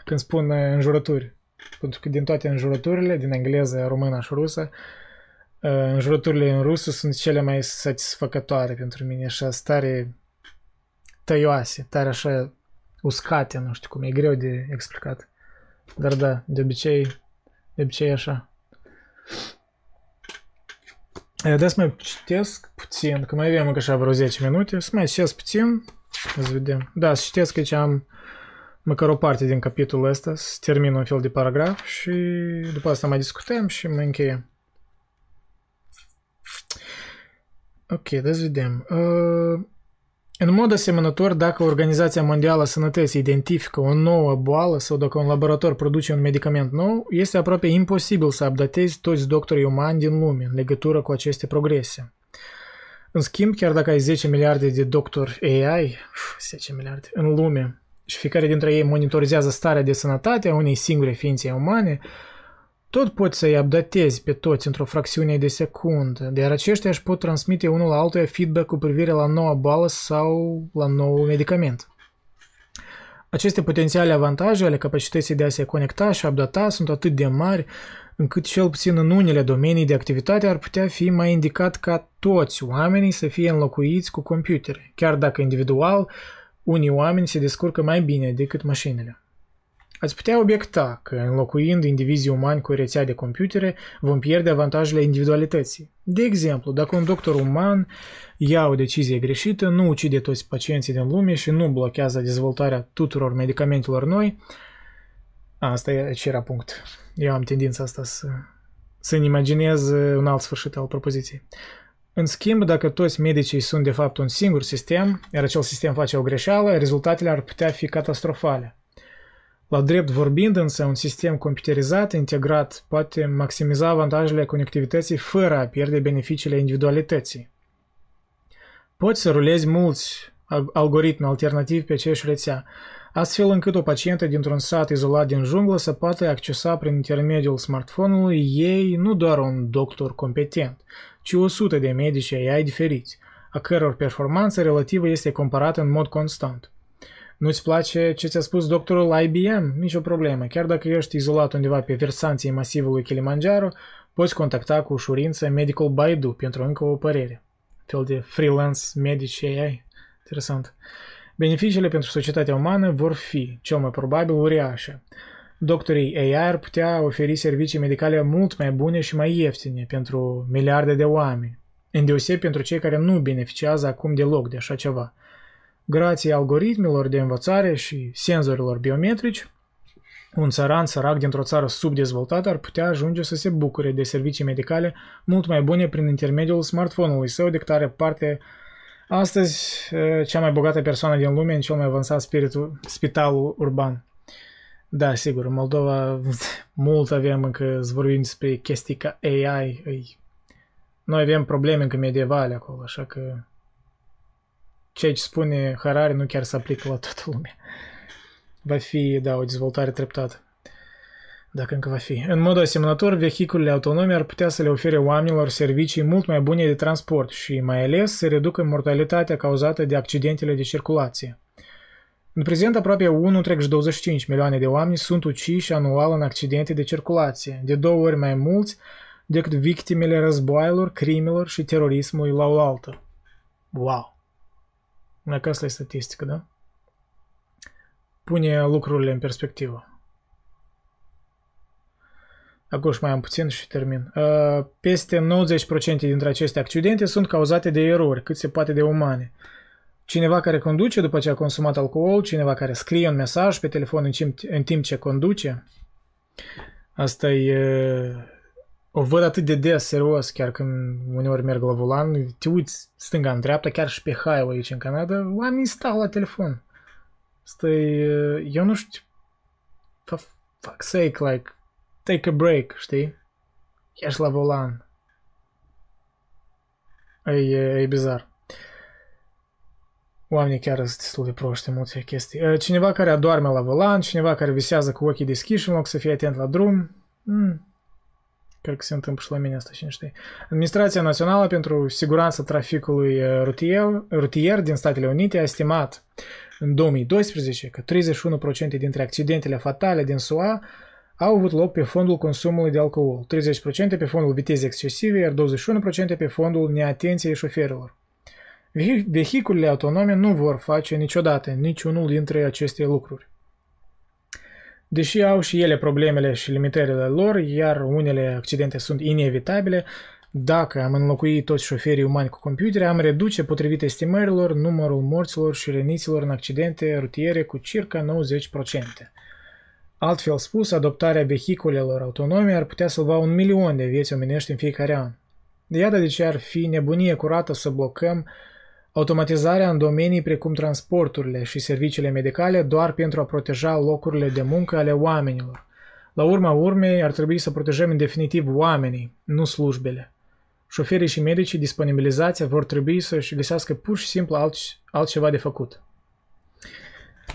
când spun înjurături. Pentru că din toate înjurăturile, din engleză, română și rusă, înjurăturile în rusă sunt cele mai satisfăcătoare pentru mine, așa stare tăioase, tare așa uscate, nu știu cum, e greu de explicat. Dar da, de obicei, de obicei așa. Da să mai citesc puțin, că mai avem încă așa vreo 10 minute, să mai citesc puțin, să vedem. Da, să citesc aici am măcar o parte din capitolul ăsta, să termin un fel de paragraf și după asta mai discutăm și mai încheiem. Ok, da să vedem. Uh, în mod asemănător, dacă Organizația Mondială a Sănătății identifică o nouă boală sau dacă un laborator produce un medicament nou, este aproape imposibil să updatezi toți doctorii umani din lume în legătură cu aceste progrese. În schimb, chiar dacă ai 10 miliarde de doctori AI, 10 miliarde, în lume, și fiecare dintre ei monitorizează starea de sănătate a unei singure ființe umane, tot poți să-i updatezi pe toți într-o fracțiune de secundă, iar aceștia își pot transmite unul la altuia feedback cu privire la noua boală sau la nou medicament. Aceste potențiale avantaje ale capacității de a se conecta și updata sunt atât de mari încât cel puțin în unele domenii de activitate ar putea fi mai indicat ca toți oamenii să fie înlocuiți cu computere, chiar dacă individual unii oameni se descurcă mai bine decât mașinile. Ați putea obiecta că, înlocuind indivizii umani cu o rețea de computere, vom pierde avantajele individualității. De exemplu, dacă un doctor uman ia o decizie greșită, nu ucide toți pacienții din lume și nu blochează dezvoltarea tuturor medicamentelor noi, asta e ce era punct. Eu am tendința asta să, să-mi imaginez un alt sfârșit al propoziției. În schimb, dacă toți medicii sunt de fapt un singur sistem, iar acel sistem face o greșeală, rezultatele ar putea fi catastrofale. La drept vorbind însă, un sistem computerizat, integrat, poate maximiza avantajele conectivității fără a pierde beneficiile individualității. Poți să rulezi mulți algoritmi alternativi pe aceeași rețea, astfel încât o pacientă dintr-un sat izolat din junglă să poată accesa prin intermediul smartphone-ului ei nu doar un doctor competent, ci 100 de medici AI diferiți, a căror performanță relativă este comparată în mod constant. Nu-ți place ce ți-a spus doctorul IBM? Nicio problemă. Chiar dacă ești izolat undeva pe versanții masivului Kilimanjaro, poți contacta cu ușurință Medical Baidu pentru încă o părere. Fel de freelance medici AI. Interesant. Beneficiile pentru societatea umană vor fi, cel mai probabil, uriașe. Doctorii AI ar putea oferi servicii medicale mult mai bune și mai ieftine pentru miliarde de oameni, îndeoseb pentru cei care nu beneficiază acum deloc de așa ceva – grație algoritmilor de învățare și senzorilor biometrici, un țăran sărac dintr-o țară subdezvoltată ar putea ajunge să se bucure de servicii medicale mult mai bune prin intermediul smartphone-ului său decât are parte astăzi cea mai bogată persoană din lume în cel mai avansat spiritul, spital urban. Da, sigur, în Moldova mult avem încă să vorbim despre chestii ca AI. Noi avem probleme încă medievale acolo, așa că ceea ce spune Harari nu chiar se aplică la toată lumea. Va fi, da, o dezvoltare treptată. Dacă încă va fi. În mod asemănător, vehiculele autonome ar putea să le ofere oamenilor servicii mult mai bune de transport și, mai ales, să reducă mortalitatea cauzată de accidentele de circulație. În prezent, aproape 1,25 milioane de oameni sunt uciși anual în accidente de circulație, de două ori mai mulți decât victimele războaielor, crimelor și terorismului la oaltă. Wow! Dacă asta e statistică, da? Pune lucrurile în perspectivă. Acum mai am puțin și termin. Peste 90% dintre aceste accidente sunt cauzate de erori, cât se poate de umane. Cineva care conduce după ce a consumat alcool, cineva care scrie un mesaj pe telefon în timp, în timp ce conduce. Asta e... O văd atât de des, serios, chiar când uneori merg la volan, te uiți stânga în dreapta, chiar și pe highway aici în Canada, oamenii stau la telefon. Asta e... Eu nu știu... For fuck's sake, like, take a break, știi? Ești la volan. E, e, e bizar. Oamenii chiar sunt destul de proști în multe chestii. Cineva care adorme la volan, cineva care visează cu ochii deschiși în loc să fie atent la drum. Hmm. Cred că se întâmplă și la mine asta, cine știe. Administrația Națională pentru Siguranța Traficului Rutier, rutier din Statele Unite a estimat în 2012 că 31% dintre accidentele fatale din SUA au avut loc pe fondul consumului de alcool, 30% pe fondul vitezei excesive, iar 21% pe fondul neatenției șoferilor. Vehiculele autonome nu vor face niciodată niciunul dintre aceste lucruri. Deși au și ele problemele și limitările lor, iar unele accidente sunt inevitabile, dacă am înlocui toți șoferii umani cu computere, am reduce, potrivit estimărilor, numărul morților și răniților în accidente rutiere cu circa 90%. Altfel spus, adoptarea vehiculelor autonome ar putea salva un milion de vieți omenești în fiecare an. Iată de ce ar fi nebunie curată să blocăm automatizarea în domenii precum transporturile și serviciile medicale doar pentru a proteja locurile de muncă ale oamenilor. La urma urmei, ar trebui să protejăm în definitiv oamenii, nu slujbele. Șoferii și medicii disponibilizați vor trebui să-și găsească pur și simplu alt, altceva de făcut.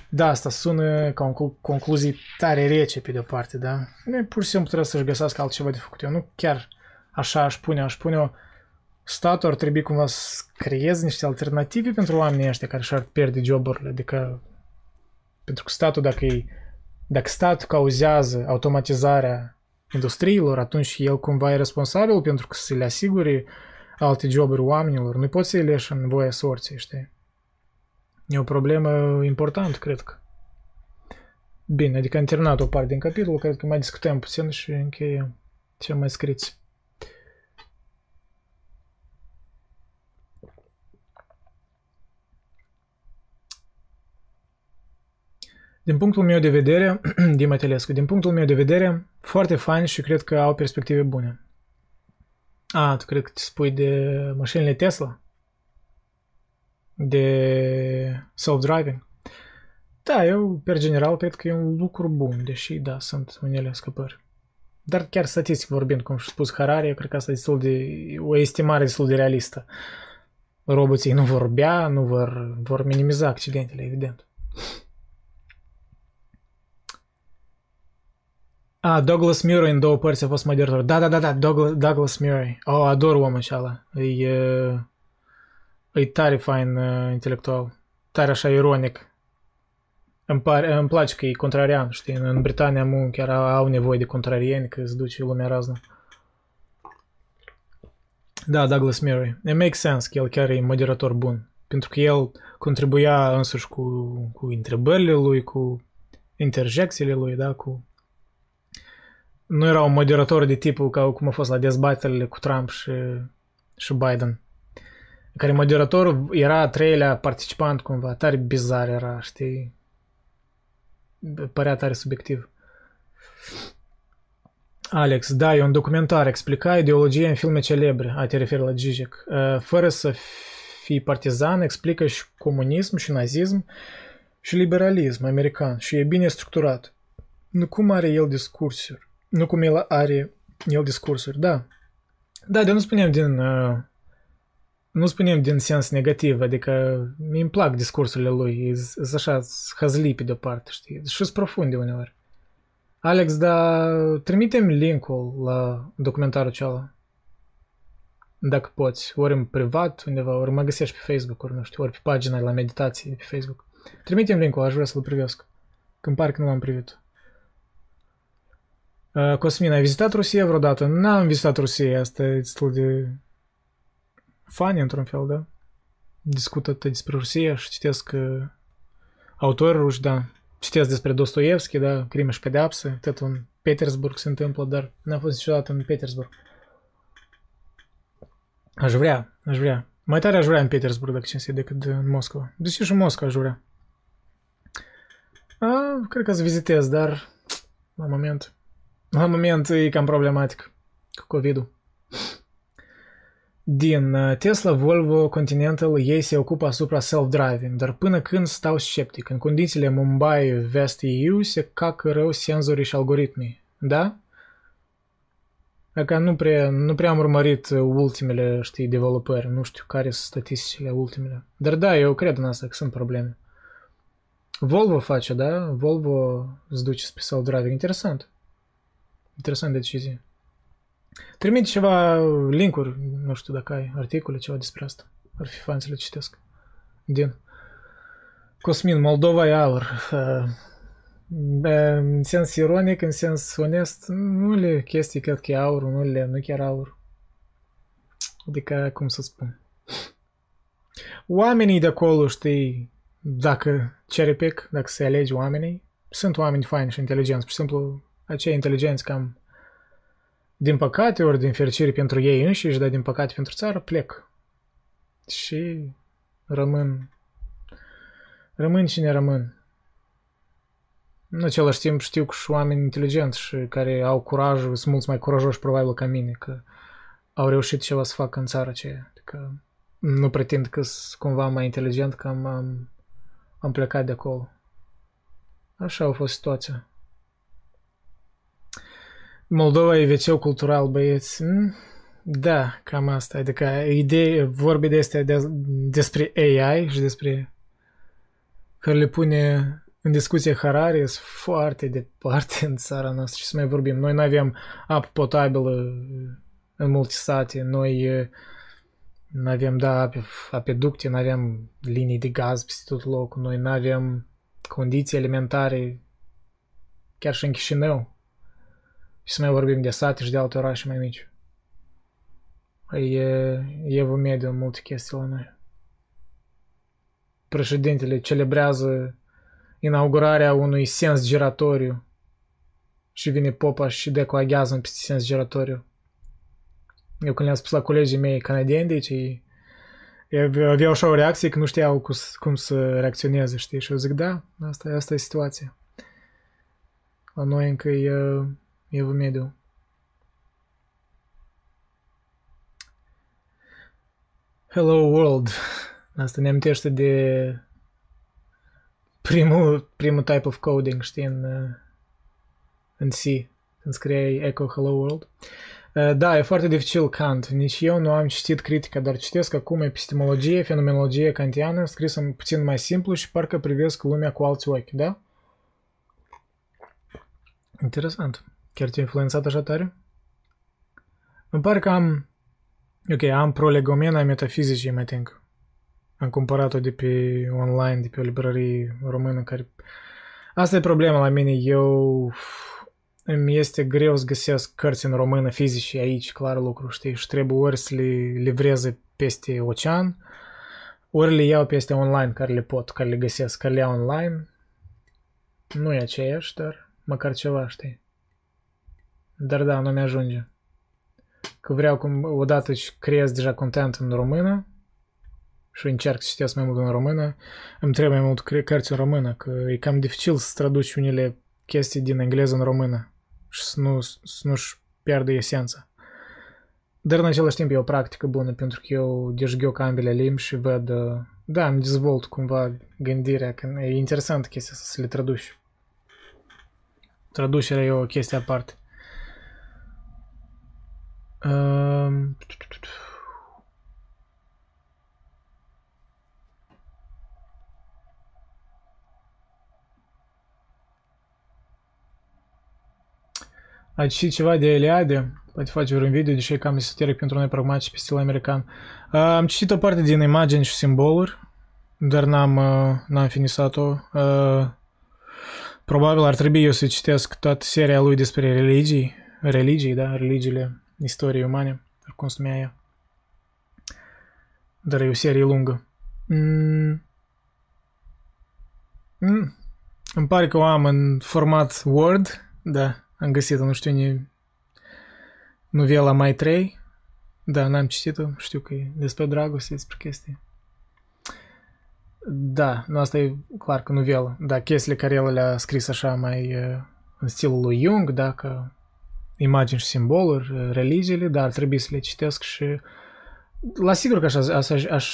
Da, asta sună ca o concluzie tare rece pe de-o parte, da? Nu, pur și simplu trebuie să-și găsească altceva de făcut. Eu nu chiar așa aș pune, aș pune-o statul ar trebui cumva să creeze niște alternative pentru oamenii ăștia care și-ar pierde joburile, adică pentru că statul dacă, e, dacă statul cauzează automatizarea industriilor, atunci el cumva e responsabil pentru că să le asigure alte joburi oamenilor. Nu poți să-i leși în voia sorții, știi? E o problemă importantă, cred că. Bine, adică am terminat o parte din capitol, cred că mai discutăm puțin și încheiem ce mai scriți. Din punctul meu de vedere, Dima Telescu, din punctul meu de vedere, foarte fain și cred că au perspective bune. A, tu cred că te spui de mașinile Tesla? De self-driving? Da, eu, per general, cred că e un lucru bun, deși, da, sunt unele scăpări. Dar chiar statistic vorbind, cum și spus Harari, eu cred că asta e destul de, o estimare destul de realistă. Roboții nu vor bea, nu vor, vor minimiza accidentele, evident. A, Douglas Murray în două părți a fost moderator. Da, da, da, da, Douglas, Douglas Murray. Oh, ador omul acela. E, e tare fain uh, intelectual. Tare așa ironic. Îmi, pare, îmi place că e contrarian, știi? În Britania mu chiar au nevoie de contrarieni, că îți duce lumea raznă. Da, Douglas Murray. It makes sense că el chiar e moderator bun. Pentru că el contribuia însuși cu, cu întrebările lui, cu interjecțiile lui, da, cu nu era un moderator de tipul ca cum a fost la dezbaterile cu Trump și, și Biden. Care moderatorul era a treilea participant cumva, tare bizar era, știi? Părea tare subiectiv. Alex, da, e un documentar, explica ideologia în filme celebre, a te referi la Zizek. Uh, Fără să fii partizan, explică și comunism și nazism și liberalism american și e bine structurat. Nu cum are el discursuri, nu cum el are el discursuri, da. Da, de nu spunem din... Uh, nu spunem din sens negativ, adică mi îmi plac discursurile lui, sunt așa hazlipi deoparte, știi, și sunt profunde uneori. Alex, da, trimitem linkul la documentarul acela. Dacă poți, ori în privat undeva, ori mă găsești pe Facebook, ori nu știu, ori pe pagina la meditații de pe Facebook. Trimitem linkul, aș vrea să-l privesc. Când parcă nu l-am privit. Uh, Cosmin, ai vizitat Rusia vreodată? N-am vizitat Rusia, asta e destul de funny într-un fel, da? Discută despre Rusia și citesc uh, autori ruși, da. Citesc despre Dostoevski, da, crime și pedeapsă, tot în Petersburg se întâmplă, dar n-am fost niciodată în Petersburg. Aș vrea, aș vrea. Mai tare aș vrea în Petersburg, dacă cinste, decât în Moscova. Deși și în Moscova aș vrea. A, cred că să vizitez, dar la moment, la moment e cam problematic cu COVID-ul. Din uh, Tesla, Volvo, Continental, ei se ocupă asupra self-driving, dar până când stau sceptic, în condițiile Mumbai Vest EU se cacă rău senzorii și algoritmii, da? Dacă nu prea, nu prea am urmărit ultimele, știi, developeri, nu știu care sunt statisticile ultimele. Dar da, eu cred în asta că sunt probleme. Volvo face, da? Volvo îți duce spre self-driving. Interesant. Interesant decizie. Trimite ceva linkuri, nu știu dacă ai articole, ceva despre asta. Ar fi fain să le citesc. Din. Cosmin, Moldova e aur. În sens ironic, în sens onest, unele chestii cred că e aur, unele nu chiar aur. Adică, cum să spun. Oamenii de acolo, știi, dacă cere pic, dacă se alegi oamenii, sunt oameni faini și inteligenți. Pur și simplu, acei inteligenți cam din păcate, ori din fericire pentru ei înșiși, dar din păcate pentru țară, plec. Și rămân. Rămân cine rămân. În același timp știu că și oameni inteligenți și care au curajul, sunt mulți mai curajoși probabil ca mine, că au reușit ceva să facă în țara aceea. Adică nu pretind că sunt cumva mai inteligent că am, am, am plecat de acolo. Așa a fost situația. Moldova e veceu cultural, băieți. Hmm? Da, cam asta. Adică idei, vorbe de astea de, despre AI și despre care le pune în discuție Harari sunt foarte departe în țara noastră și să mai vorbim. Noi nu avem apă potabilă în multe sate, noi nu avem, da, ape, apeducte, nu avem linii de gaz peste tot locul, noi nu avem condiții alimentare chiar și în Chișinău și să mai vorbim de sate și de alte orașe mai mici. E, e vă mediu în multe chestii la noi. Președintele celebrează inaugurarea unui sens giratoriu și vine popa și decoaghează peste sens giratoriu. Eu când le-am spus la colegii mei canadieni, deci ei, aveau așa o reacție că nu știau cum, cum să reacționeze, știi? Și eu zic, da, asta, asta e situația. La noi încă e eu mediu. Hello World. Asta ne amintește de primul, primul type of coding, știi, în, în C, când scriei Echo Hello World. Da, e foarte dificil Kant. Nici eu nu am citit critica, dar citesc acum epistemologie, fenomenologie kantiană, scrisă puțin mai simplu și parcă privesc lumea cu alți ochi, da? Interesant. Chiar te-a influențat așa tare? Îmi pare că am... Ok, am prolegomena metafizicii, mai think. Am cumpărat-o de pe online, de pe o librărie română care... Asta e problema la mine. Eu... Îmi este greu să găsesc cărți în română fizice aici, clar lucru, știi? Și trebuie ori să le livreze peste ocean, ori le iau peste online care le pot, care le găsesc, care le iau online. Nu e aceeași, dar măcar ceva, știi? Dar da, nu mi-ajunge. Că vreau cum odată creez deja content în română și încerc să citesc mai mult în română, îmi trebuie mai mult cărți în română, că e cam dificil să traduci unele chestii din engleză în română. și să, nu, să nu-și pierdă esența. Dar în același timp e o practică bună pentru că eu deșghioc ambele limbi și văd, uh, da, îmi dezvolt cumva gândirea, că e interesant chestia asta să le traduci. Traducerea e o chestie aparte. Um, Ai citit ceva de Eliade? Poate face vreun video, deși e cam esoteric pentru noi pragmatici pe stil american. Uh, am citit o parte din imagini și simboluri, dar n-am, uh, n-am finisat-o. Uh, probabil ar trebui eu să citesc toată seria lui despre religii, religii, da, religiile istoriei umane, cum se numea ea. Dar e o serie lungă. Mm. Mm. Îmi pare că o am în format Word, da, am găsit nu știu, ni... novela Mai 3. Da, n-am citit-o, știu că e despre dragoste, despre chestii. Da, nu asta e clar că novelă. Da, chestiile care el le-a scris așa mai în stilul lui Jung, da, că imagini și simboluri, religiile, dar ar trebui să le citesc și la sigur că așa, așa, aș,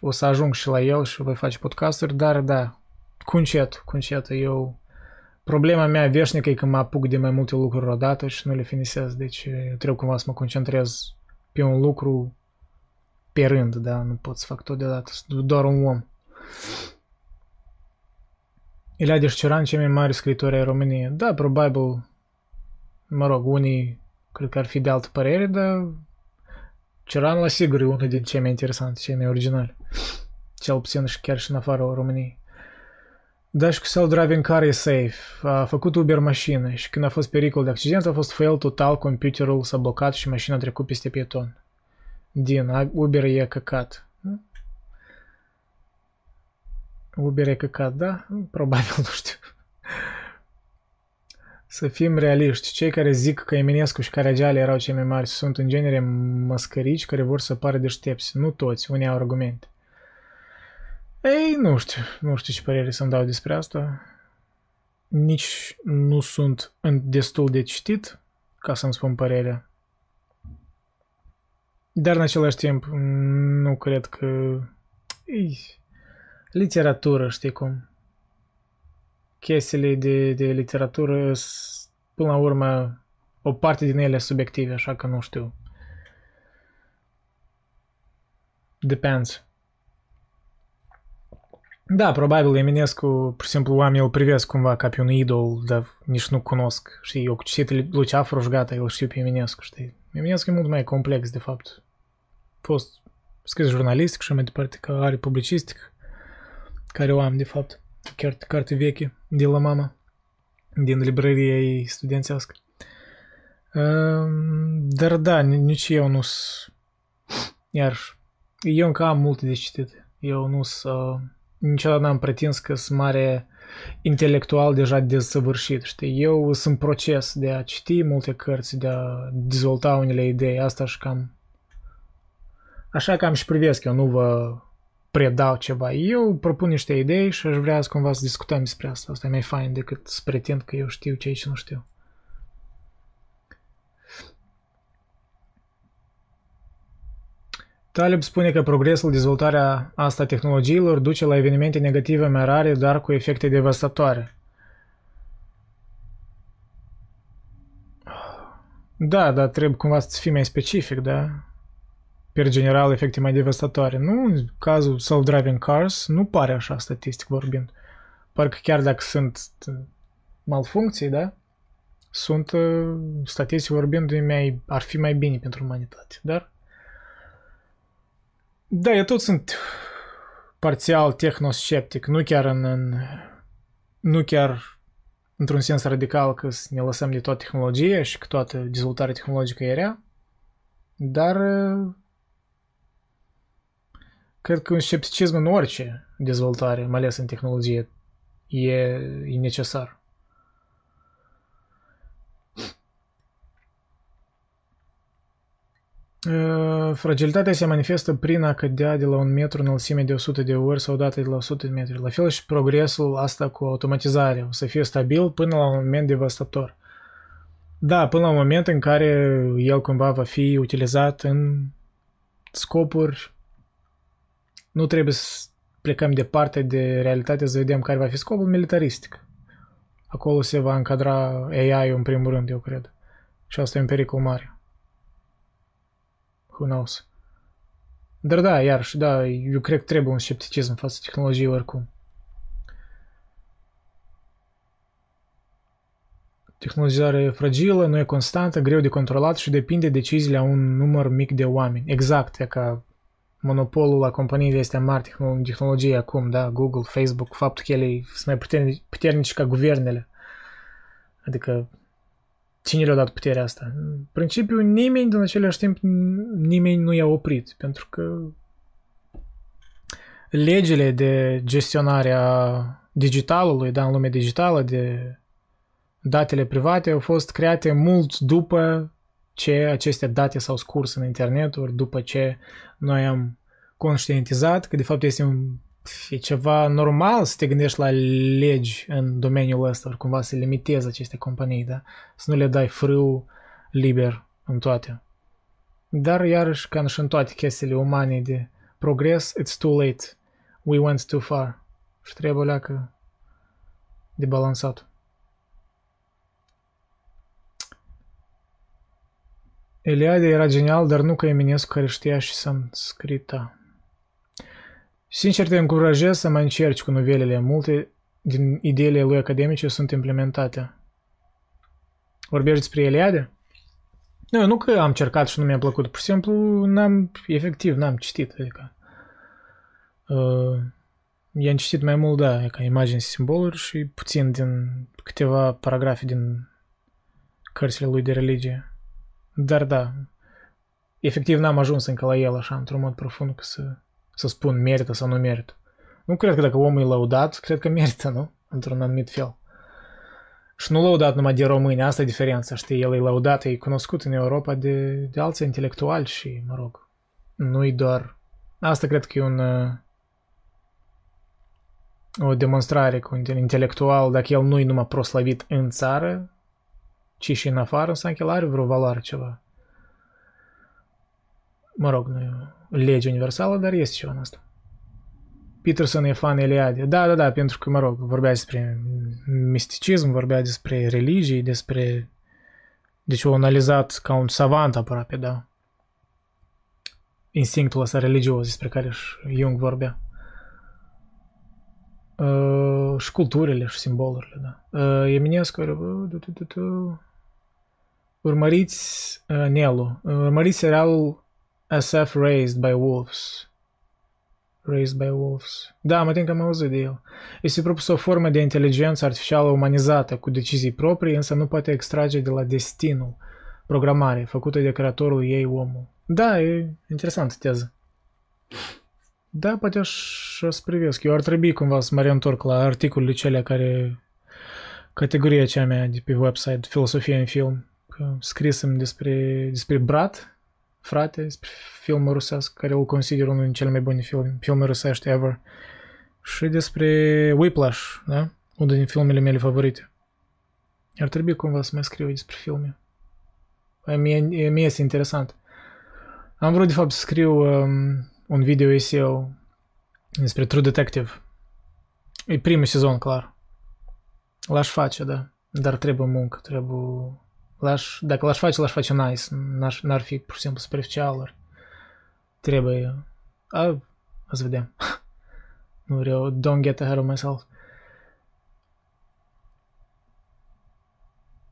o să ajung și la el și voi face podcasturi, dar da, cu încet, cu încet, eu Problema mea veșnică e că mă apuc de mai multe lucruri odată și nu le finisez, deci eu trebuie cumva să mă concentrez pe un lucru pe rând, da, nu pot să fac tot deodată, sunt doar un om. Iliade Șceran, cei mai mari scritori ai României. Da, probabil, mă rog, unii cred că ar fi de altă părere, dar Ceran la sigur e unul din cei mai interesanti, cei mai originali. Cel puțin și chiar și în afara României. Da, și cu self-driving car e safe. A făcut Uber mașină și când a fost pericol de accident a fost fail total, computerul s-a blocat și mașina a trecut peste pieton. Din, Uber e căcat. Uber e căcat, da? Probabil, nu știu. Să fim realiști. Cei care zic că Eminescu și Caragiale erau cei mai mari sunt în genere măscărici care vor să pară deștepți. Nu toți, unii au argumente. Ei, nu știu, nu știu ce părere să-mi dau despre asta. Nici nu sunt destul de citit ca să-mi spun părerea. Dar în același timp nu cred că... Ei, literatură, știi cum? Chestiile de, de literatură, până la urmă, o parte din ele subiective, așa că nu știu. Depends. Da, probabil Eminescu, pur și simplu, oamenii îl privesc cumva ca pe un idol, dar nici nu cunosc. Știi, eu cu citit Luceafru și gata, îl știu pe Eminescu, știi. Eminescu e mult mai complex, de fapt. A fost scris jurnalistic și mai departe, că are publicistic, care o am, de fapt. Chiar carte veche, de la mama, din librăria ei studențească. Ehm, dar da, nici eu nu sunt... Iar eu încă am multe de citit. Eu nu sunt niciodată n-am pretins că sunt mare intelectual deja dezsăvârșit, știi? Eu sunt în proces de a citi multe cărți, de a dezvolta unele idei, asta și cam... Așa cam și privesc, eu nu vă predau ceva. Eu propun niște idei și aș vrea să cumva să discutăm despre asta. Asta e mai fain decât să pretind că eu știu ce aici nu știu. Taleb spune că progresul, dezvoltarea asta tehnologiilor duce la evenimente negative mai rare, dar cu efecte devastatoare. Da, dar trebuie cumva să fii mai specific, da? Per general, efecte mai devastatoare. Nu, în cazul self-driving cars, nu pare așa statistic vorbind. Parcă chiar dacă sunt malfuncții, da? Sunt, uh, statistic vorbind, mai, ar fi mai bine pentru umanitate. Dar da, eu tot sunt parțial tehnosceptic, nu chiar în, în nu chiar într-un sens radical că să ne lăsăm de toată tehnologia și că toată dezvoltarea tehnologică e rea, dar cred că un scepticism în orice dezvoltare, mai ales în tehnologie, e, e necesar. Fragilitatea se manifestă prin a cădea de la un metru înălțime de 100 de ori sau dată de la 100 de metri. La fel și progresul asta cu automatizarea. O să fie stabil până la un moment devastator. Da, până la un moment în care el cumva va fi utilizat în scopuri, nu trebuie să plecăm departe de realitate să vedem care va fi scopul militaristic. Acolo se va încadra AI-ul în primul rând, eu cred. Și asta e un pericol mare. Who knows? Dar da, iarăși, da, eu cred că trebuie un scepticism față tehnologiei oricum. Tehnologizarea e fragilă, nu e constantă, greu de controlat și depinde deciziile a un număr mic de oameni. Exact, e ca monopolul la companiile astea mari în tehnologie acum, da, Google, Facebook, faptul că ele sunt mai puternici, puternici ca guvernele. Adică cine le-a dat puterea asta? În principiu, nimeni, în același timp, nimeni nu i-a oprit, pentru că legile de gestionare a digitalului, da, în lumea digitală, de datele private au fost create mult după ce aceste date s-au scurs în internet, ori după ce noi am conștientizat că de fapt este un, e ceva normal să te gândești la legi în domeniul ăsta, ori cumva să limitezi aceste companii, da? Să nu le dai frâu liber în toate. Dar iarăși, ca și în toate chestiile umane de progres, it's too late. We went too far. Și trebuie leacă de balansat. Eliade era genial, dar nu ca Eminescu care știa și sanscrita. Sincer, te încurajez să mai încerci cu novelele. Multe din ideile lui academice sunt implementate. Vorbești despre Eliade? Nu, nu că am cercat și nu mi-a plăcut, pur și simplu n-am, efectiv, n-am citit, adică uh, i-am citit mai mult, da, ca imagini și simboluri și puțin din câteva paragrafe din cărțile lui de religie. Dar da, efectiv n-am ajuns încă la el așa, într-un mod profund, că să, să spun merită sau nu merită. Nu cred că dacă omul e laudat, cred că merită, nu? Într-un anumit fel. Și nu laudat numai de români, asta e diferența, știi? El e laudat, e cunoscut în Europa de, de alții intelectuali și, mă rog, nu-i doar... Asta cred că e un, o demonstrare cu un intelectual, dacă el nu e numai proslavit în țară, ci și în afară, înseamnă că el are vreo valoare ceva. Mă rog, nu e o lege universală, dar este ceva în asta. Peterson e fan Eliade. Da, da, da, pentru că, mă rog, vorbea despre misticism, vorbea despre religii, despre... Deci o analizat ca un savant aproape, da. Instinctul ăsta religios despre care și Jung vorbea. Uh, și culturile și simbolurile, da. Uh, Eminescu, uh, urmăriți uh, Nelu, urmăriți serialul SF Raised by Wolves. Raised by Wolves. Da, mă tem că am auzit de el. Este propus o formă de inteligență artificială umanizată, cu decizii proprii, însă nu poate extrage de la destinul, programare, făcută de creatorul ei omul. Da, e interesant teză. Da, poate aș, să privesc. Eu ar trebui cumva să mă reîntorc la articolele cele care... Categoria cea mea de pe website, Filosofia în film. Că scrisem despre, despre Brat, frate, despre filmul rusesc, care îl consider unul din cele mai bune film, filme rusești ever. Și despre Whiplash, da? Unul din filmele mele favorite. Ar trebui cumva să mai scriu despre filme. Mie, mie este interesant. Am vrut de fapt să scriu um, un video eseu despre True Detective. E primul sezon, clar. L-aș face, da. Dar trebuie muncă, trebuie... L-aș, dacă l-aș face, l-aș face nice. N-aș, n-ar fi pur și simplu superficial. Trebuie... A, o să vedem. nu vreau... Don't get ahead of myself.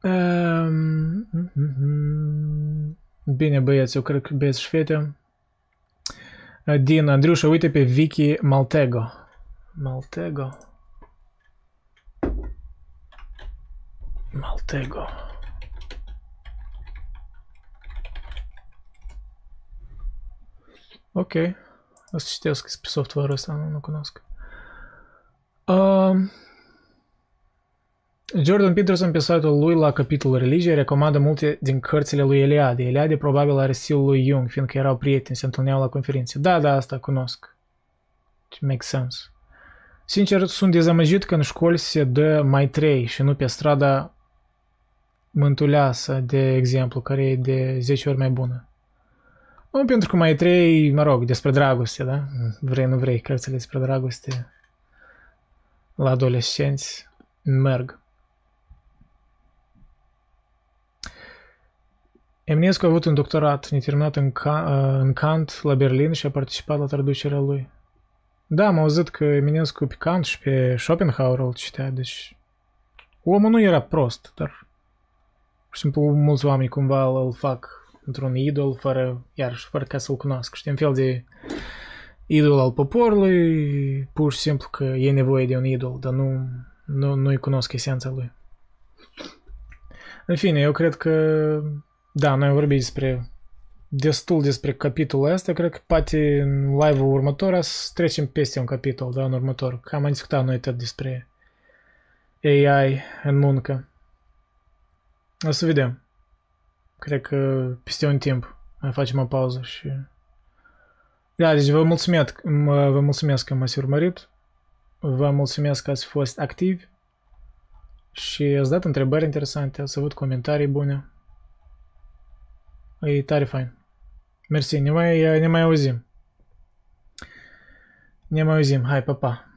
Um, bine, băieți, eu cred că băieți și fete. Dina, Andriusza Łytypie, Wiki Maltego. Maltego. Maltego. Окей. Okay. Аз ще с софтуера стана на Коноск. Um, Uh, Jordan Peterson pe site-ul lui la capitolul religie recomandă multe din cărțile lui Eliade. Eliade probabil are stilul lui Jung, fiindcă erau prieteni, se întâlneau la conferințe. Da, da, asta cunosc. It makes sense. Sincer, sunt dezamăgit că în școli se dă mai trei și nu pe strada mântuleasă, de exemplu, care e de 10 ori mai bună. Nu pentru că mai trei, mă rog, despre dragoste, da? Vrei, nu vrei, cărțile despre dragoste la adolescenți merg. Eminescu a avut un doctorat neterminat în, Ca- în Kant la Berlin și a participat la traducerea lui. Da, am auzit că Eminescu pe Kant și pe Schopenhauer îl citea, deci omul nu era prost, dar pur și simplu mulți oameni cumva îl fac într-un idol fără, iarăși, fără ca să-l cunoască. Știi, un fel de idol al poporului, pur și simplu că e nevoie de un idol, dar nu, nu, nu-i cunosc esența lui. În fine, eu cred că, da, noi am vorbit despre destul despre capitolul ăsta, cred că poate în live-ul următor să trecem peste un capitol, da, în următor, că am discutat noi tot despre AI în muncă. O să vedem. Cred că peste un timp mai facem o pauză și... Da, deci vă mulțumesc, vă mulțumesc că m-ați urmărit. Vă mulțumesc că ați fost activi și ați dat întrebări interesante, ați avut comentarii bune. E tare fain. Mersi, ne mai, ne mai auzim. Ne mai auzim. Hai, pa, pa.